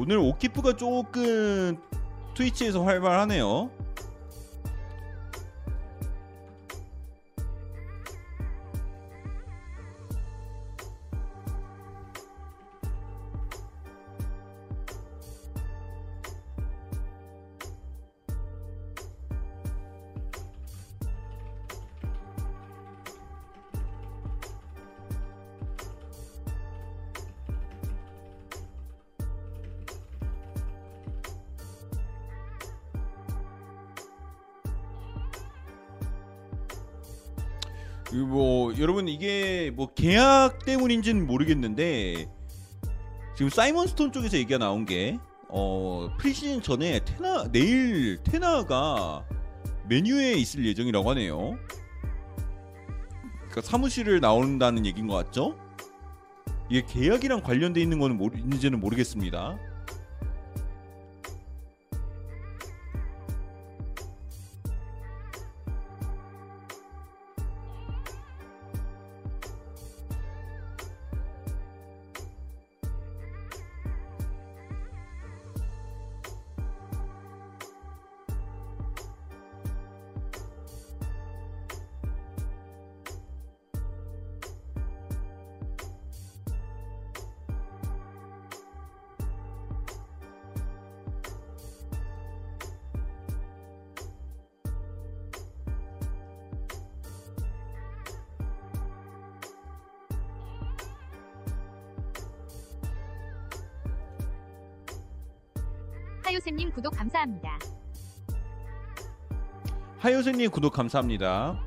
[SPEAKER 1] 오늘 오키프가 조금 트위치에서 활발하네요. 뭐 여러분 이게 뭐 계약 때문인지는 모르겠는데 지금 사이먼 스톤 쪽에서 얘기가 나온 게 어 프리시즌 전에 테나 내일 테나가 메뉴에 있을 예정이라고 하네요. 그러니까 사무실을 나온다는 얘기인 것 같죠? 이게 계약이랑 관련돼 있는 거는 모르, 있는지는 모르겠습니다. 하요세님 구독 감사합니다.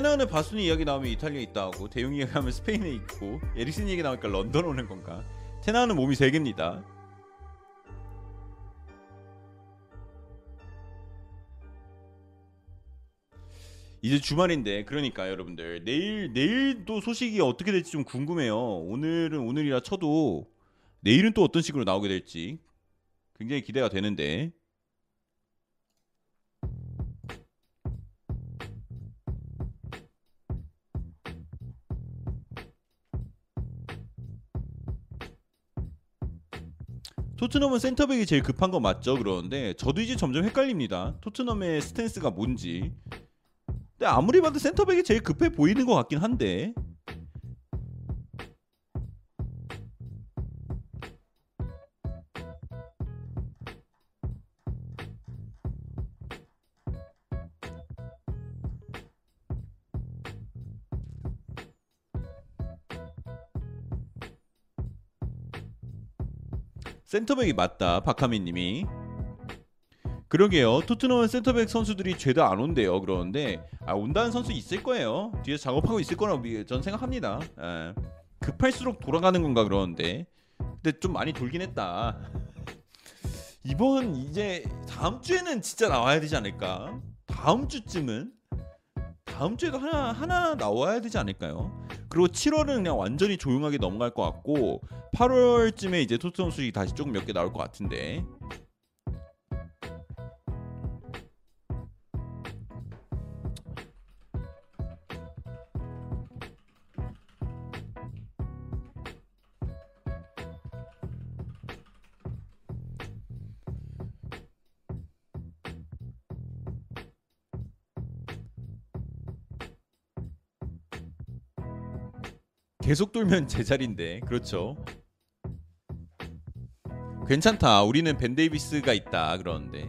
[SPEAKER 1] 테나는 바순이 이야기 나오면 이탈리아에 있다 하고 대용 이야기 하면 스페인에 있고 에릭슨 얘기 나오니까 런던 오는 건가? 테나는 몸이 세 개입니다. 이제 주말인데 그러니까 여러분들 내일 내일도 소식이 어떻게 될지 좀 궁금해요. 오늘은 오늘이라 쳐도 내일은 또 어떤 식으로 나오게 될지 굉장히 기대가 되는데 토트넘은 센터백이 제일 급한 건 맞죠? 그러는데 저도 이제 점점 헷갈립니다. 토트넘의 스탠스가 뭔지. 근데 아무리 봐도 센터백이 제일 급해 보이는 것 같긴 한데. 센터백이 맞다 박하민님이. 그러게요. 토트넘은 센터백 선수들이 죄다 안 온대요. 그러는데 아 온다는 선수 있을 거예요. 뒤에서 작업하고 있을 거라고 미- 전 생각합니다. 예. 급할수록 돌아가는 건가 그러는데. 근데 좀 많이 돌긴 했다. 이번 이제 다음 주에는 진짜 나와야 되지 않을까? 다음 주쯤은? 다음 주에도 하나 하나 나와야 되지 않을까요 그리고 7월은 그냥 완전히 조용하게 넘어갈 것 같고 8월쯤에 이제 토트넘 수익이 다시 조금 몇 개 나올 것 같은데 계속 돌면 제자리인데. 그렇죠. 괜찮다. 우리는 벤 데이비스가 있다. 그러는데.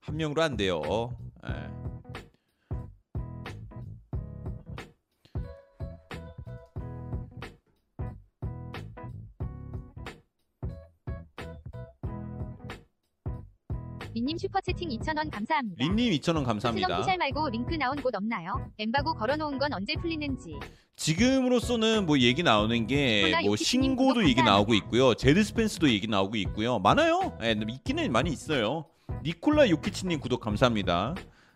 [SPEAKER 1] 한 명으로 안 돼요
[SPEAKER 2] 2,000원 감사합니다.
[SPEAKER 1] 린님 2,000원
[SPEAKER 2] 토트넘
[SPEAKER 1] 감사합니다
[SPEAKER 2] 피셜 말고 링크 나온 곳 없나요? 엠바고 걸어놓은 건 언제 풀리는지.
[SPEAKER 1] 지금으로서는 뭐 얘기 나오는 게 뭐 싱고도 얘기. 나오고 있고요. 제드 스펜스도 얘기 나오고 있고요. 많아요. 예, 있기는 많이 있어요. 니콜라 요키치님 구독 감사합니다.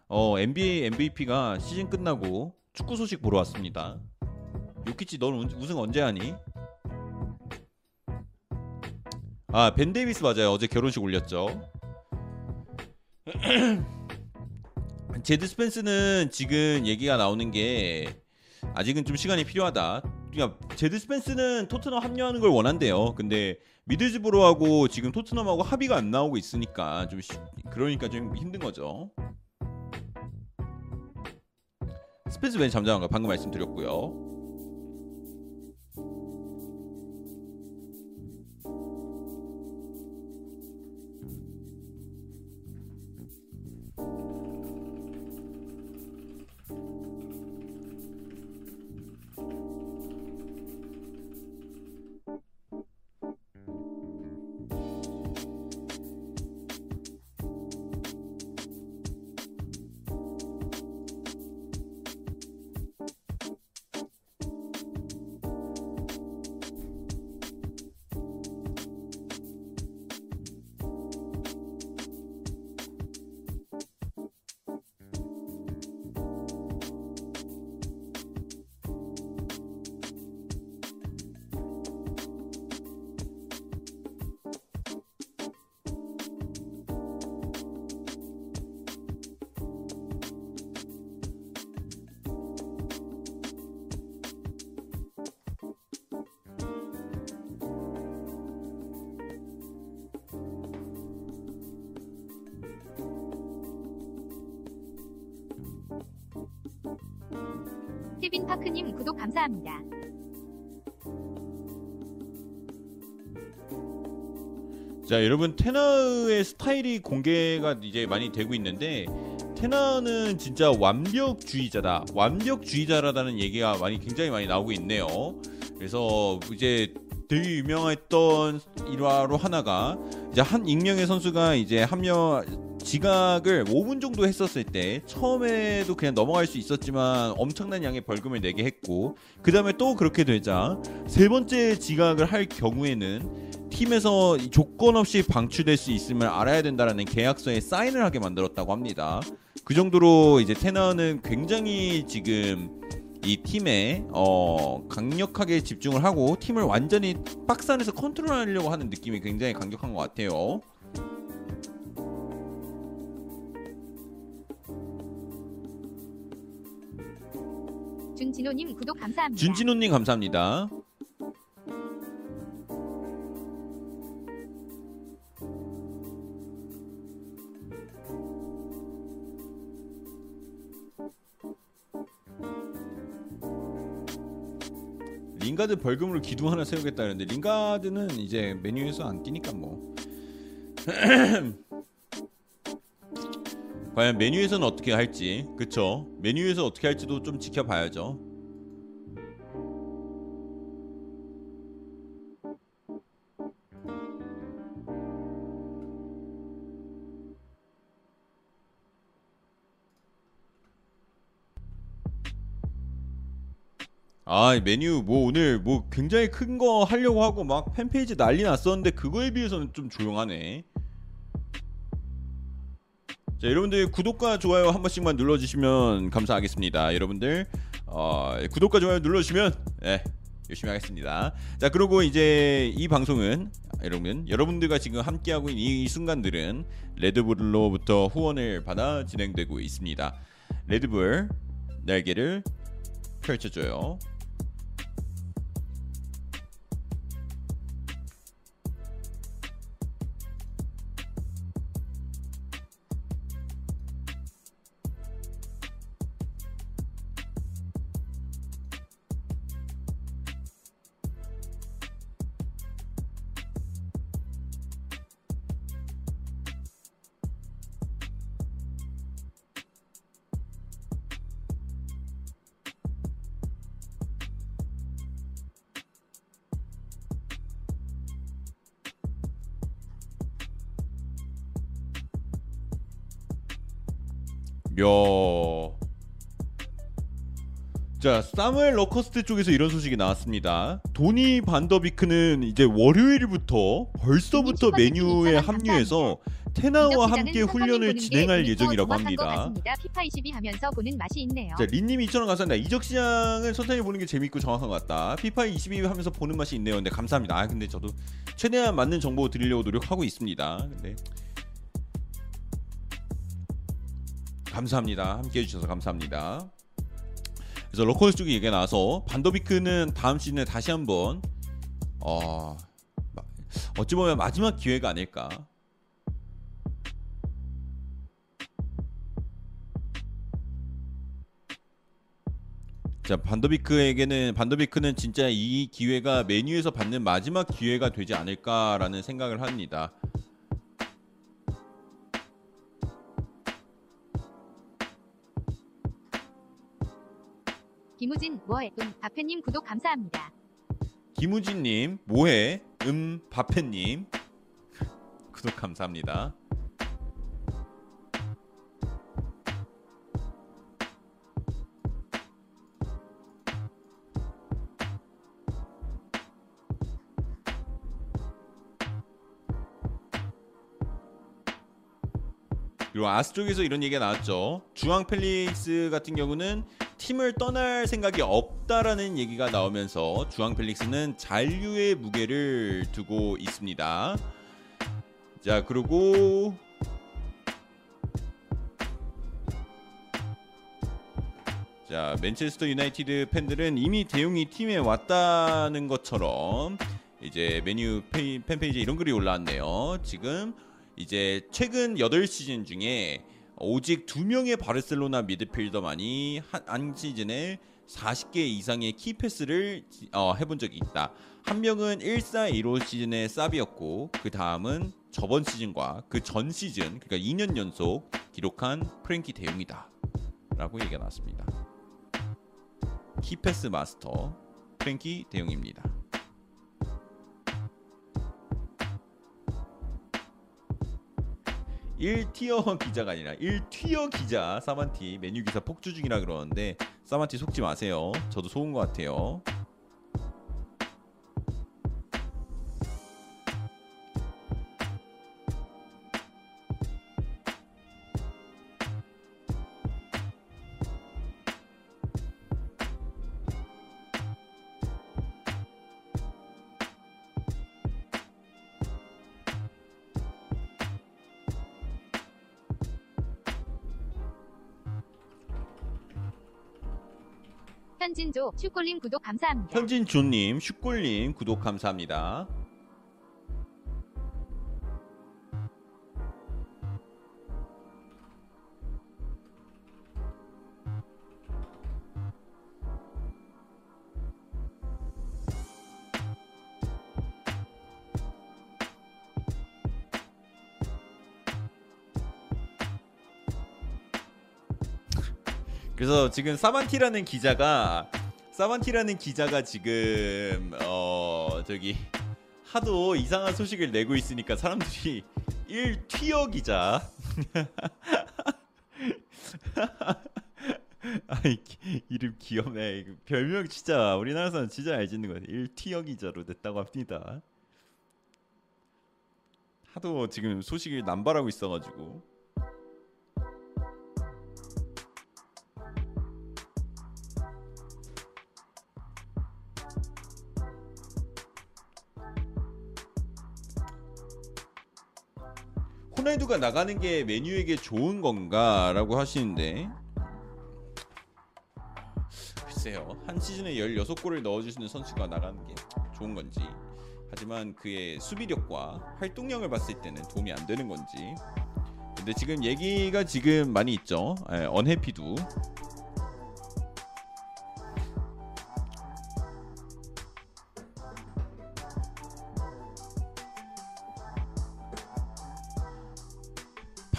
[SPEAKER 1] 어 NBA MVP가 시즌 끝나고 축구 소식 보러 왔습니다. 요키치 넌 운- 우승 언제 하니? 아 벤 데이비스 맞아요. 어제 결혼식 올렸죠. 제드 스펜스는 지금 얘기가 나오는 게 아직은 좀 시간이 필요하다. 그러니까 제드 스펜스는 토트넘 합류하는 걸 원한대요. 근데 미드즈브로하고 지금 토트넘하고 합의가 안 나오고 있으니까 좀 시- 그러니까 좀 힘든 거죠. 스펜스 왜 잠잠한가 방금 말씀드렸고요.
[SPEAKER 2] 감사합니다.
[SPEAKER 1] 자 여러분 테나의 스타일이 공개가 이제 많이 되고 있는데 테나는 진짜 완벽주의자다 완벽주의자라는 얘기가 많이 굉장히 많이 나오고 있네요 그래서 이제 되게 유명했던 일화로 하나가 이제 한 익명의 선수가 이제 합류 지각을 5분 정도 했었을 때 처음에도 그냥 넘어갈 수 있었지만 엄청난 양의 벌금을 내게 했고 그 다음에 또 그렇게 되자 세 번째 지각을 할 경우에는 팀에서 이 조건 없이 방출될 수 있음을 알아야 된다라는 계약서에 사인을 하게 만들었다고 합니다. 그 정도로 이제 테너는 굉장히 지금 이 팀에 어 강력하게 집중을 하고 팀을 완전히 박스 안에서 컨트롤하려고 하는 느낌이 굉장히 강력한 것 같아요.
[SPEAKER 2] 준진호님 구독 감사합니다.
[SPEAKER 1] 준진호님 감사합니다. 링가드 벌금으로 기둥 하나 세우겠다는데 링가드는 이제 메뉴에서 안 뛰니까 뭐 과연 메뉴에서는 어떻게 할지 그쵸 메뉴에서 어떻게 할지도 좀 지켜봐야죠 아 메뉴 뭐 오늘 뭐 굉장히 큰 거 하려고 하고 막 팬페이지 난리 났었는데 그거에 비해서는 좀 조용하네. 자 여러분들 구독과 좋아요 한 번씩만 눌러주시면 감사하겠습니다. 여러분들 어, 구독과 좋아요 눌러주시면 예, 열심히 하겠습니다. 자 그리고 이제 이 방송은 여러분 여러분들과 지금 함께하고 있는 이, 이 순간들은 레드불로부터 후원을 받아 진행되고 있습니다. 레드불 날개를 펼쳐줘요. 야. 자, 사무엘 러커스트 쪽에서 이런 소식이 나왔습니다. 도니 반더비크는 이제 월요일부터 벌써부터 맨유에
[SPEAKER 2] 2,000원
[SPEAKER 1] 합류해서 텐하흐와 함께 훈련을 진행할 예정이라고
[SPEAKER 2] 합니다. 피파 22 하면서 보는 맛이 있네요.
[SPEAKER 1] 자, 린님 2,000원 감사합니다. 이적 시장을 선생님 보는 게 재밌고 정확한 것 같다. 피파 22 하면서 보는 맛이 있네요. 근데 감사합니다. 아, 근데 저도 최대한 맞는 정보 드리려고 노력하고 있습니다. 근데 감사합니다. 함께 해주셔서 감사합니다. 그래서 로컬스 쪽에 얘기가 나와서 반더비크는 다음 시즌에 다시 한번 어, 마- 어찌 보면 마지막 기회가 아닐까. 자 반더비크에게는 반더비크는 진짜 이 기회가 메뉴에서 받는 마지막 기회가 되지 않을까라는 생각을 합니다.
[SPEAKER 2] 김우진 뭐해 음 아페님 구독 감사합니다.
[SPEAKER 1] 김우진님, 뭐해? 음, 바페님 구독 감사합니다. 그리고 아스 쪽에서 이런 얘기가 나왔죠. 주앙 펠릭스 같은 경우는 팀을 떠날 생각이 없다라는 얘기가 나오면서 주앙 펠릭스는 잔류의 무게를 두고 있습니다. 자, 그리고 자, 맨체스터 유나이티드 팬들은 이미 대용이 팀에 왔다는 것처럼 이제 메뉴 페이, 팬페이지에 이런 글이 올라왔네요. 지금 이제 최근 8시즌 중에 오직 두 명의 바르셀로나 미드필더만이 한, 한 시즌에 40개 이상의 key pass를 어, 해본 적이 있다. 한 명은 1415 시즌의 사비였고 그 다음은 저번 시즌과 그 전 시즌 그러니까 2년 연속 기록한 프랭키 더용이다. 라고 얘기가 나왔습니다. key pass 마스터 프랭키 더용입니다. 일티어 기자가 아니라 1티어 기자 사만티 메뉴 기사 폭주 중이라 그러는데 사만티 속지 마세요. 저도 속은 것 같아요.
[SPEAKER 2] 현진조 슈골님 구독 감사합니다.
[SPEAKER 1] 현진조님, 슈골님 구독 감사합니다. 그래서 지금 사만티라는 기자가 사만티라는 기자가 지금 어 저기 하도 이상한 소식을 내고 있으니까 사람들이 1튀어 기자. 아이 기- 이름 귀엽네. 별명 진짜 우리나라 사람 진짜 잘 짓는 거같 1튀어 기자로 됐다고 합니다. 하도 지금 소식을 남발하고 있어가지고 호날두가 나가는 게 메뉴에게 좋은 건가라고 하시는데. 글쎄요. 한 시즌에 16골을 넣어줄 수 있는 선수가 나가는 게 좋은 건지 하지만 그의 수비력과 활동량을 봤을 때는 도움이 안 되는 건지. 근데 지금 얘기가 지금 많이 있죠. 예, 언해피두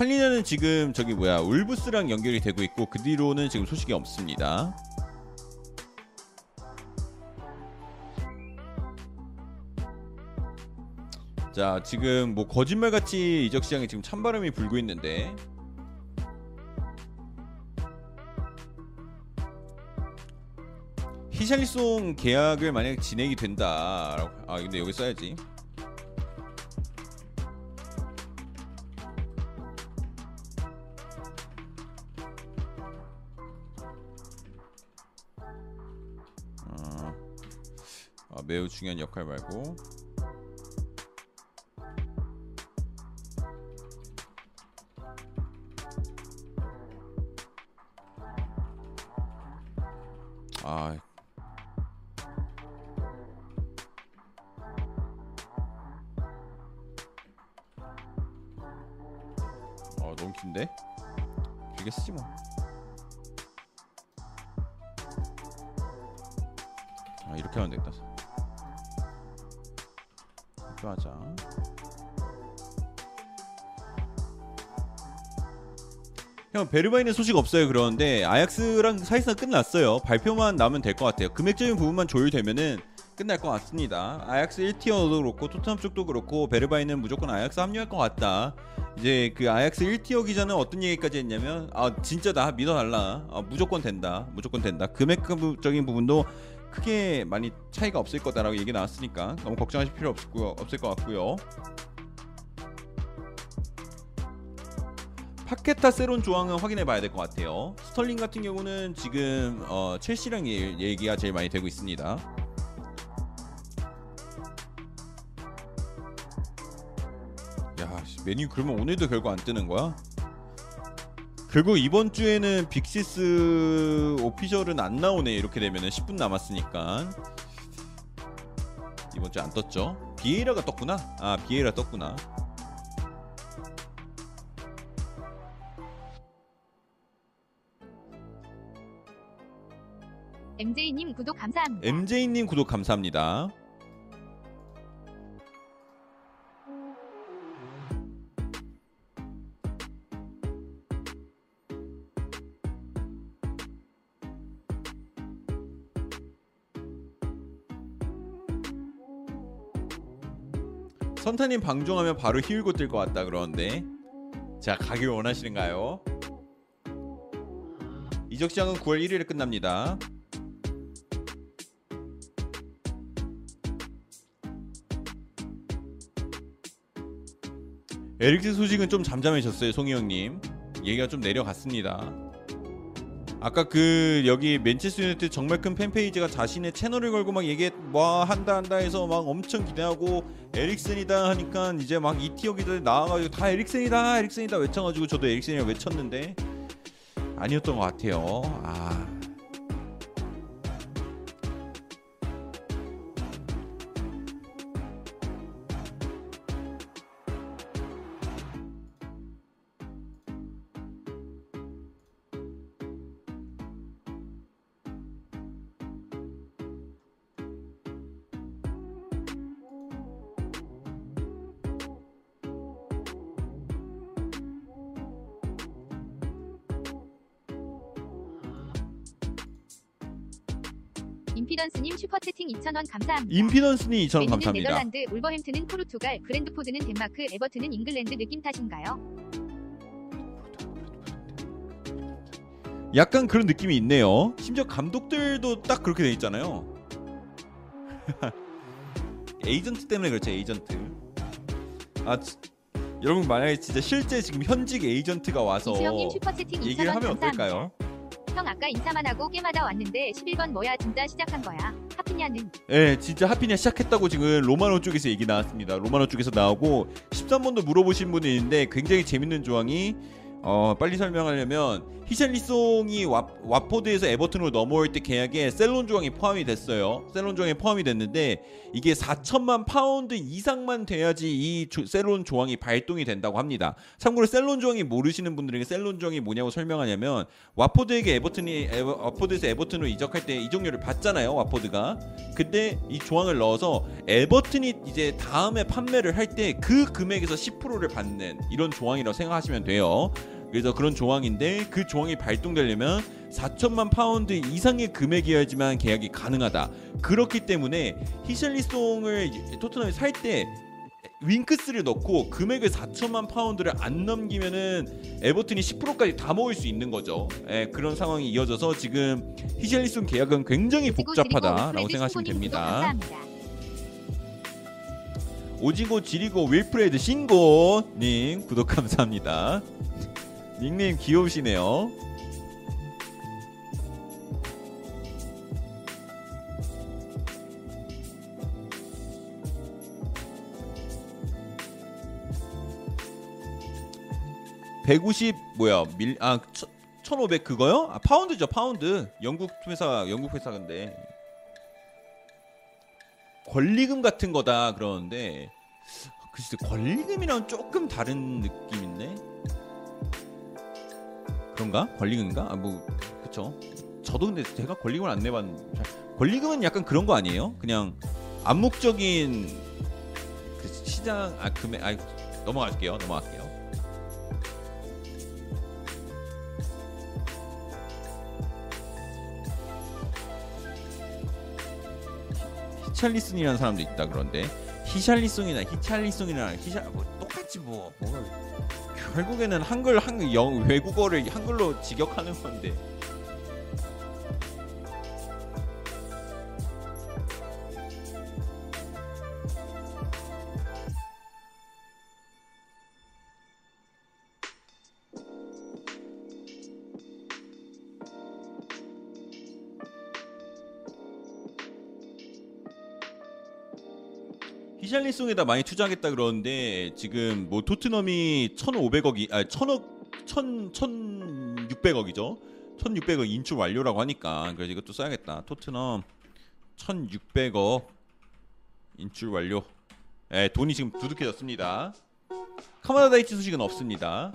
[SPEAKER 1] 팔리냐는 지금 저기 뭐야 울브스랑 연결이 되고 있고 그 뒤로는 지금 소식이 없습니다. 자 지금 뭐 거짓말같이 이적 시장에 지금 찬바람이 불고 있는데 히샬리송 계약을 만약 진행이 된다 아 근데 여기 써야지 매우 중요한 역할 말고 베르바인의 소식 없어요. 그러는데 아약스랑 사실상 끝났어요. 발표만 나면 될것 같아요. 금액적인 부분만 조율되면은 끝날 것 같습니다. 아약스 1티어도 그렇고 토트넘 쪽도 그렇고 베르바인은 무조건 아약스 합류할 것 같다. 이제 그 아약스 1티어 기자는 어떤 얘기까지 했냐면 아 진짜 나 믿어달라. 아, 무조건 된다. 무조건 된다. 금액적인 부분도 크게 많이 차이가 없을 거다라고 얘기 나왔으니까 너무 걱정하실 필요 없고요. 없을 것 같고요. 파케타 sell-on 조항은 확인해 봐야 될 것 같아요. 스털링 같은 경우는 지금 어, 첼시랑 얘- 얘기가 제일 많이 되고 있습니다. 야, 씨, 맨유 그러면 오늘도 결국 안 뜨는 거야? 결국 이번 주에는 big six official은 안 나오네 이렇게 되면은 10분 남았으니까 이번 주에 안 떴죠? 비에이라가 떴구나. 아 비에이라 떴구나.
[SPEAKER 2] MJ님 구독 감사합니다.
[SPEAKER 1] MJ님 구독 감사합니다. 선타님 방종하면 바로 히울고 뜰 것 같다 그러는데 자 가길 원하시는가요? 이적 시장은 9월 1일에 끝납니다. 에릭스 소식은 좀 잠잠해졌어요, 송이 형님. 얘기가 좀 내려갔습니다. 아까 그 여기 맨체스터 유나이티드 정말 큰 팬페이지가 자신의 채널을 걸고 막 얘기 뭐 한다 한다 해서 막 엄청 기대하고 에릭슨이다 하니까 이제 막 이티어 기자들 나와가지고 다 에릭슨이다 에릭슨이다 외쳐가지고 저도 에릭슨이라고 외쳤는데 아니었던 것 같아요. 아
[SPEAKER 2] 2,000원 감사합니다.
[SPEAKER 1] 임피던스님 2,000원
[SPEAKER 2] 맨유는
[SPEAKER 1] 감사합니다.
[SPEAKER 2] 네덜란드, 울버햄튼은 포르투갈, 브렌트포드는 덴마크, 에버튼은 잉글랜드 느낌 탓인가요?
[SPEAKER 1] 약간 그런 느낌이 있네요. 심지어 감독들도 딱 그렇게 돼 있잖아요. 에이전트 때문에 그렇죠. 에이전트. 아 지- 여러분 만약에 진짜 실제 지금 현직 에이전트가 와서 얘기를
[SPEAKER 2] 2,000원
[SPEAKER 1] 하면
[SPEAKER 2] 감사합니다.
[SPEAKER 1] 어떨까요?
[SPEAKER 2] 형 아까 인사만 하고 게임하다 왔는데 11번 뭐야 진짜 시작한 거야. 하피냐는
[SPEAKER 1] 예, 진짜 하피냐 시작했다고 지금 로마노 쪽에서 얘기 나왔습니다. 로마노 쪽에서 나오고 13번도 물어보신 분이 있는데 굉장히 재밌는 조항이 어, 빨리 설명하려면 히샬리송이 와, 와포드에서 에버튼으로 넘어올 때 계약에 sell-on 조항이 포함이 됐어요. sell-on 조항이 포함이 됐는데 이게 4천만 파운드 이상만 돼야지 이 조- sell-on 조항이 발동이 된다고 합니다. 참고로 sell-on 조항이 모르시는 분들에게 sell-on 조항이 뭐냐고 설명하냐면 와포드에게 에버튼이 에버, 와포드에서 에버튼으로 이적할 때 이적료를 받잖아요. 와포드가. 근데 이 조항을 넣어서 에버튼이 이제 다음에 판매를 할 때 그 금액에서 10%를 받는 이런 조항이라고 생각하시면 돼요. 그래서 그런 조항인데 그 조항이 발동되려면 4천만 파운드 이상의 금액이어야지만 계약이 가능하다. 그렇기 때문에 히샬리송을 토트넘이 살때 윙크스를 넣고 금액을 4천만 파운드를 안 넘기면은 에버튼이 10%까지 다 먹을 수 있는 거죠. 예, 그런 상황이 이어져서 지금 히샬리송 계약은 굉장히 복잡하다라고 생각하시면 됩니다. 오지고 지리고 윌프레드 신고님 구독 감사합니다. 닉네임 귀여우시네요. 150 뭐야 밀아 천오백 그거요? 아 파운드죠 파운드 영국 회사 영국 회사 근데 권리금 같은 거다 그러는데 아, 글쎄 권리금이랑 조금 다른 느낌인데 그런가? 권리금인가? 아 뭐 그쵸. 저도 근데 제가 권리금을 안 내봤는데 권리금은 약간 그런 거 아니에요? 그냥 암묵적인 그 시장 아 금액 아 넘어갈게요 넘어갈게요. 히찰리슨이라는 사람도 있다 그런데 히샬리송이나 히찰리송이나 히샬 뭐 똑같지 뭐, 뭐 결국에는 한글 한글 영 외국어를 한글로 직역하는 건데 히샬리송에다 많이 투자하겠다 그러는데 지금 뭐 토트넘이 1,500억이 아 1,000억 1,000 1,600억이죠. 1,600억 인출 완료라고 하니까 그래서 이것도 써야겠다. 토트넘 1,600억 인출 완료. 예, 돈이 지금 두둑해졌습니다. 카마다 다이치 소식은 없습니다.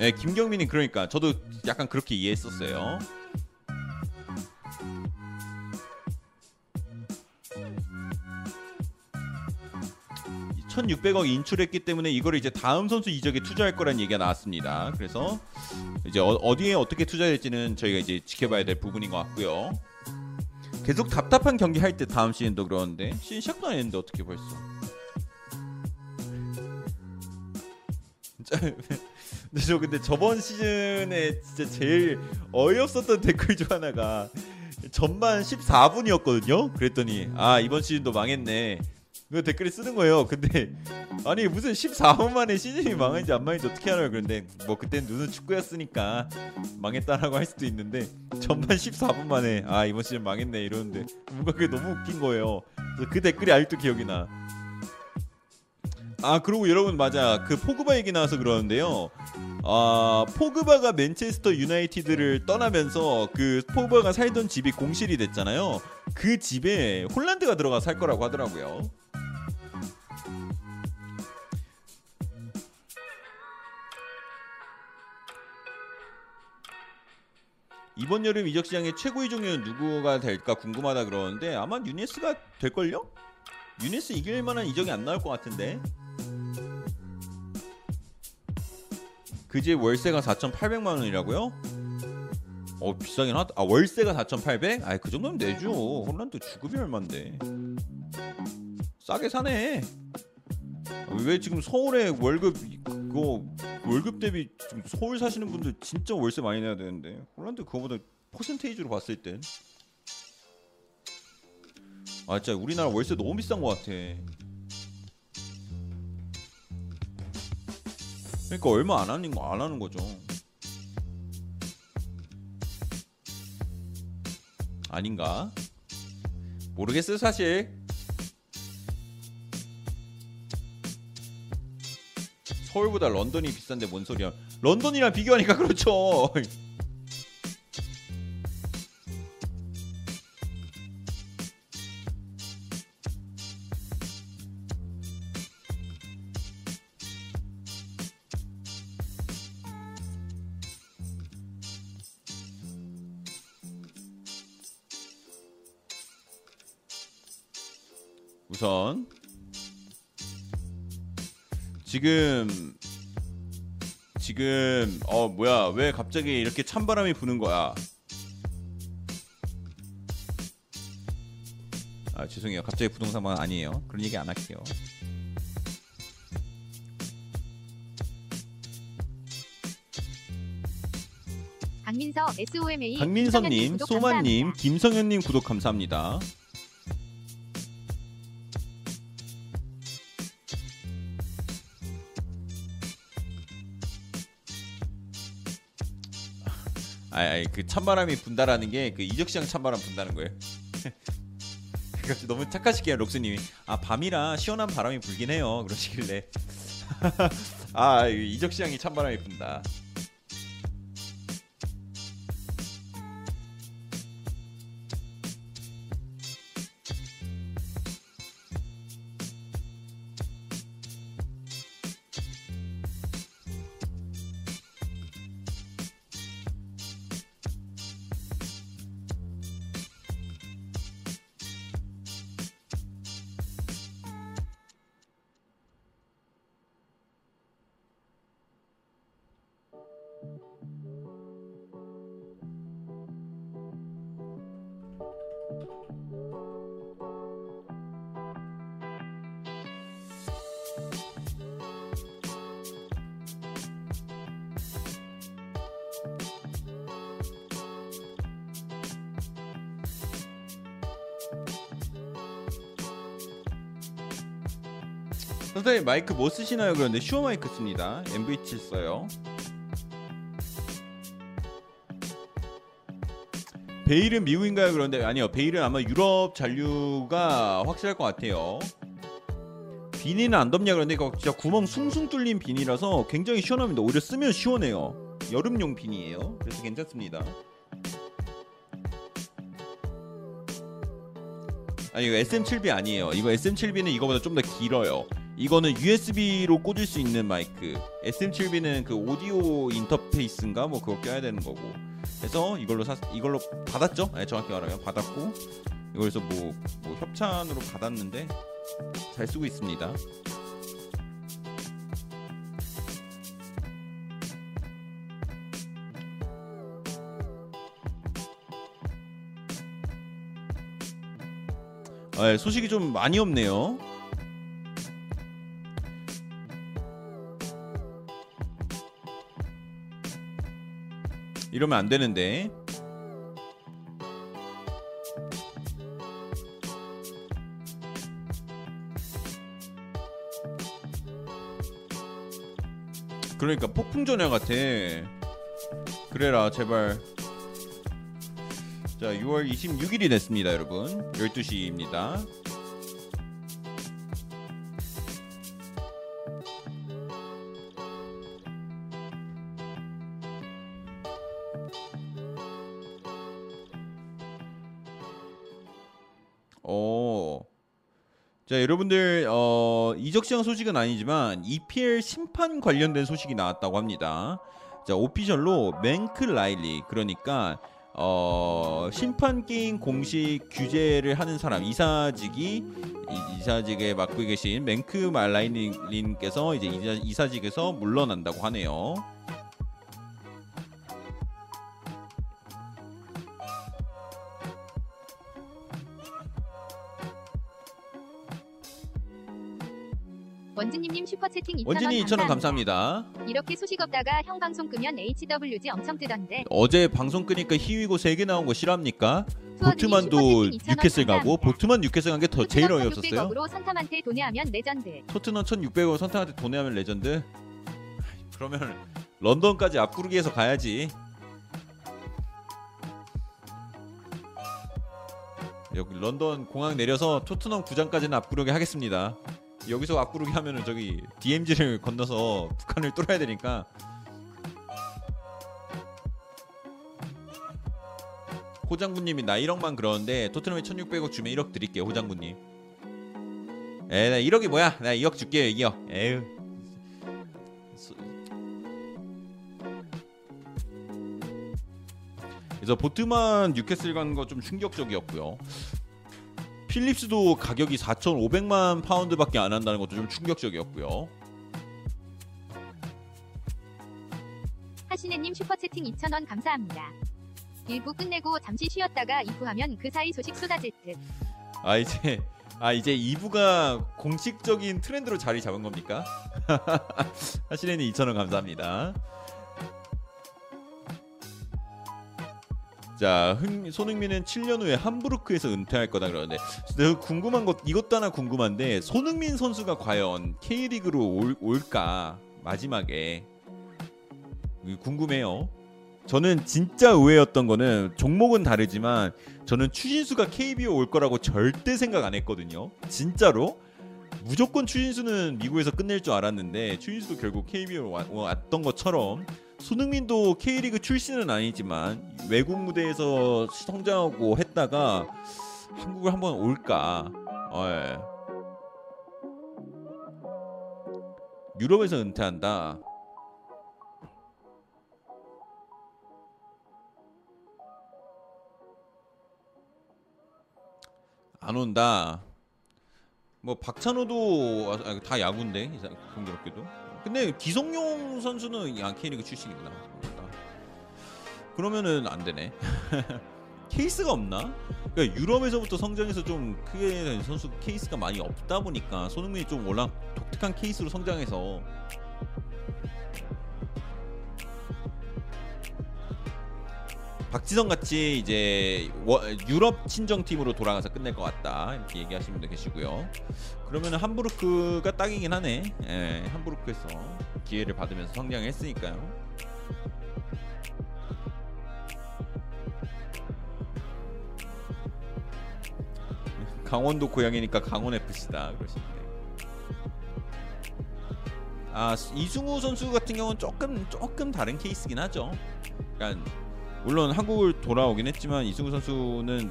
[SPEAKER 1] 예, 김경민이 그러니까 저도 약간 그렇게 이해했었어요. 1,600억 인출했기 때문에 이거를 이제 다음 선수 이적에 투자할 거란 얘기가 나왔습니다. 그래서 이제 어, 디에 어떻게 투자될지는 저희가 이제 지켜봐야 될 부분인 것 같고요. 계속 답답한 경기 할 때 다음 시즌도 그러는데 시즌 시작도 안 했는데 어떻게 벌써? 근데 저 근데 저번 시즌에 진짜 제일 어이없었던 댓글 중 하나가 전반 14분이었거든요. 그랬더니 아 이번 시즌도 망했네. 그 댓글에 쓰는 거예요. 근데 아니 무슨 14분 만에 시즌이 망했는지 안 망했는지 어떻게 알아요? 그런데 뭐 그땐 눈은 축구였으니까 망했다라고 할 수도 있는데 전반 14분 만에 아 이번 시즌 망했네 이러는데 뭔가 그게 너무 웃긴 거예요. 그래서 그 댓글이 아직도 기억이 나. 아 그리고 여러분 맞아 그 포그바 얘기 나와서 그러는데요. 아 포그바가 맨체스터 유나이티드를 떠나면서 그 포그바가 살던 집이 공실이 됐잖아요. 그 집에 홀란드가 들어가 살 거라고 하더라고요. 이번 여름 이적 시장의 최고 이적료는 누구가 될까 궁금하다 그러는데 아마 누녜스가 될걸요? 누녜스 이길 만한 이적이 안 나올 것 같은데 그집 월세가 4,800만 원이라고요? 어 비싸긴 하다. 아 월세가 4,800? 아이 그 정도면 내죠. 홀란드 주급이 얼만데? 싸게 사네. 왜 지금 서울에 월급 그거 월급 대비 지금 서울 사시는 분들 진짜 월세 많이 내야 되는데 홀란드 그거보다 퍼센테이지로 봤을 땐. 아 진짜 우리나라 월세 너무 비싼 것 같아. 그러니까 얼마 안 하는 거안 하는 거죠. 아닌가? 모르겠어요 사실. 서울보다 런던이 비싼데 뭔 소리야? 런던이랑 비교하니까 그렇죠. 우선 지금 지금 어 뭐야 왜 갑자기 이렇게 찬바람이 부는 거야? 아 죄송해요 갑자기 부동산만 아니에요 그런 얘기 안 할게요.
[SPEAKER 2] 강민서 SOMA
[SPEAKER 1] 강민선님, 소마님. 김성현님 구독 감사합니다. 아이 그 찬바람이 분다라는 게 그 이적시장 찬바람 분다는 거예요. 갑자기 너무 착하시게요 록스님이. 아 밤이라 시원한 바람이 불긴 해요 그러시길래. 아 이적 시장이 찬바람이 분다 마이크 뭐 쓰시나요? 그런데 슈어 마이크 씁니다. MV7 써요. 베일은 미국인가요? 그런데 아니요 베일은 아마 유럽 잔류가 확실할 것 같아요. 비닐은 안 덥냐? 그런데 이거 진짜 구멍 숭숭 뚫린 비닐이라서 굉장히 시원합니다. 오히려 쓰면 시원해요. 여름용 비닐이에요. 그래서 괜찮습니다. 아니 이거 SM7B 아니에요. 이거 SM7B는 이거보다 좀 더 길어요 이거는 USB로 꽂을 수 있는 마이크. SM7B는 그 오디오 인터페이스인가? 뭐 그거 껴야 되는 거고. 그래서 이걸로 사 이걸로 받았죠? 네, 정확히 말하면 받았고. 이걸서 뭐, 뭐 협찬으로 받았는데 잘 쓰고 있습니다. 아, 예, 소식이 좀 많이 없네요. 이러면 안 되는데. 그러니까 폭풍 전야 같아. 그래라 제발. 자, 6월 26일이 됐습니다, 여러분. 12시입니다. 자, 여러분들 어, 이적 시장 소식은 아니지만 EPL 심판 관련된 소식이 나왔다고 합니다. 자, 오피셜로 맨크 라일리 그러니까 어, 심판 게임 공식 규제를 하는 사람 이사직이 이- 이사직에 맡고 계신 맨크 말라이님께서 이제 이사, 이사직에서 물러난다고 하네요.
[SPEAKER 2] 원진님님 슈퍼채팅 2,000원
[SPEAKER 1] 원진이 2,000원 감사합니다.
[SPEAKER 2] 이렇게 소식 없다가 형 방송 끄면 HWG 엄청 뜨던데.
[SPEAKER 1] 어제 방송 끄니까 희위고 3개 나온 거 싫어합니까? 보트만도
[SPEAKER 2] 슈퍼채팅 2,000원
[SPEAKER 1] 뉴캐슬 가고. 보트만 뉴캐슬 간 게 더 제일 어이없었어요.
[SPEAKER 2] 600억으로 선탐한테 도내하면 레전드.
[SPEAKER 1] 토트넘 1,600원 선택한테 돈내하면 레전드. 그러면 런던까지 앞구르기에서 가야지. 여기 런던 공항 내려서 토트넘 구장까지는 앞구르기 하겠습니다. 여기서 앞구르기 하면은 저기 DMZ를 건너서 북한을 뚫어야 되니까 호장군님이 나 1억만 그러는데 토트넘에 1,600억 주면 1억 드릴게요 호장군님. 에, 나 1억이 뭐야? 나 2억 줄게요, 2억. 에휴. 소- 그래서 보트만 뉴캐슬 간 거 좀 충격적이었고요. 필립스도 가격이 4,500만 파운드밖에 안 한다는 것도 좀 충격적이었고요.
[SPEAKER 2] 하시네님 슈퍼채팅 2,000원 감사합니다. 1부 끝내고 잠시 쉬었다가 2부 하면 그 사이 소식 쏟아질 듯.
[SPEAKER 1] 아 이제 아 이제 2부가 공식적인 트렌드로 자리 잡은 겁니까? 하시네님 2,000원 감사합니다. 자, 흥, 손흥민은 7년 후에 함부르크에서 은퇴할 거다 그러는데 내가 궁금한 것 이것도 하나 궁금한데 손흥민 선수가 과연 K리그로 올, 올까 마지막에 궁금해요. 저는 진짜 의외였던 거는 종목은 다르지만 저는 추신수가 KBO 올 거라고 절대 생각 안 했거든요. 진짜로 무조건 추신수는 미국에서 끝낼 줄 알았는데 추신수도 결국 KBO 와- 왔던 것처럼 손흥민도 K리그 출신은 아니지만 외국 무대에서 성장하고 했다가 한국을 한번 올까? 어, 예. 유럽에서 은퇴한다. 안 온다. 뭐 박찬호도 아, 다 야구인데 공교롭게도. 근데 기성용 선수는 야 K리그 출신이구나. 맞다. 그러면은 안 되네. 케이스가 없나? 그러니까 유럽에서부터 성장해서 좀 크게 된 선수 케이스가 많이 없다 보니까 손흥민이 좀 워낙 독특한 케이스로 성장해서 박지성 같이 이제 워- 유럽 친정 팀으로 돌아가서 끝낼 것 같다 이렇게 얘기하시는 분도 계시고요. 그러면 함부르크가 딱이긴 하네. 예, 함부르크에서 기회를 받으면서 성장했으니까요. 강원도 고향이니까 강원 FC다 그러시는데. 아 이승우 선수 같은 경우는 조금 조금 다른 케이스긴 하죠. 그러니까 물론 한국을 돌아오긴 했지만 이승우 선수는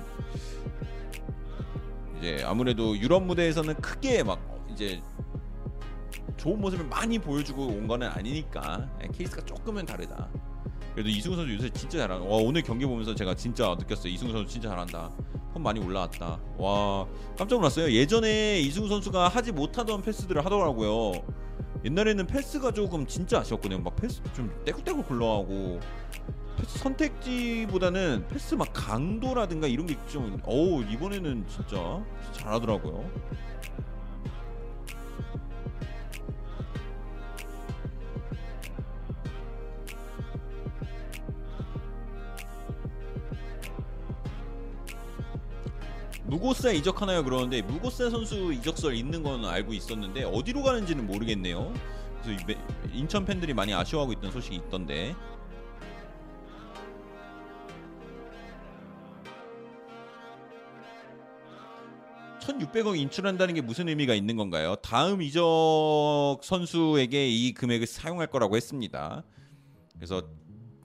[SPEAKER 1] 이제 아무래도 유럽 무대에서는 크게 막 이제 좋은 모습을 많이 보여주고 온 거는 아니니까 예, 케이스가 조금은 다르다. 그래도 이승우 선수 요새 진짜 잘하는. 와 오늘 경기 보면서 제가 진짜 느꼈어요. 이승우 선수 진짜 잘한다. 폼 많이 올라왔다. 와 깜짝 놀랐어요. 예전에 이승우 선수가 하지 못하던 패스들을 하더라고요. 옛날에는 패스가 조금 진짜 아쉬웠거든요. 막 패스 좀 떼굴떼굴 굴러가고 패스 선택지보다는 패스 막 강도라든가 이런 게 좀 어우 이번에는 진짜 잘하더라고요. 무고사 이적하나요 그러는데 무고사 선수 이적설 있는 건 알고 있었는데 어디로 가는지는 모르겠네요. 그래서 인천 팬들이 많이 아쉬워하고 있던 소식이 있던데. (1600억) 인출한다는 게 무슨 의미가 있는 건가요? 다음 이적 선수에게 이 금액을 사용할 거라고 했습니다. 그래서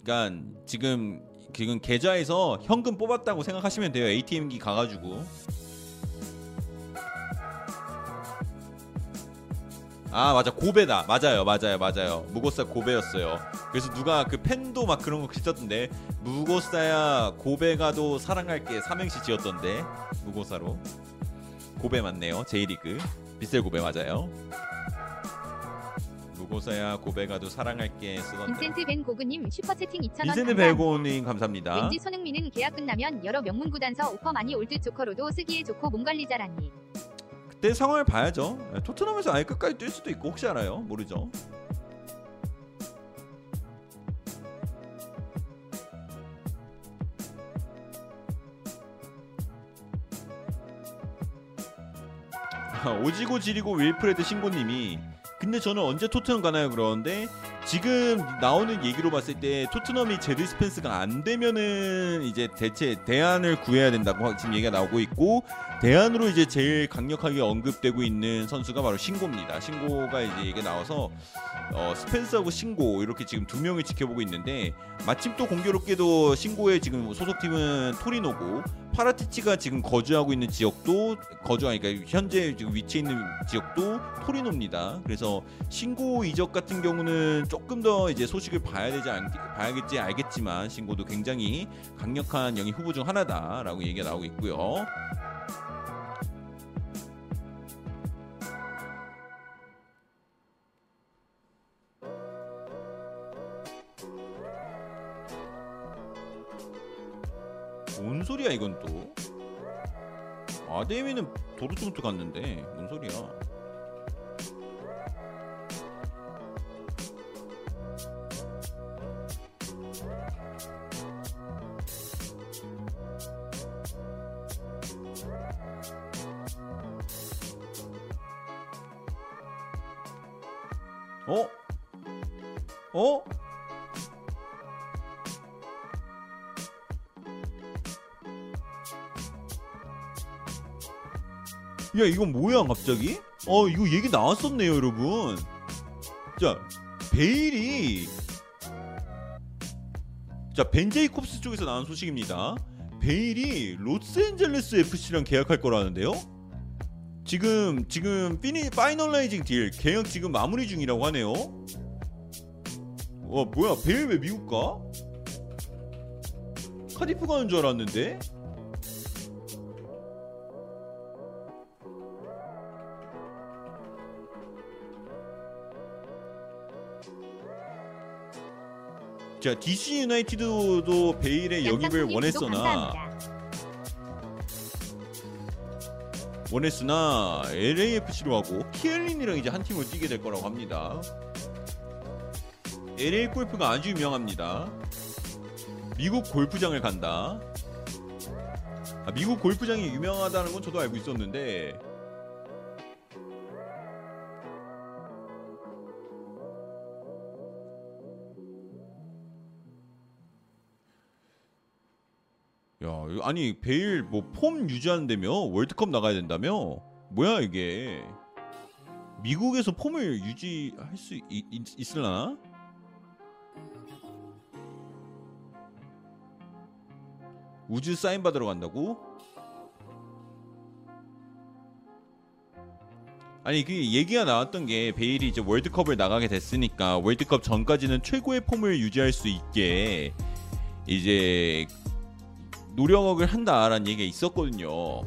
[SPEAKER 1] 그러니까 지금 지금 계좌에서 현금 뽑았다고 생각하시면 돼요. ATM기 가가지고. 아 맞아 고베다 맞아요 맞아요 맞아요 무고사 고베였어요 그래서 누가 그 펜도 막 그런 거 썼던데 무고사야 고베가도 사랑할게 삼행시 지었던데 무고사로 고베 맞네요 J리그 빗셀 고베 맞아요 무고사야 고베가도 사랑할게 쓰던데
[SPEAKER 2] 빈센트 벤 고그님 슈퍼채팅 2,000원
[SPEAKER 1] 빈센트
[SPEAKER 2] 감사합니다.
[SPEAKER 1] 베고님 감사합니다
[SPEAKER 2] 왠지 손흥민은 계약 끝나면 여러 명문 구단서 오퍼 많이 올 듯 조커로도 쓰기에 좋고 몸 관리 잘하니.
[SPEAKER 1] 그때 상황을 봐야죠. 네, 토트넘에서 아예 끝까지 뛸 수도 있고 혹시 알아요? 모르죠. 오지고 지리고 윌프레드 신고님이 근데 저는 언제 토트넘 가나요? 그러는데 지금 나오는 얘기로 봤을 때 토트넘이 제드 스펜스가 안 되면은 이제 대체 대안을 구해야 된다고 지금 얘기가 나오고 있고 대안으로 이제 제일 강력하게 언급되고 있는 선수가 바로 신고입니다. 신고가 이제 이게 나와서 어, 스펜스하고 신고 이렇게 지금 두 명을 지켜보고 있는데 마침 또 공교롭게도 신고의 지금 소속팀은 토리노고 파라티치가 지금 거주하고 있는 지역도 거주하니까 그러니까 현재 지금 위치해 있는 지역도 토리노입니다. 그래서 신고 이적 같은 경우는 조금 더 이제 소식을 봐야 되지 않 봐야겠지 알겠지만 신고도 굉장히 강력한 영입 후보 중 하나다라고 얘기가 나오고 있고요. 뭔 소리야 이건 또 아데미는 도르트문트 갔는데 뭔 소리야 어? 어? 야 이건 뭐야 갑자기? 어 이거 얘기 나왔었네요 여러분 자 베일이 자 벤제이콥스 쪽에서 나온 소식입니다 베일이 로스앤젤레스 FC랑 계약할 거라는데요 지금 지금 fini- finalizing deal 계약 지금 마무리 중이라고 하네요. 와 뭐야 베일 왜 미국 가? 카디프 가는 줄 알았는데. 자 DC 유나이티드도 베일의 영입을 원했으나 원했으나 LAFC로 하고 키엘린이랑 이제 한 팀을 뛰게 될 거라고 합니다. LA 골프가 아주 유명합니다. 미국 골프장을 간다. 아, 미국 골프장이 유명하다는 건 저도 알고 있었는데 야, 아니 베일 뭐 폼 유지하는다며 월드컵 나가야 된다며? 뭐야 이게? 미국에서 폼을 유지할 수 있, 있, 있을라나? 우즈 사인 받으러 간다고? 아니 그 얘기가 나왔던 게 베일이 이제 월드컵을 나가게 됐으니까 월드컵 전까지는 최고의 폼을 유지할 수 있게 이제 노력을 한다라는 얘기가 있었거든요.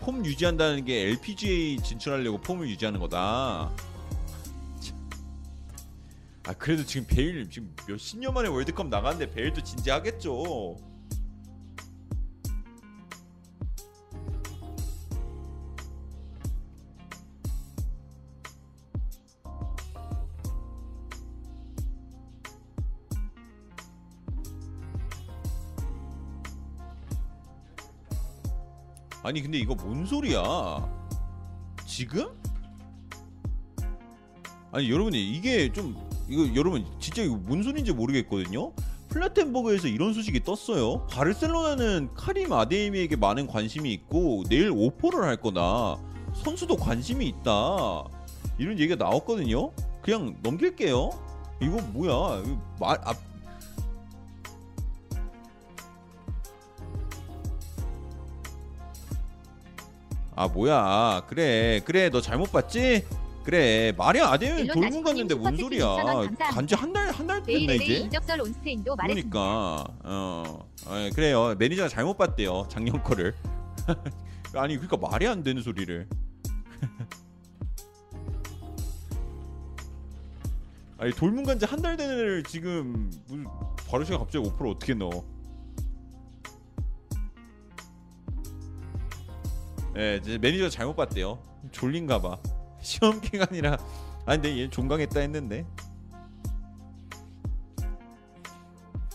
[SPEAKER 1] 폼 유지한다는 게 LPGA 진출하려고 폼을 유지하는 거다. 참. 아 그래도 지금 베일 지금 몇십 년 만에 월드컵 나가는데 베일도 진지하겠죠. 아니 근데 이거 뭔 소리야? 지금? 아니 여러분이 이게 좀 이거 여러분 진짜 이거 뭔 소리인지 모르겠거든요. 플라텐버그에서 이런 소식이 떴어요. 바르셀로나는 카림 아데이미에게 많은 관심이 있고 내일 오퍼를 할 거다. 선수도 관심이 있다. 이런 얘기가 나왔거든요. 그냥 넘길게요. 이거 뭐야? 말 아, 아 뭐야. 그래 그래 너 잘못 봤지? 그래 말이 아데미
[SPEAKER 2] 일론
[SPEAKER 1] 돌문 갔는데 뭔 소리야.
[SPEAKER 2] 2,000원 감사합니다.
[SPEAKER 1] 간지 한 달 한달
[SPEAKER 2] LA
[SPEAKER 1] 이제. 그러니까. 어 아, 그래요. 매니저가 잘못 봤대요 작년 거를. 아니 그러니까 말이 안 되는 소리를. 아니 돌문 간지 한 달 된 애를 지금 무슨 바르샤가 갑자기 5% 어떻게 넣어 예, 이제 매니저 잘못 봤대요. 졸린가 봐. 시험 기간이라. 아 근데 얘 종강했다 했는데.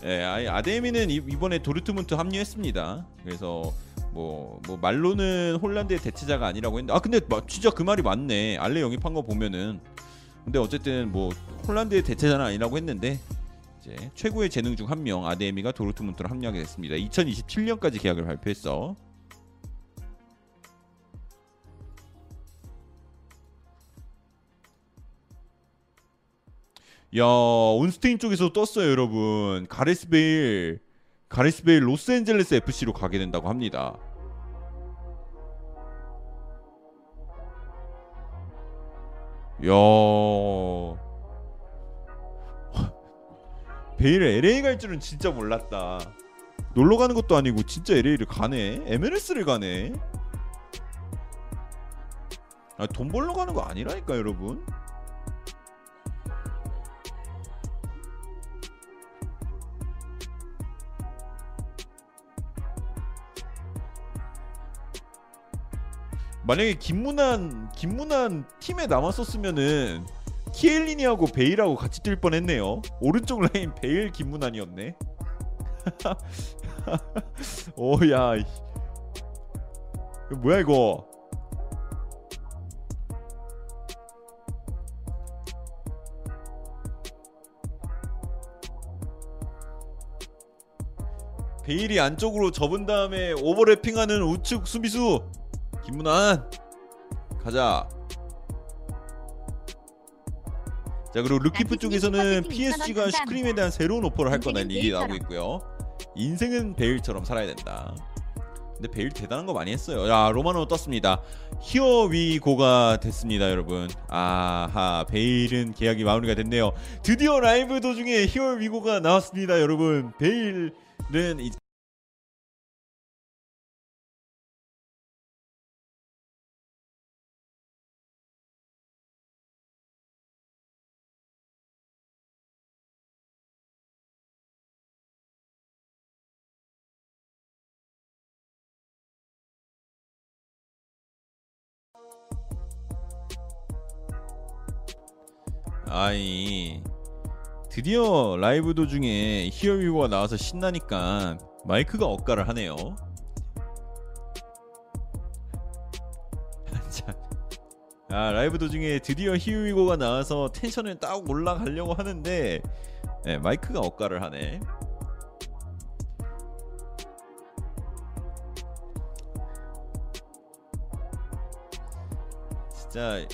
[SPEAKER 1] 예, 아데미는 이- 이번에 도르트문트 합류했습니다. 그래서 뭐, 뭐 말로는 홀란드의 대체자가 아니라고 했는데 아 근데 마- 진짜 그 말이 맞네. 알레 영입한 거 보면은 근데 어쨌든 뭐 홀란드의 대체자는 아니라고 했는데 이제 최고의 재능 중 한 명 아데미가 도르트문트로 합류하게 됐습니다. 2027년까지 계약을 발표했어. 야 온스테인 쪽에서 떴어요 여러분. 가레스 베일 가레스 베일 로스앤젤레스 FC로 가게 된다고 합니다. 야. 베일 LA 갈 줄은 진짜 몰랐다. 놀러 가는 것도 아니고 진짜 LA를 가네? MLS를 가네? 아, 돈 벌러 가는 거 아니라니까 여러분 만약에 김문환 김문환 팀에 남았었으면은 키엘리니하고 베일하고 같이 뛸 뻔했네요. 오른쪽 라인 베일 김문환이었네. 오야, 뭐야 이거? 베일이 안쪽으로 접은 다음에 오버래핑하는 우측 수비수 김문환 가자. 자 그리고 르키프
[SPEAKER 2] 나티스님
[SPEAKER 1] 쪽에서는 PSG가
[SPEAKER 2] 2,000원
[SPEAKER 1] 슈크림에 대한 새로운 오퍼를 할
[SPEAKER 2] 인생은
[SPEAKER 1] 얘기 나오고. 있고요. 인생은 베일처럼 살아야 된다. 근데 베일 대단한 거 많이 했어요. 야 로마노 떴습니다. 히어 위고가 됐습니다, 여러분. 아하 베일은 계약이 마무리가 됐네요. 드디어 라이브 도중에 히어 위고가 나왔습니다, 여러분. 베일은 이 아니 드디어 라이브 도중에 히어 위고가 나와서 신나니까 마이크가 엇가를 하네요. 자, 아 라이브 도중에 드디어 히어 위고가 나와서 텐션을 딱 올라가려고 하는데 네, 마이크가 엇가를 하네. 진짜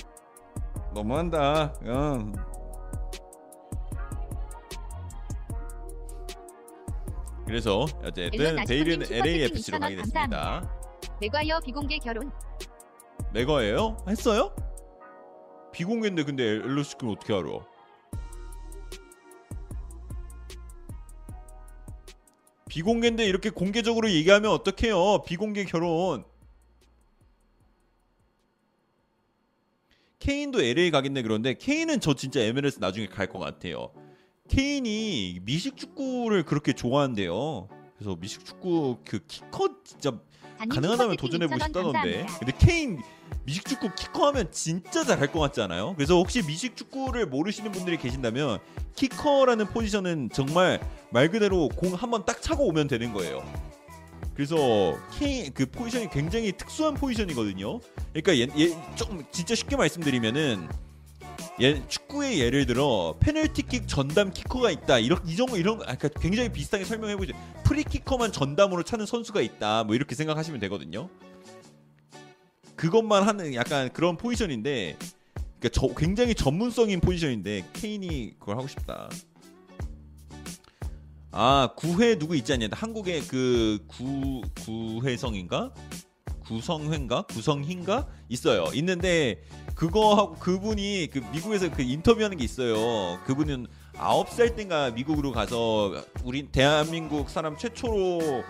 [SPEAKER 1] 너무한다. 응. 그래서 어쨌든 데일은 LAFC로
[SPEAKER 2] 2,000원
[SPEAKER 1] 가게 됐습니다.
[SPEAKER 2] 맥과이어 비공개 결혼.
[SPEAKER 1] 맥어예요? 했어요? 비공개인데 근데 엘로스크는 어떻게 알아? 비공개인데 이렇게 공개적으로 얘기하면 어떡해요? 비공개 결혼. 케인도 LA 가겠네 그런데 케인은 저 진짜 MLS 나중에 갈 것 같아요. 케인이 미식 축구를 그렇게 좋아한대요. 그래서 미식 축구 그 키 커 진짜
[SPEAKER 2] 단님
[SPEAKER 1] 가능하다면 도전해 보고
[SPEAKER 2] 2,000원
[SPEAKER 1] 싶다던데. 근데 케인 미식 축구 키커 하면 진짜 잘할 것 같지 않아요? 그래서 혹시 미식 축구를 모르시는 분들이 계신다면 키커라는 포지션은 정말 말 그대로 공 한번 딱 차고 오면 되는 거예요. 그래서 케인 그 포지션이 굉장히 특수한 포지션이거든요. 그러니까 얘, 얘 조금 진짜 쉽게 말씀드리면은 예, 축구의 예를 들어 페널티킥 전담 키커가 있다. 이런 이 정도 이런 아, 그러니까 굉장히 비슷하게 설명해 보죠. 프리키커만 전담으로 차는 선수가 있다. 뭐 이렇게 생각하시면 되거든요. 그것만 하는 약간 그런 포지션인데 그러니까 저, 굉장히 전문성인 포지션인데 케인이 그걸 하고 싶다. 아 구회 누구 있지 않냐? 한국에 그구 구회성인가? 구성회인가? 구성희인가? 있어요. 있는데 그거 하고 그분이 그 미국에서 그 인터뷰하는 게 있어요. 그분은 아홉 살 땐가 미국으로 가서 우리 대한민국 사람 최초로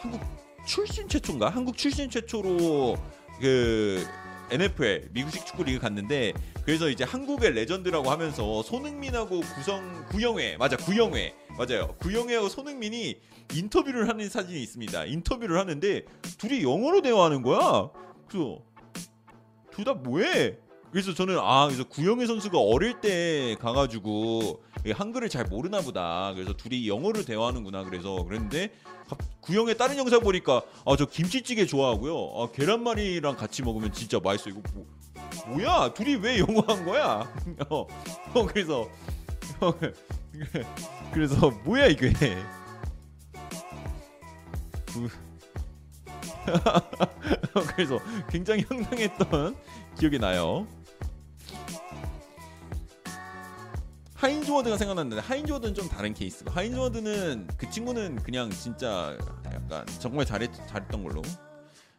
[SPEAKER 1] 한국 출신 최초인가? 한국 출신 최초로 그 NFL 미국식 축구 리그 갔는데 그래서 이제 한국의 레전드라고 하면서 손흥민하고 구성 구영회 맞아 구영회 맞아요 구영회하고 손흥민이 인터뷰를 하는 사진이 있습니다. 인터뷰를 하는데 둘이 영어로 대화하는 거야. 그래서 둘 다 뭐해? 그래서 저는 아 그래서 구영애 선수가 어릴 때 가가지고 한글을 잘 모르나 보다. 그래서 둘이 영어로 대화하는구나. 그래서 그랬는데 갑- 구영애 다른 영상 보니까 아 저 김치찌개 좋아하고요. 아 계란말이랑 같이 먹으면 진짜 맛있어. 이거 뭐, 뭐야? 둘이 왜 영어 한 거야? 어, 어 그래서 어, 그래서 뭐야 이게? 구- 그래서 굉장히 황당했던 기억이 나요. 하인즈 워드가 생각났는데 하인즈 워드는 좀 다른 케이스. 하인즈 워드는 그 친구는 그냥 진짜 약간 정말 잘했 잘했던 걸로.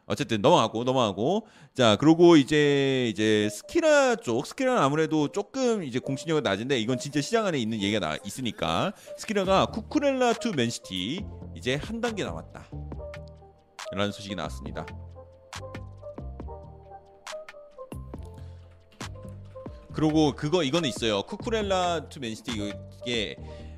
[SPEAKER 1] 어쨌든 넘어가고 넘어가고 자 그러고 이제 이제 스키라 쪽 스키라는 아무래도 조금 이제 공신력이 낮은데 이건 진짜 시장 안에 있는 얘기가 나 있으니까 스키라가 쿠쿠렐라 to 맨시티 이제 한 단계 남았다 라는 소식이 나왔습니다. 그리고 그거 이거는 있어요. 쿠쿠렐라 to 맨시티 이게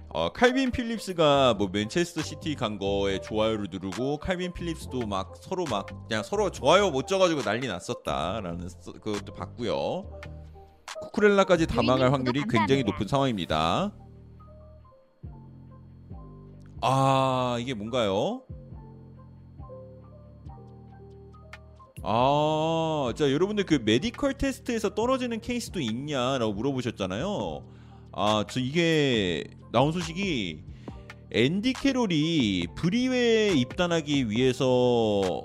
[SPEAKER 1] 어, 칼빈 필립스가 뭐 맨체스터 시티 간 거에 좋아요를 누르고 칼빈 필립스도 막 서로 막 그냥 서로 좋아요 못 줘가지고 난리 났었다라는 써- 그것도 봤고요. 쿠쿠렐라까지 담아갈
[SPEAKER 2] 유인님
[SPEAKER 1] 확률이 굉장히. 높은 상황입니다. 아 이게 뭔가요? 아, 자 여러분들 그 메디컬 테스트에서 떨어지는 케이스도 있냐라고 물어보셨잖아요. 아, 저 이게 나온 소식이 앤디 캐롤이 브뤼헤에 입단하기 위해서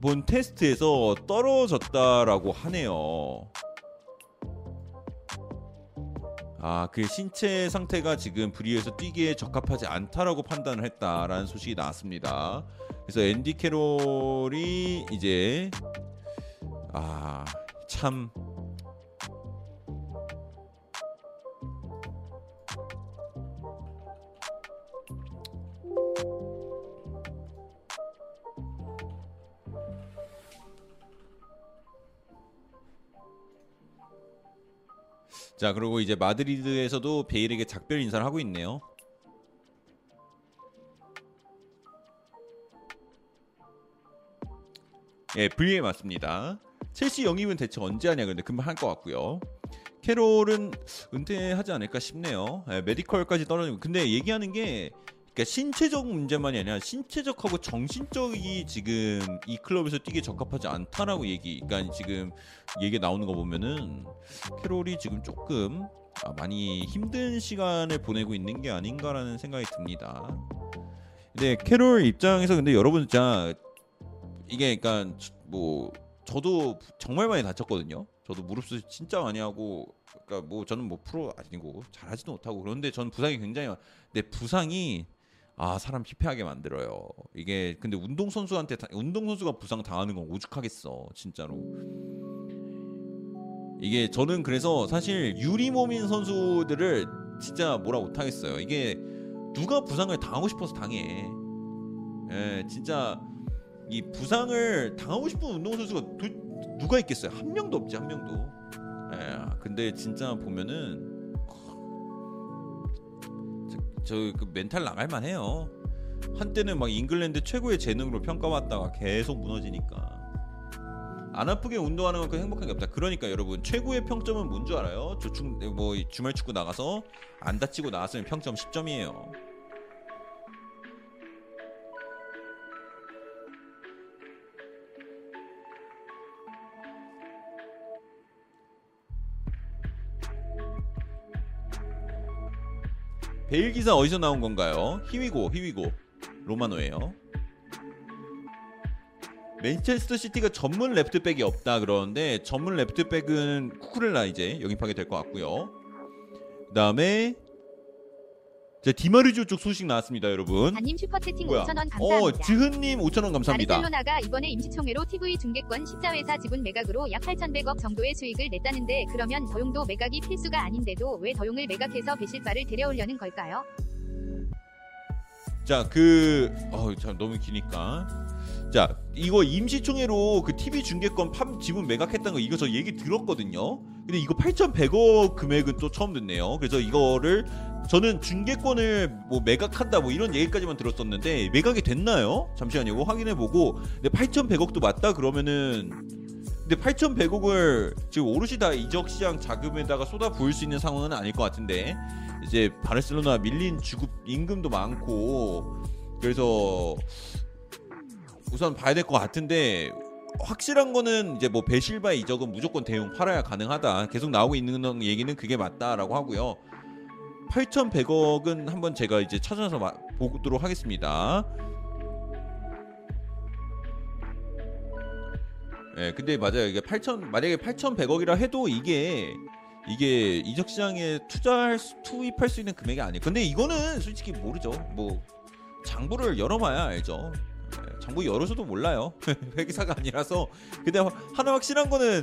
[SPEAKER 1] 본 테스트에서 떨어졌다라고 하네요. 아, 그 신체 상태가 지금 브리에서 뛰기에 적합하지 않다라고 판단을 했다라는 소식이 나왔습니다. 그래서 앤디 캐롤이 이제 아, 참 자, 그리고 이제 마드리드에서도 베일에게 작별 인사를 하고 있네요. 예, 브리에 맞습니다. 첼시 영입은 대체 언제 하냐 근데 금방 할 것 같고요. 캐롤은 은퇴하지 않을까 싶네요. 예, 메디컬까지 떨어지고 근데 얘기하는 게 그러니까 신체적 문제만이 아니라 신체적하고 정신적이 지금 이 클럽에서 뛰기 적합하지 않다라고 얘기. 그러니까 지금 얘기 나오는 거 보면은 캐롤이 지금 조금 아, 많이 힘든 시간을 보내고 있는 게 아닌가라는 생각이 듭니다. 근데 캐롤 입장에서 근데 여러분 진짜 이게 그러니까 뭐 저도 정말 많이 다쳤거든요. 저도 무릎 수술 진짜 많이 하고 그러니까 뭐 저는 뭐 프로 아니고 잘하지도 못하고 그런데 저는 부상이 굉장히 많- 근데 부상이 아 사람 피폐하게 만들어요. 이게 근데 운동 선수한테 운동 선수가 부상 당하는 건 오죽하겠어 진짜로. 이게 저는 그래서 사실 유리 몸인 선수들을 진짜 뭐라 못하겠어요. 이게 누가 부상을 당하고 싶어서 당해. 예, 진짜 이 부상을 당하고 싶은 운동 선수가 도- 누가 있겠어요? 한 명도 없지 한 명도. 예, 근데 진짜 보면은 저 그 멘탈 나갈 만 해요. 한때는 막 잉글랜드 최고의 재능으로 평가받다가 계속 무너지니까. 안 아프게 운동하는 만큼 행복한 게 없다. 그러니까 여러분 최고의 평점은 뭔 줄 알아요? 조충 뭐 주말 축구 나가서 안 다치고 나왔으면 평점 10점이에요. 베일 기사 어디서 나온 건가요? 히위고 히위고 로마노예요. 맨체스터 시티가 전문 레프트백이 없다 그러는데 전문 레프트백은 쿠쿠렐라 이제 영입하게 될 것 같고요. 그다음에 자 디마르지오 쪽 소식 나왔습니다, 여러분.
[SPEAKER 2] 단님 슈퍼채팅
[SPEAKER 1] 뭐야?
[SPEAKER 2] 5,000원
[SPEAKER 1] 어,
[SPEAKER 2] 감사합니다.
[SPEAKER 1] 지흔님 5천 원 감사합니다.
[SPEAKER 2] 바르셀로나가 이번에 임시총회로 TV 중계권 십자회사 지분 매각으로 약 8,100억 정도의 수익을 냈다는데 그러면 더용도 매각이 필수가 아닌데도 왜 더용을 매각해서 베실바를 데려오려는 걸까요?
[SPEAKER 1] 자, 그, 어, 참 너무 기니까. 자, 이거 임시총회로 그 TV 중계권 팜 지분 매각했다는 거 이거 저 얘기 들었거든요. 근데 이거 8,100억 금액은 또 처음 듣네요. 그래서 이거를 저는 중계권을 뭐 매각한다 뭐 이런 얘기까지만 들었었는데 매각이 됐나요? 잠시만요. 확인해 보고. 근데 8,100억도 맞다 그러면은 근데 8,100억을 지금 오롯이 다 이적 시장 자금에다가 쏟아 부을 수 있는 상황은 아닐 것 같은데 이제 바르셀로나 밀린 주급 임금도 많고 그래서 우선 봐야 될 것 같은데 확실한 거는 이제 뭐 베실바 이적은 무조건 대용 팔아야 가능하다. 계속 나오고 있는 얘기는 그게 맞다라고 하고요. 8,100억은 한번 제가 이제 찾아서 마- 보도록 하겠습니다. 예, 근데 맞아요. 이게 8,000 만약에 8,100억이라 해도 이게 이게 이적 시장에 투자할 수, 투입할 수 있는 금액이 아니에요. 근데 이거는 솔직히 모르죠. 뭐 장부를 열어봐야 알죠. 예, 장부 열어서도 몰라요. 회계사가 아니라서. 근데 하나 확실한 거는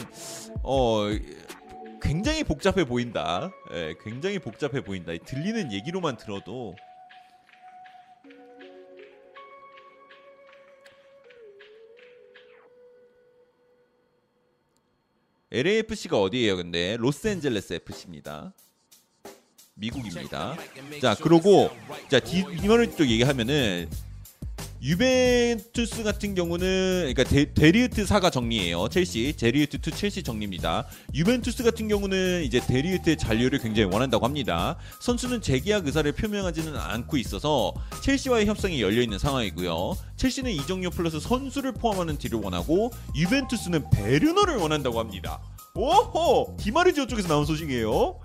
[SPEAKER 1] 어 굉장히 복잡해 보인다. 예, 굉장히 복잡해 보인다. 이 들리는 얘기로만 들어도 LAFC가 어디예요? 근데 로스앤젤레스 FC입니다. 미국입니다. 자, 그러고 자 디, 이거를 또 얘기하면은 유벤투스 같은 경우는 그러니까 데, 데리흐트 saga 정리예요. 첼시 데리흐트 to 첼시 정리입니다. 유벤투스 같은 경우는 이제 데리흐트의 잔류를 굉장히 원한다고 합니다. 선수는 재계약 의사를 표명하지는 않고 있어서 첼시와의 협상이 열려 있는 상황이고요. 첼시는 이적료 플러스 선수를 포함하는 딜을 원하고 유벤투스는 베르너를 원한다고 합니다. 오호 디마르지오 쪽에서 나온 소식이에요.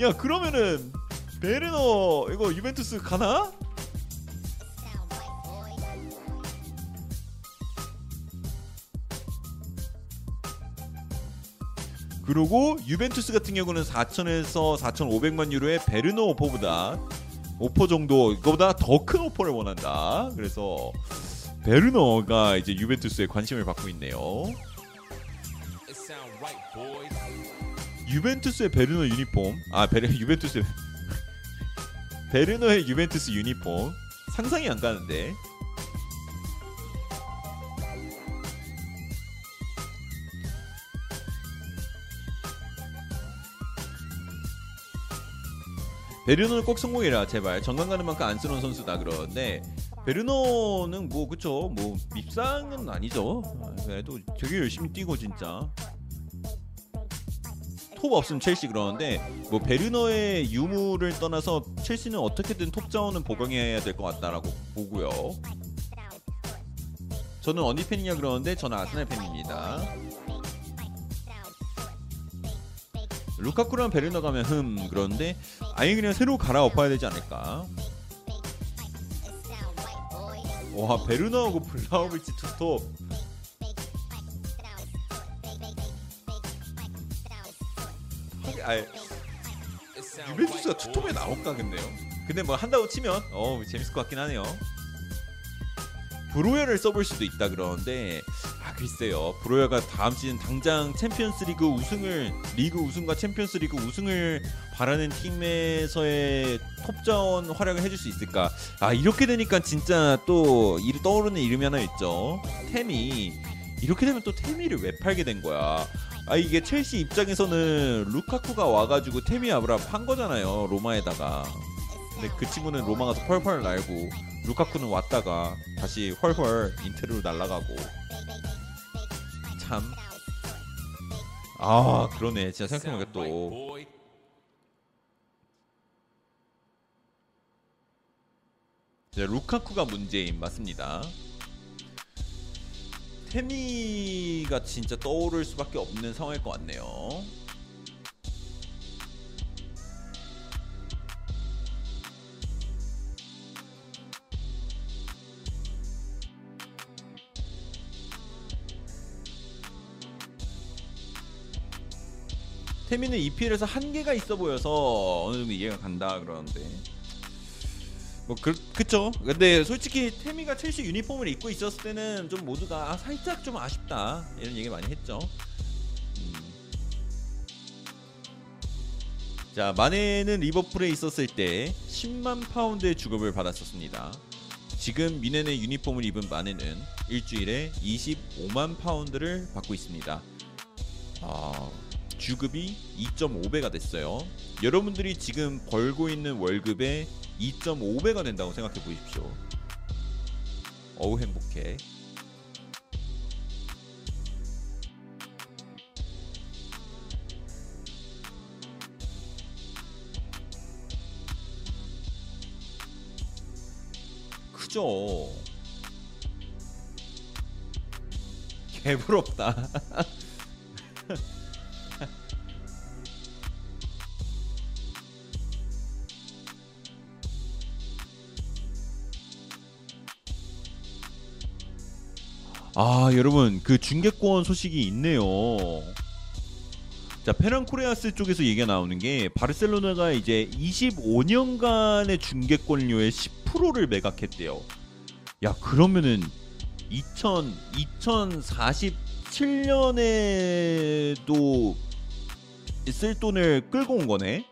[SPEAKER 1] 야 그러면은 베르너 이거 유벤투스 가나? 그리고 유벤투스 같은 경우는 4천에서 4,500만 유로의 베르너 오퍼보다 오퍼 정도 이거보다 더 큰 오퍼를 원한다. 그래서 베르너가 이제 유벤투스에 관심을 받고 있네요. 유벤투스의 베르너 유니폼 아 베르 유벤투스 베르너의 유벤투스 유니폼 상상이 안 가는데 베르너는 꼭 성공해라. 제발. 정강 가는 만큼 안쓰러운 선수다 그러는데 베르너는 뭐 그쵸? 뭐 밉상은 아니죠. 그래도 되게 열심히 뛰고 진짜. 톱 없으면 첼시 그러는데 뭐 베르너의 유무를 떠나서 첼시는 어떻게든 톱 자원은 보강해야 될 것 같다라고 보고요. 저는 어디 팬이냐 그러는데 저는 아스날 팬입니다. 루카쿠랑 베르너 가면 흠 그런데 아예 그냥 새로 갈아엎어야 되지 않을까? 와 베르너하고 블라우비치 투톱 아예 유벤투스가 투톱에. 나올까 근데요. 근데 뭐 한다고 치면 어 재밌을 것 같긴 하네요. 브로여를 써볼 수도 있다 그러는데 아 글쎄요 브로여가 다음 시즌 당장 챔피언스리그 우승을 리그 우승과 챔피언스리그 우승을 바라는 팀에서의 톱자원 활약을 해줄 수 있을까? 아 이렇게 되니까 진짜 또 이- 떠오르는 이름이 하나 있죠. 테미 이렇게 되면 또 테미를 왜 팔게 된 거야? 아 이게 첼시 입장에서는 루카쿠가 와가지고 테미 아브람 판 거잖아요 로마에다가 근데 그 친구는 로마 가서 펄펄 날고 루카쿠는 왔다가 다시 헐헐 인테르로 날아가고 참 아 그러네 진짜 생각해보니까 또. 이제 루카쿠가 문제인 맞습니다. 테미가 진짜 떠오를 수밖에 없는 상황일 것 같네요. 테미는 EPL에서 한계가 있어 보여서 어느 정도 이해가 간다 그러는데. 뭐 그, 그쵸? 근데 솔직히 태미가 첼시 유니폼을 입고 있었을 때는 좀 모두가 아, 살짝 좀 아쉽다. 이런 얘기 많이 했죠. 음. 자 마네는 리버풀에 있었을 때 10만 파운드의 주급을 받았었습니다. 지금 미넨의 유니폼을 입은 마네는 일주일에 25만 파운드를 받고 있습니다. 아, 주급이 2.5배가 됐어요 여러분들이 지금 벌고 있는 월급의 2.5배가 된다고 생각해 보십시오. 어우 행복해. 크죠. 개부럽다. 아 여러분 그 중계권 소식이 있네요. 자 페란 코레아스 쪽에서 얘기가 나오는 게 바르셀로나가 이제 25년간의 중계권료의 10%를 매각했대요. 야 그러면은 2000 2047년에도 쓸 돈을 끌고 온 거네.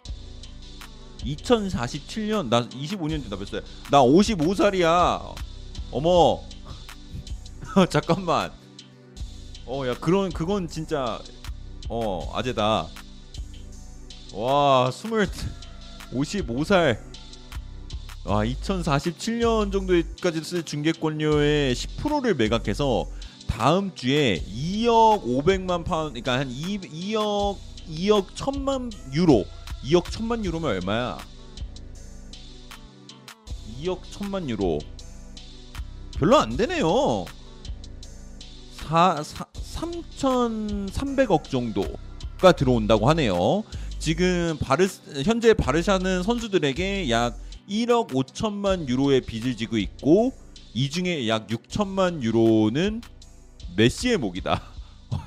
[SPEAKER 1] 2047년 나 25년 된다 몇 살? 나 55살이야. 어머. 잠깐만. 어, 야, 그런 그건 진짜 어 아재다. 와, 스물 55살. 와, 2047년 정도까지 쓸 중계권료의 10%를 매각해서 다음 주에 2억 500만 파운드, 그러니까 한 2, 2억 2억 1000만 유로, 2억 1000만 유로면 얼마야? 2억 1000만 유로. 별로 안 되네요. 4, 3,300억 정도가 들어온다고 하네요. 지금 바르 현재 바르샤는 선수들에게 약 1억 5천만 유로의 빚을 지고 있고 이 중에 약 6천만 유로는 메시의 목이다.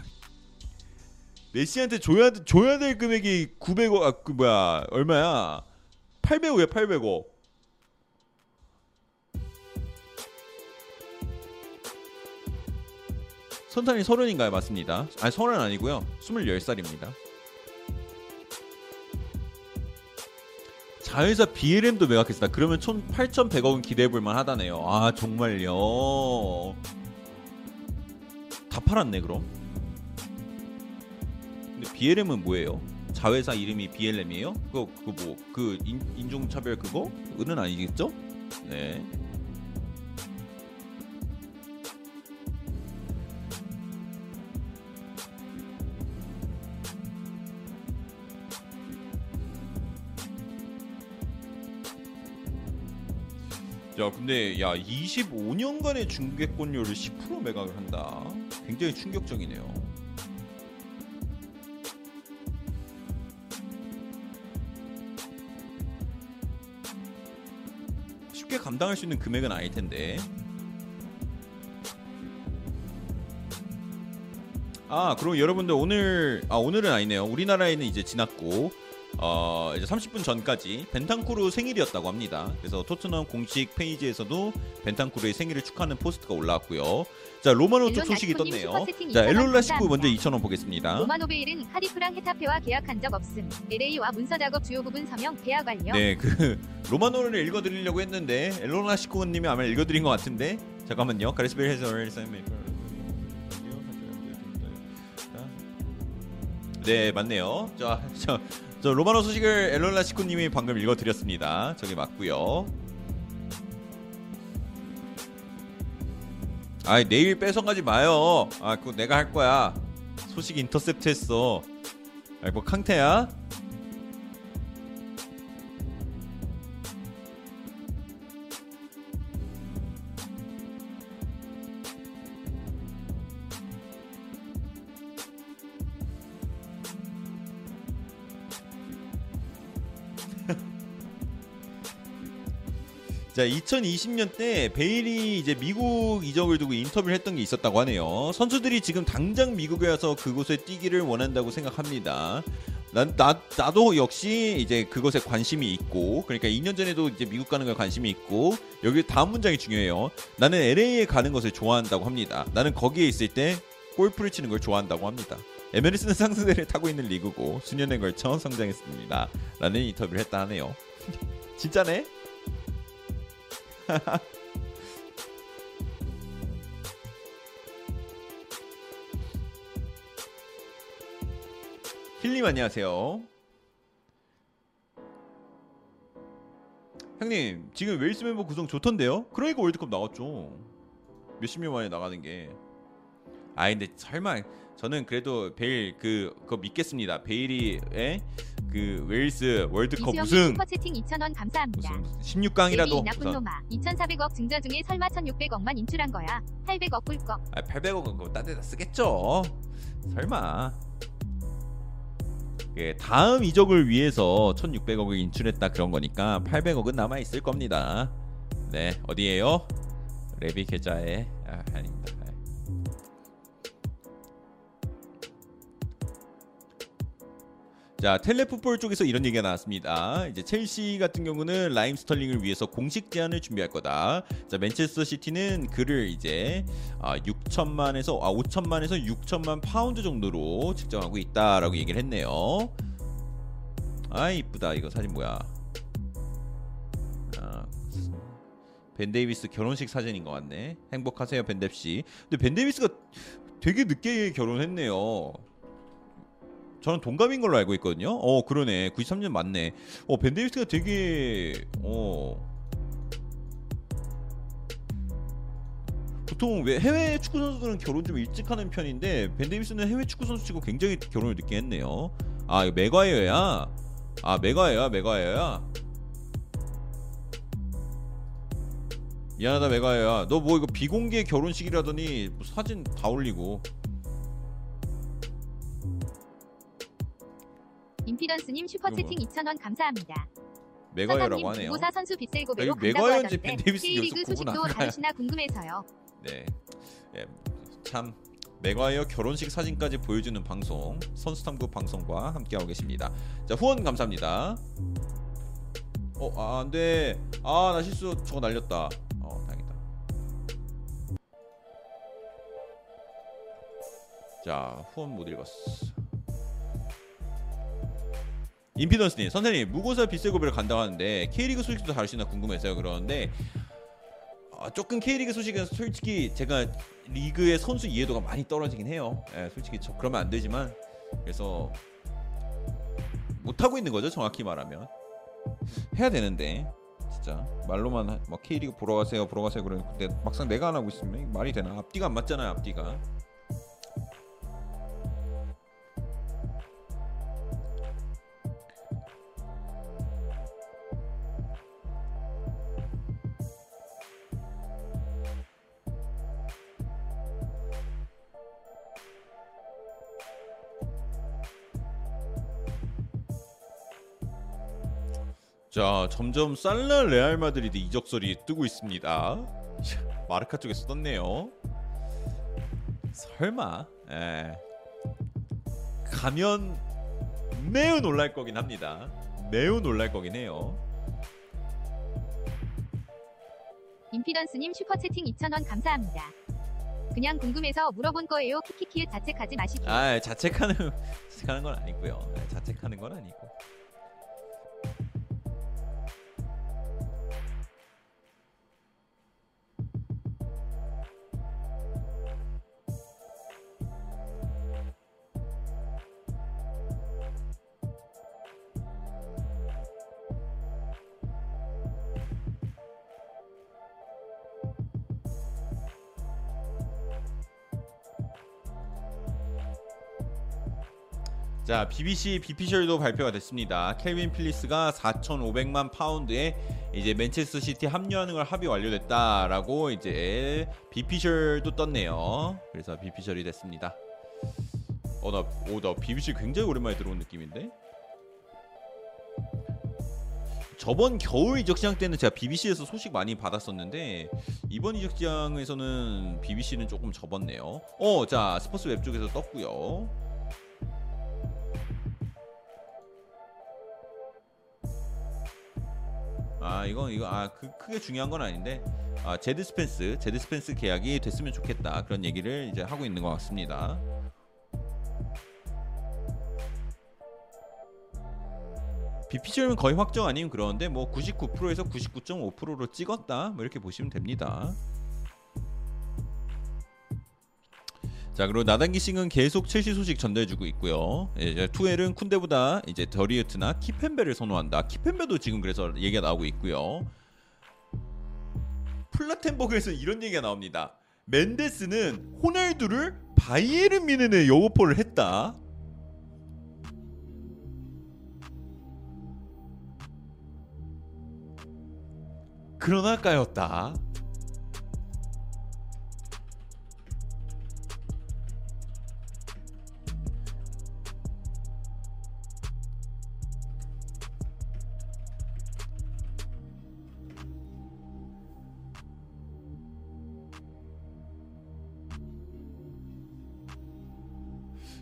[SPEAKER 1] 메시한테 줘야 줘야 될 금액이 900억 아 그 뭐야 얼마야? 800억이야 800억. 선탄이 서른인가요? 맞습니다. 아니 서른 아니고요. 24살입니다. 자회사 BLM도 매각했습니다. 그러면 총 8,100억은 기대해볼 만하다네요. 아 정말요. 다 팔았네 그럼. 근데 BLM은 뭐예요? 자회사 이름이 BLM이에요? 그거 그거 뭐 그 인종차별 그거? 은은 아니겠죠? 네. 야 근데 야 25년간의 중개권료를 10% 매각을 한다. 굉장히 충격적이네요. 쉽게 감당할 수 있는 금액은 아닐 텐데. 아, 그리고 여러분들 오늘 아 오늘은 아니네요. 우리나라에는 이제 지났고 어 이제 30분 전까지 벤탄쿠르 생일이었다고 합니다. 그래서 토트넘 공식 페이지에서도 벤탄쿠르의 생일을 축하하는 post가 올라왔고요. 자 로마노 쪽
[SPEAKER 2] 엘론
[SPEAKER 1] 소식이 떴네요. 자
[SPEAKER 2] 2,000원
[SPEAKER 1] 엘롤라 식구 먼저
[SPEAKER 2] 감사합니다.
[SPEAKER 1] 2,000원 보겠습니다.
[SPEAKER 2] 로마노베일은 카디프랑 헤타페와 계약한 적 없음. LA와 문서 작업 주요 부분 서명 계약 완료.
[SPEAKER 1] 네, 그 로마노를 읽어드리려고 했는데 엘로나 시코님이 아마 읽어드린 것 같은데 잠깐만요. 가레스 베일 해설 네, 맞네요. 자, 저, 저 로마노 소식을 엘로나 시코님이 방금 읽어드렸습니다. 저게 맞고요. 아, 내일 뺏어가지 마요. 아, 그거 내가 할 거야. 소식 인터셉트했어. 아, 뭐 캉테야? 자, 2020년 때 베일이 이제 미국 이적을 두고 인터뷰를 했던 게 있었다고 하네요. 선수들이 지금 당장 미국에 와서 그곳에 뛰기를 원한다고 생각합니다. 난, 나, 나도 역시 이제 그것에 관심이 있고, 그러니까 2년 전에도 이제 미국 가는 걸 관심이 있고, 여기 다음 문장이 중요해요. 나는 LA에 가는 것을 좋아한다고 합니다. 나는 거기에 있을 때 골프를 치는 걸 좋아한다고 합니다. 에메리스는 상승세를 타고 있는 리그고, 수년에 걸쳐 성장했습니다. 라는 인터뷰를 했다 하네요. 진짜네? 힐님 안녕하세요. 형님 지금 웨일스 멤버 구성 좋던데요? 그러니까 월드컵 나왔죠. 몇십 년 만에 나가는 게. 아 근데 설마 저는 그래도 베일 그 그거 믿겠습니다. 베일이의 그 웨일스 월드컵 우승
[SPEAKER 2] 슈퍼채팅 2,000원 감사합니다.
[SPEAKER 1] 무슨 16강이라도
[SPEAKER 2] 나쁜 놈아. 2,400억 증자 중에 설마 1,600억만 인출한 거야. 800억 꿀꺽.
[SPEAKER 1] 아 800억은 그거 딴 데다 쓰겠죠. 설마. 예, 다음 이적을 위해서 1,600억을 인출했다 그런 거니까 800억은 남아 있을 겁니다. 네, 어디에요? 레비 계좌에 아, 아닙니다. 자 텔레풋볼 쪽에서 이런 얘기가 나왔습니다. 이제 첼시 같은 경우는 라힘 스털링을 위해서 공식 제안을 준비할 거다. 자 맨체스터 시티는 그를 이제 아, 6천만에서 아 5천만에서 6천만 파운드 정도로 측정하고 있다라고 얘기를 했네요. 아 이쁘다 이거 사진 뭐야? 아, 벤 데이비스 결혼식 사진인 것 같네. 행복하세요 벤뎁 씨. 근데 벤 데이비스가 되게 늦게 결혼했네요. 저는 동갑인 걸로 알고 있거든요. 어 그러네. 93년 맞네. 어벤 데이비스가 되게 어 보통 왜 해외 축구 선수들은 결혼 좀 일찍 하는 편인데 벤 데이비스는 해외 축구 선수치고 굉장히 결혼을 늦게 했네요. 아 이거 메가이어야. 아 메가이어야 메가이어야. 미안하다 메가이어야. 너 뭐 이거 비공개 결혼식이라더니 뭐 사진 다 올리고.
[SPEAKER 2] 임피던스님 슈퍼채팅 2,000원 감사합니다. 사장님
[SPEAKER 1] 하네요.
[SPEAKER 2] 구사 선수 빗셀고배로
[SPEAKER 1] 여기
[SPEAKER 2] 간다고
[SPEAKER 1] 메가이어인지
[SPEAKER 2] 하던데
[SPEAKER 1] 벤 데이비스
[SPEAKER 2] K리그 소식도. 다르시나 궁금해서요.
[SPEAKER 1] 네. 예, 참 메가이어 결혼식 사진까지 보여주는 방송 선수탐구 방송과 함께하고 계십니다. 자 후원 감사합니다. 어 아, 안돼. 아 나 실수 저거 날렸다. 어 다행이다. 자 후원 못 읽었어. 임피던스님 선생님 무고사 빗세고비를 간다고 하는데 K리그 소식도 다르시나 궁금해서요 그러는데 아, 조금 K리그 소식은 솔직히 제가 리그의 선수 이해도가 많이 떨어지긴 해요. 예, 솔직히 저 그러면 안 되지만 그래서 못 하고 있는 거죠. 정확히 말하면 해야 되는데 진짜 말로만 하- 막 K리그 보러 가세요, 보러 가세요 그러는데 막상 내가 안 하고 있으면 말이 되나? 앞뒤가 안 맞잖아요, 앞뒤가. 자, 점점 살라 레알 마드리드 이적설이 뜨고 있습니다. 마르카 쪽에서 떴네요. 설마, 예. 가면 매우 놀랄 거긴 합니다. 매우 놀랄 거긴 해요.
[SPEAKER 2] 임피던스님 슈퍼채팅 2,000원 감사합니다. 그냥 궁금해서 물어본 거예요. 키키키읓 자책하지 마시고.
[SPEAKER 1] 아, 자책하는 자책하는 건 아니고요. 네, 자책하는 건 아니고. 자, BBC 비피셜도 발표가 됐습니다. 칼빈 필립스가 4,500만 파운드에 이제 맨체스터 시티 합류하는 걸 합의 완료됐다라고 이제 비피셜도 떴네요. 그래서 비피셜이 됐습니다. 어, 나, 오, 나 BBC 굉장히 오랜만에 들어온 느낌인데? 저번 겨울 이적 시장 때는 제가 BBC에서 소식 많이 받았었는데 이번 이적 시장에서는 BBC는 조금 접었네요. 어, 자 스포츠 웹 쪽에서 떴고요. 아 이건 이거 아 그, 크게 중요한 건 아닌데 아 제드 스펜스 제드 스펜스 계약이 됐으면 좋겠다 그런 얘기를 이제 하고 있는 것 같습니다. 비피셜은 거의 확정 아니면 그러는데 뭐 99%에서 99.5%로 찍었다 뭐 이렇게 보시면 됩니다. 자 그리고 나단 기싱은 계속 첼시 소식 전달해주고 있고요. 예, 이제 투헬은 쿤데보다 이제 더리흐트나 킴펨베를 선호한다. 킴펨베도 지금 그래서 얘기가 나오고 있고요. 플라텐버그에서 이런 얘기가 나옵니다. 멘데스는 호날두를 바이에른 미넨에 여오포를 했다. 그러나 까였다.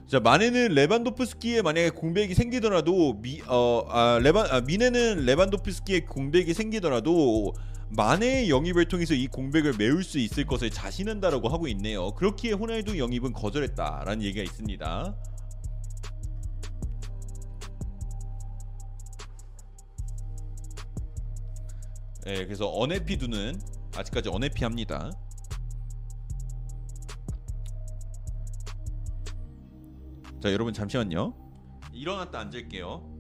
[SPEAKER 1] 자 마네는 레반도프스키에 만약에 공백이 생기더라도 미 어아 레반 아, 미네는 레반도프스키에 공백이 생기더라도 마네의 영입을 통해서 이 공백을 메울 수 있을 것을 자신한다라고 하고 있네요. 그렇기에 호날두 영입은 거절했다라는 얘기가 있습니다. 네, 그래서 어네피두는 아직까지 어네피합니다. 자 여러분 잠시만요. 일어났다 앉을게요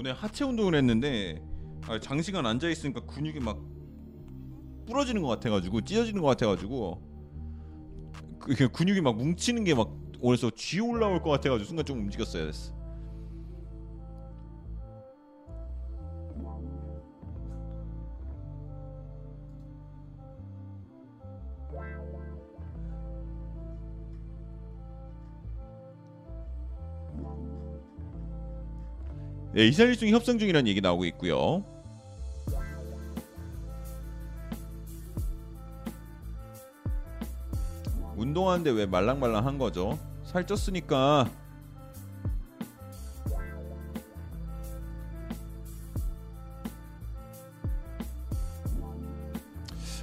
[SPEAKER 1] 오늘 하체 운동을 했는데 아, 장시간 앉아 있으니까 근육이 막 부러지는 것 같아가지고 찢어지는 것 같아가지고 그그 근육이 막 뭉치는 게막 오늘서 쥐 올라올 것 같아가지고 순간 좀 움직였어야 됐어. 네, 이산일중 협상 중이라는 얘기 나오고 있고요. 운동하는데 왜 말랑말랑한 거죠? 살쪘으니까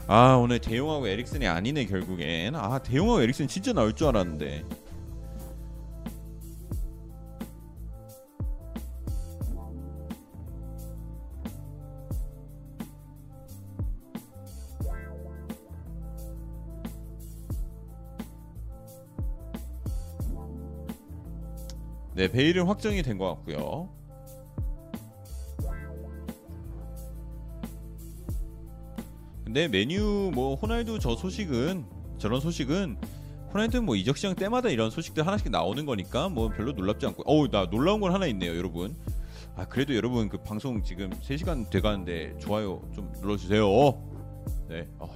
[SPEAKER 1] 아 오늘 대용하고 에릭슨이 아니네 결국엔 아 대용하고 에릭슨 진짜 나올 줄 알았는데 네 베일은 확정이 된 것 같고요. 근데 메뉴 뭐 호날두 저 소식은 저런 소식은 호날두 뭐 이적 시장 때마다 이런 소식들 하나씩 나오는 거니까 뭐 별로 놀랍지 않고 어우 나 놀라운 건 하나 있네요 여러분. 아 그래도 여러분 그 방송 지금 3시간 돼가는데 좋아요 좀 눌러주세요. 네 어.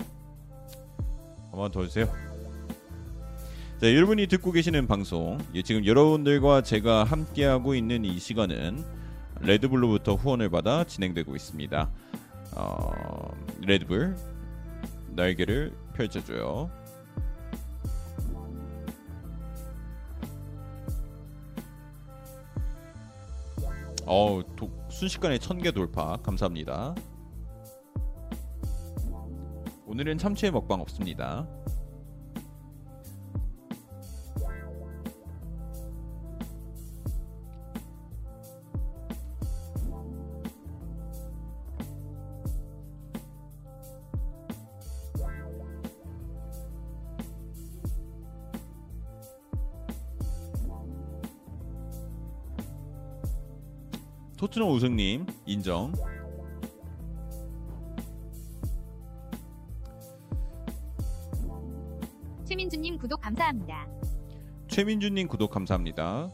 [SPEAKER 1] 한번 더 주세요 자 여러분이 듣고 계시는 방송 예, 지금 여러분들과 제가 함께하고 있는 이 시간은 레드불로부터 후원을 받아 진행되고 있습니다 어, 레드불 날개를 펼쳐줘요. 도, 순식간에 천 개 돌파 감사합니다. 오늘은 참치의 먹방 없습니다. 토트넘 우승님 인정.
[SPEAKER 2] 최민주님 구독 감사합니다.
[SPEAKER 1] 최민주님 구독 감사합니다.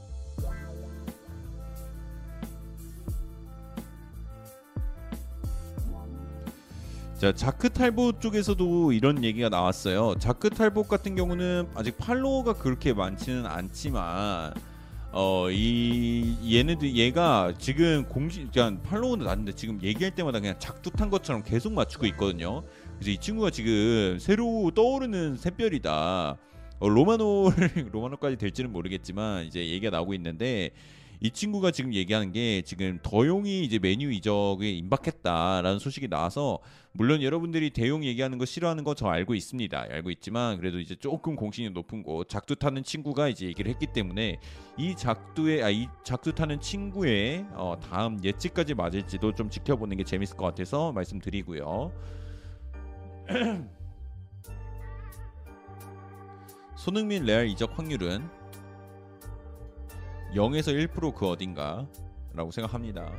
[SPEAKER 1] 자 자크 탈보 쪽에서도 이런 얘기가 나왔어요. 자크 탈보 같은 경우는 아직 팔로워가 그렇게 많지는 않지만 어 이 얘네들 얘가 지금 공식 그냥 팔로워는 낮은데 지금 얘기할 때마다 그냥 작두탄 것처럼 계속 맞추고 있거든요. 그래서 이 친구가 지금 새로 떠오르는 샛별이다. 어, 로마노를 로마노까지 될지는 모르겠지만 이제 얘기가 나오고 있는데 이 친구가 지금 얘기하는 게 지금 더용이 이제 메뉴 이적에 임박했다라는 소식이 나와서 물론 여러분들이 대용 얘기하는 거 싫어하는 거 저 알고 있습니다. 알고 있지만 그래도 이제 조금 공신이 높은 곳 작두 타는 친구가 이제 얘기를 했기 때문에 이 작두의 아 이 작두 타는 친구의 어, 다음 예측까지 맞을지도 좀 지켜보는 게 재밌을 것 같아서 말씀드리고요. 손흥민 레알 이적 확률은 0에서 1%그 어딘가 라고 생각합니다.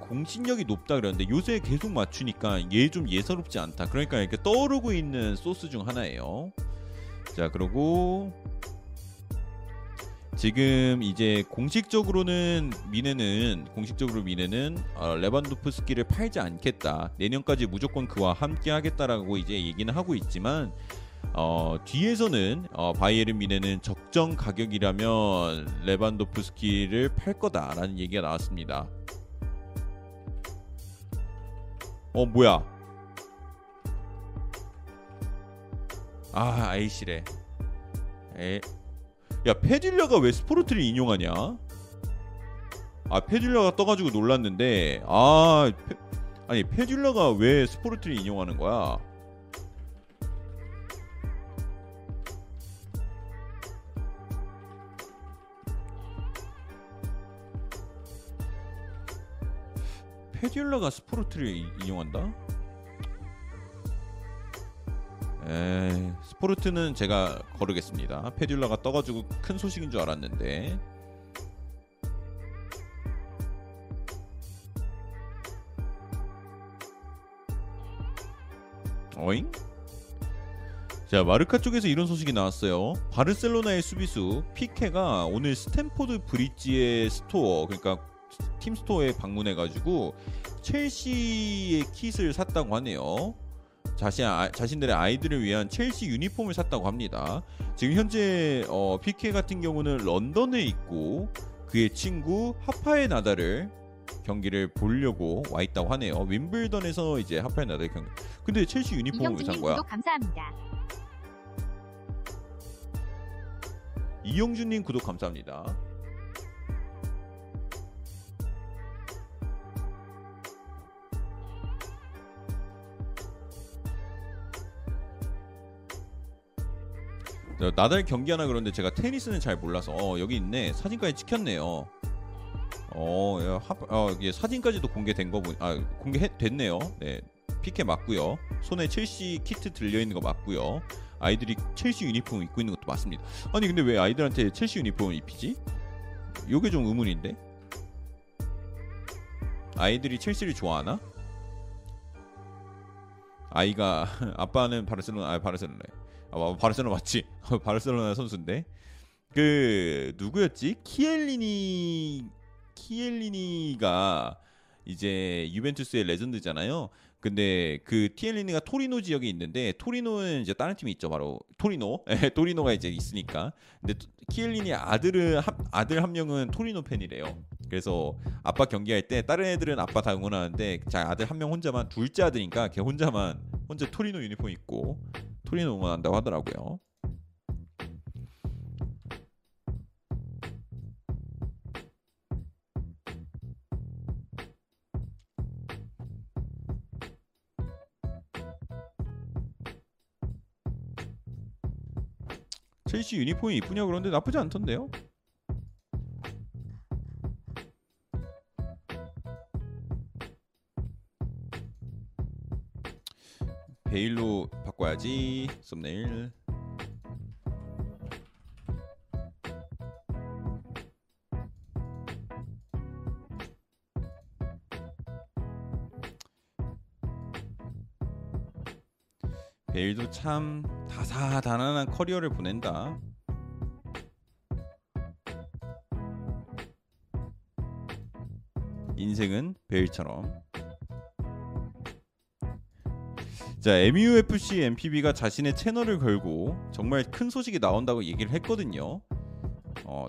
[SPEAKER 1] 공신력이 높다 그랬는데 요새 계속 맞추니까 얘 좀 예사롭지 않다. 그러니까 이렇게 떠오르고 있는 소스 중 하나예요. 자, 그리고 지금 이제 공식적으로는 미네는 공식적으로 미네는 어, 레반도프스키를 팔지 않겠다. 내년까지 무조건 그와 함께 하겠다라고 이제 얘기는 하고 있지만 어, 뒤에서는 어, 바이에른 미네는 적정 가격이라면 레반도프스키를 팔 거다라는 얘기가 나왔습니다. 어 뭐야? 아 아이시래. 에. 야 페딜라가 왜 스포르트를 인용하냐? 아 페딜라가 떠가지고 놀랐는데 아 페, 아니 페딜라가 왜 스포르트를 인용하는 거야? 페듈러가 스포르트를 이용한다? 에 스포르트는 제가 거르겠습니다. 페듈러가 떠가지고 큰 소식인 줄 알았는데 어잉? 자 마르카 쪽에서 이런 소식이 나왔어요. 바르셀로나의 수비수 피케가 오늘 스탠포드 브릿지의 store 그러니까 팀 store에 방문해가지고 첼시의 kit을 샀다고 하네요. 자신 아, 자신들의 아이들을 위한 첼시 유니폼을 샀다고 합니다. 지금 현재 어, 피케 같은 경우는 런던에 있고 그의 친구 하파엘 나달을 경기를 보려고 와 있다고 하네요. 윈블던에서 이제 하파의 나다를 경기. 근데 첼시 유니폼을 왜 산 거야?
[SPEAKER 2] 구독 감사합니다.
[SPEAKER 1] 이영준님 구독 감사합니다. 나달 경기 하나 그런데 제가 테니스는 잘 몰라서 어, 여기 있네 사진까지 찍혔네요. 어, 야, 하, 어 이게 사진까지도 공개된 거 보니 아 공개 됐네요. 네 피케 맞고요. 손에 첼시 키트 들려 있는 거 맞고요. 아이들이 첼시 유니폼 입고 있는 것도 맞습니다. 아니 근데 왜 아이들한테 첼시 유니폼을 입히지? 요게 좀 의문인데. 아이들이 첼시를 좋아하나? 아이가 아빠는 바르셀로나 아 바르셀로나 아 바르셀로나 맞지? 바르셀로나 선수인데 그 누구였지? 키엘리니 키엘리니가 이제 유벤투스의 레전드잖아요. 근데 그 티엘리니가 토리노 지역에 있는데 토리노는 이제 다른 팀이 있죠 바로 토리노 예, 토리노가 이제 있으니까 근데 토- 키엘리니 아들은 한- 아들 한 명은 토리노 팬이래요 그래서 아빠 경기할 때 다른 애들은 아빠 다 응원하는데 자 아들 한 명 혼자만 둘째 아들이니까 걔 혼자만 혼자 토리노 유니폼 입고 토리노 응원한다고 하더라고요. 첼시 유니폼이 이쁘냐 그런데 나쁘지 않던데요 베일로 바꿔야지. 썸네일. 베일도 참 다사다난한 커리어를 보낸다. 인생은 베일처럼 자, MUFC MPB가 자신의 채널을 걸고 정말 큰 소식이 나온다고 얘기를 했거든요. 어,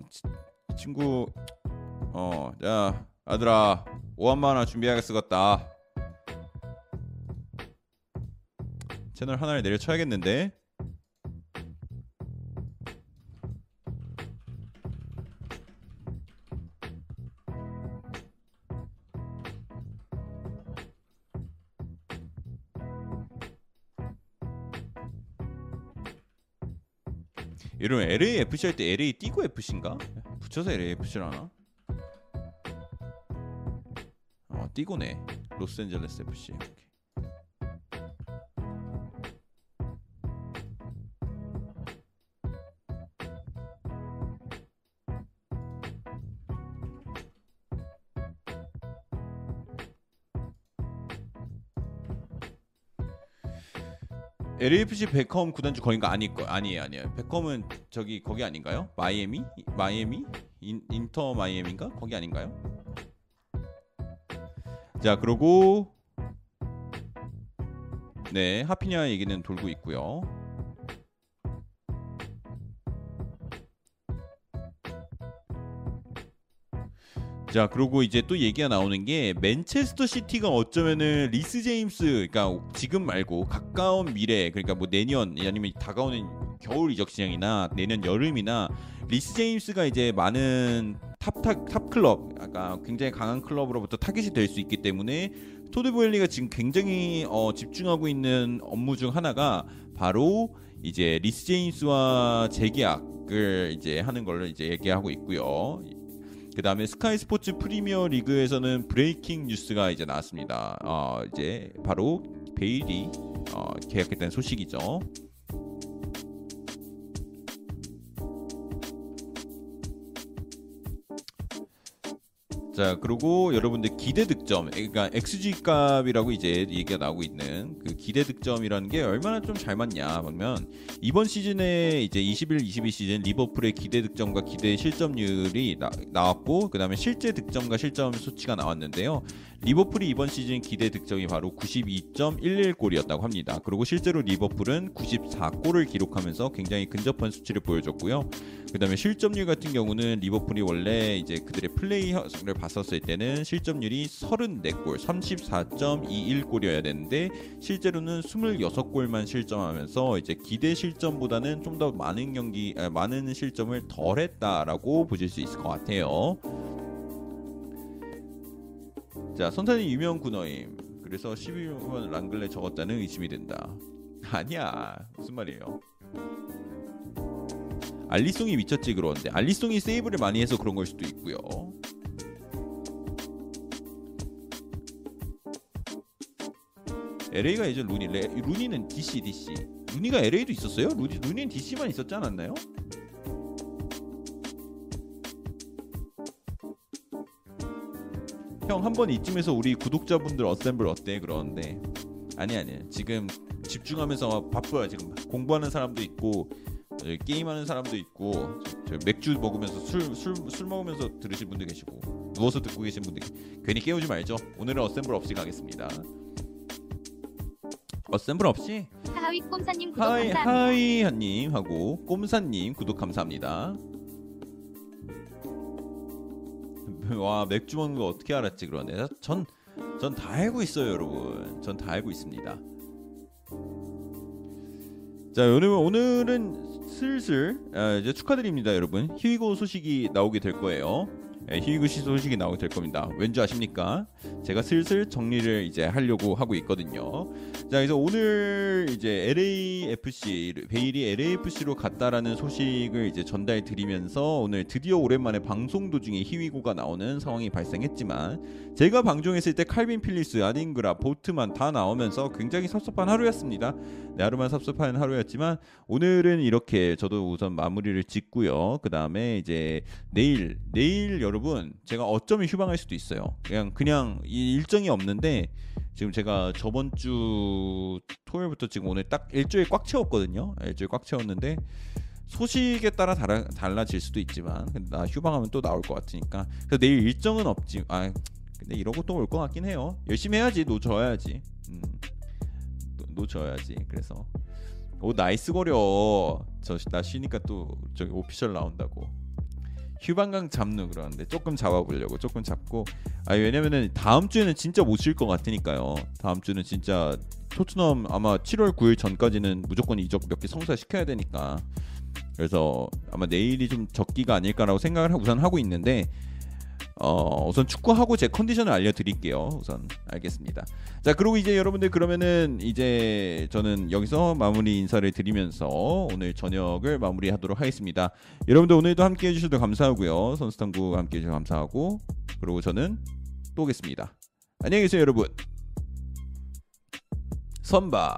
[SPEAKER 1] 친구 어, 야, 아들아, 5원만 하나 준비하게 쓰겠다. 채널 하나를 내려쳐야겠는데. 이러면 LAFC 할 때 LA 띄고 FC인가? 붙여서 LAFC를 하나? 어 띄고네 로스앤젤레스 FC LAFC 베컴 구단주 거인가 아닐 거 아니에요 아니에요 베컴은 저기 거기 아닌가요? 마이애미 마이애미 인, 인터 마이애미인가 거기 아닌가요? 자 그리고 네 하피냐 얘기는 돌고 있고요. 자 그리고 이제 또 얘기가 나오는 게 맨체스터 시티가 어쩌면은 리스 제임스 그러니까 지금 말고 가까운 미래 그러니까 뭐 내년 아니면 다가오는 겨울 이적 시장이나 내년 여름이나 리스 제임스가 이제 많은 top top top 클럽 아까 굉장히 강한 클럽으로부터 타겟이 될 수 있기 때문에 토드 보엘리가 지금 굉장히 어, 집중하고 있는 업무 중 하나가 바로 이제 리스 제임스와 재계약을 이제 하는 걸로 이제 얘기하고 있고요. 그 다음에 스카이 스포츠 프리미어 리그에서는 breaking news가 이제 나왔습니다. 어, 이제 바로 베일이 어, 계약했다는 소식이죠. 자 그리고 여러분들 기대 득점 그러니까 xg 값이라고 이제 얘기가 나오고 있는 그 기대 득점이라는 게 얼마나 좀 잘 맞냐 보면 이번 시즌에 이제 21, 22 시즌 리버풀의 기대 득점과 기대 실점률이 나, 나왔고 그 다음에 실제 득점과 실점 수치가 나왔는데요 리버풀이 이번 시즌 기대 득점이 바로 92.11골이었다고 합니다 그리고 실제로 리버풀은 94골을 기록하면서 굉장히 근접한 수치를 보여줬고요 그 다음에 실점률 같은 경우는 리버풀이 원래 이제 그들의 플레이를 봤었을 때는 실점률이 34골, 34.21골이어야 되는데 실제로는 26골만 실점하면서 이제 기대 실점보다는 좀 더 많은 경기, 아, 많은 실점을 덜했다라고 보실 수 있을 것 같아요. 자, 선탄이 유명 군어임. 그래서 11번 랑글레 적었다는 의심이 된다. 아니야, 무슨 말이에요? 알리송이 미쳤지 그러는데 알리송이 세이브를 많이 해서 그런 걸 수도 있고요. LA가 예전 루니 레, 루니는 DC DC 루니가 LA도 있었어요? 루니 루니는 DC만 있었지 않았나요? 형 한 번 이쯤에서 우리 구독자분들 assemble 어때? 그러는데. 아니 아니. 지금 집중하면서 바빠요 지금. 공부하는 사람도 있고 어, 게임하는 사람도 있고 저, 저 맥주 먹으면서 술 술 술 먹으면서 들으실 분도 계시고 누워서 듣고 계신 분들 괜히 깨우지 말죠. 오늘은 assemble 없이 가겠습니다. assemble 없이?
[SPEAKER 2] 하하위 꼼사님 구독
[SPEAKER 1] 하이
[SPEAKER 2] 감사합니다.
[SPEAKER 1] 하이하님 하고 꼼사님 구독 감사합니다. 와 맥주 먹는 거 어떻게 알았지 그러네. 전 전 다 알고 있어요 여러분. 전 다 알고 있습니다. 자 오늘 오늘은 슬슬 아, 이제 축하드립니다 여러분. 히위고 소식이 나오게 될 거예요. 예, 시 소식이 나오게 될 겁니다. 왠지 아십니까? 제가 슬슬 정리를 이제 하려고 하고 있거든요. 자, 그래서 오늘 이제 LAFC 베일이 LAFC로 갔다라는 소식을 이제 전달 드리면서 오늘 드디어 오랜만에 방송 도중에 희위고가 나오는 상황이 발생했지만 제가 방송했을 때 칼빈 필리스, 아딩그라, 보트만 다 나오면서 굉장히 섭섭한 하루였습니다. 네, 하루만 섭섭한 하루였지만 오늘은 이렇게 저도 우선 마무리를 짓고요. 그 다음에 이제 내일 내일 여 러분 제가 어쩌면 휴방할 수도 있어요. 그냥 그냥 이 일정이 없는데 지금 제가 저번 주 토요일부터 지금 오늘 딱 일주일 꽉 채웠거든요. 일주일 꽉 채웠는데 소식에 따라 달라, 달라 질 수도 있지만 나 휴방하면 또 나올 것 같으니까 그래서 내일 일정은 없지. 아 근데 이러고 또 올 것 같긴 해요. 열심히 해야지 노져야지. 음, 노- 노져야지. 그래서 오 나이스 거려. 저 나 쉬니까 또 저기 오피셜 나온다고. 휴방강 잡는 그러는데 조금 잡아보려고 조금 잡고 아 왜냐면은 다음 주에는 진짜 못 쉴 것 같으니까요. 다음 주는 진짜 토트넘 아마 7월 9일 전까지는 무조건 이적 몇 개 성사시켜야 되니까 그래서 아마 내일이 좀 적기가 아닐까라고 생각을 하- 우선 하고 있는데 어 우선 축구하고 제 컨디션을 알려드릴게요. 우선 알겠습니다. 자 그리고 이제 여러분들 그러면은 이제 저는 여기서 마무리 인사를 드리면서 오늘 저녁을 마무리하도록 하겠습니다. 여러분들 오늘도 함께 해주셔서 감사하고요. 선수당구 함께 해주셔서 감사하고 그리고 저는 또 오겠습니다. 안녕히 계세요 여러분. 선바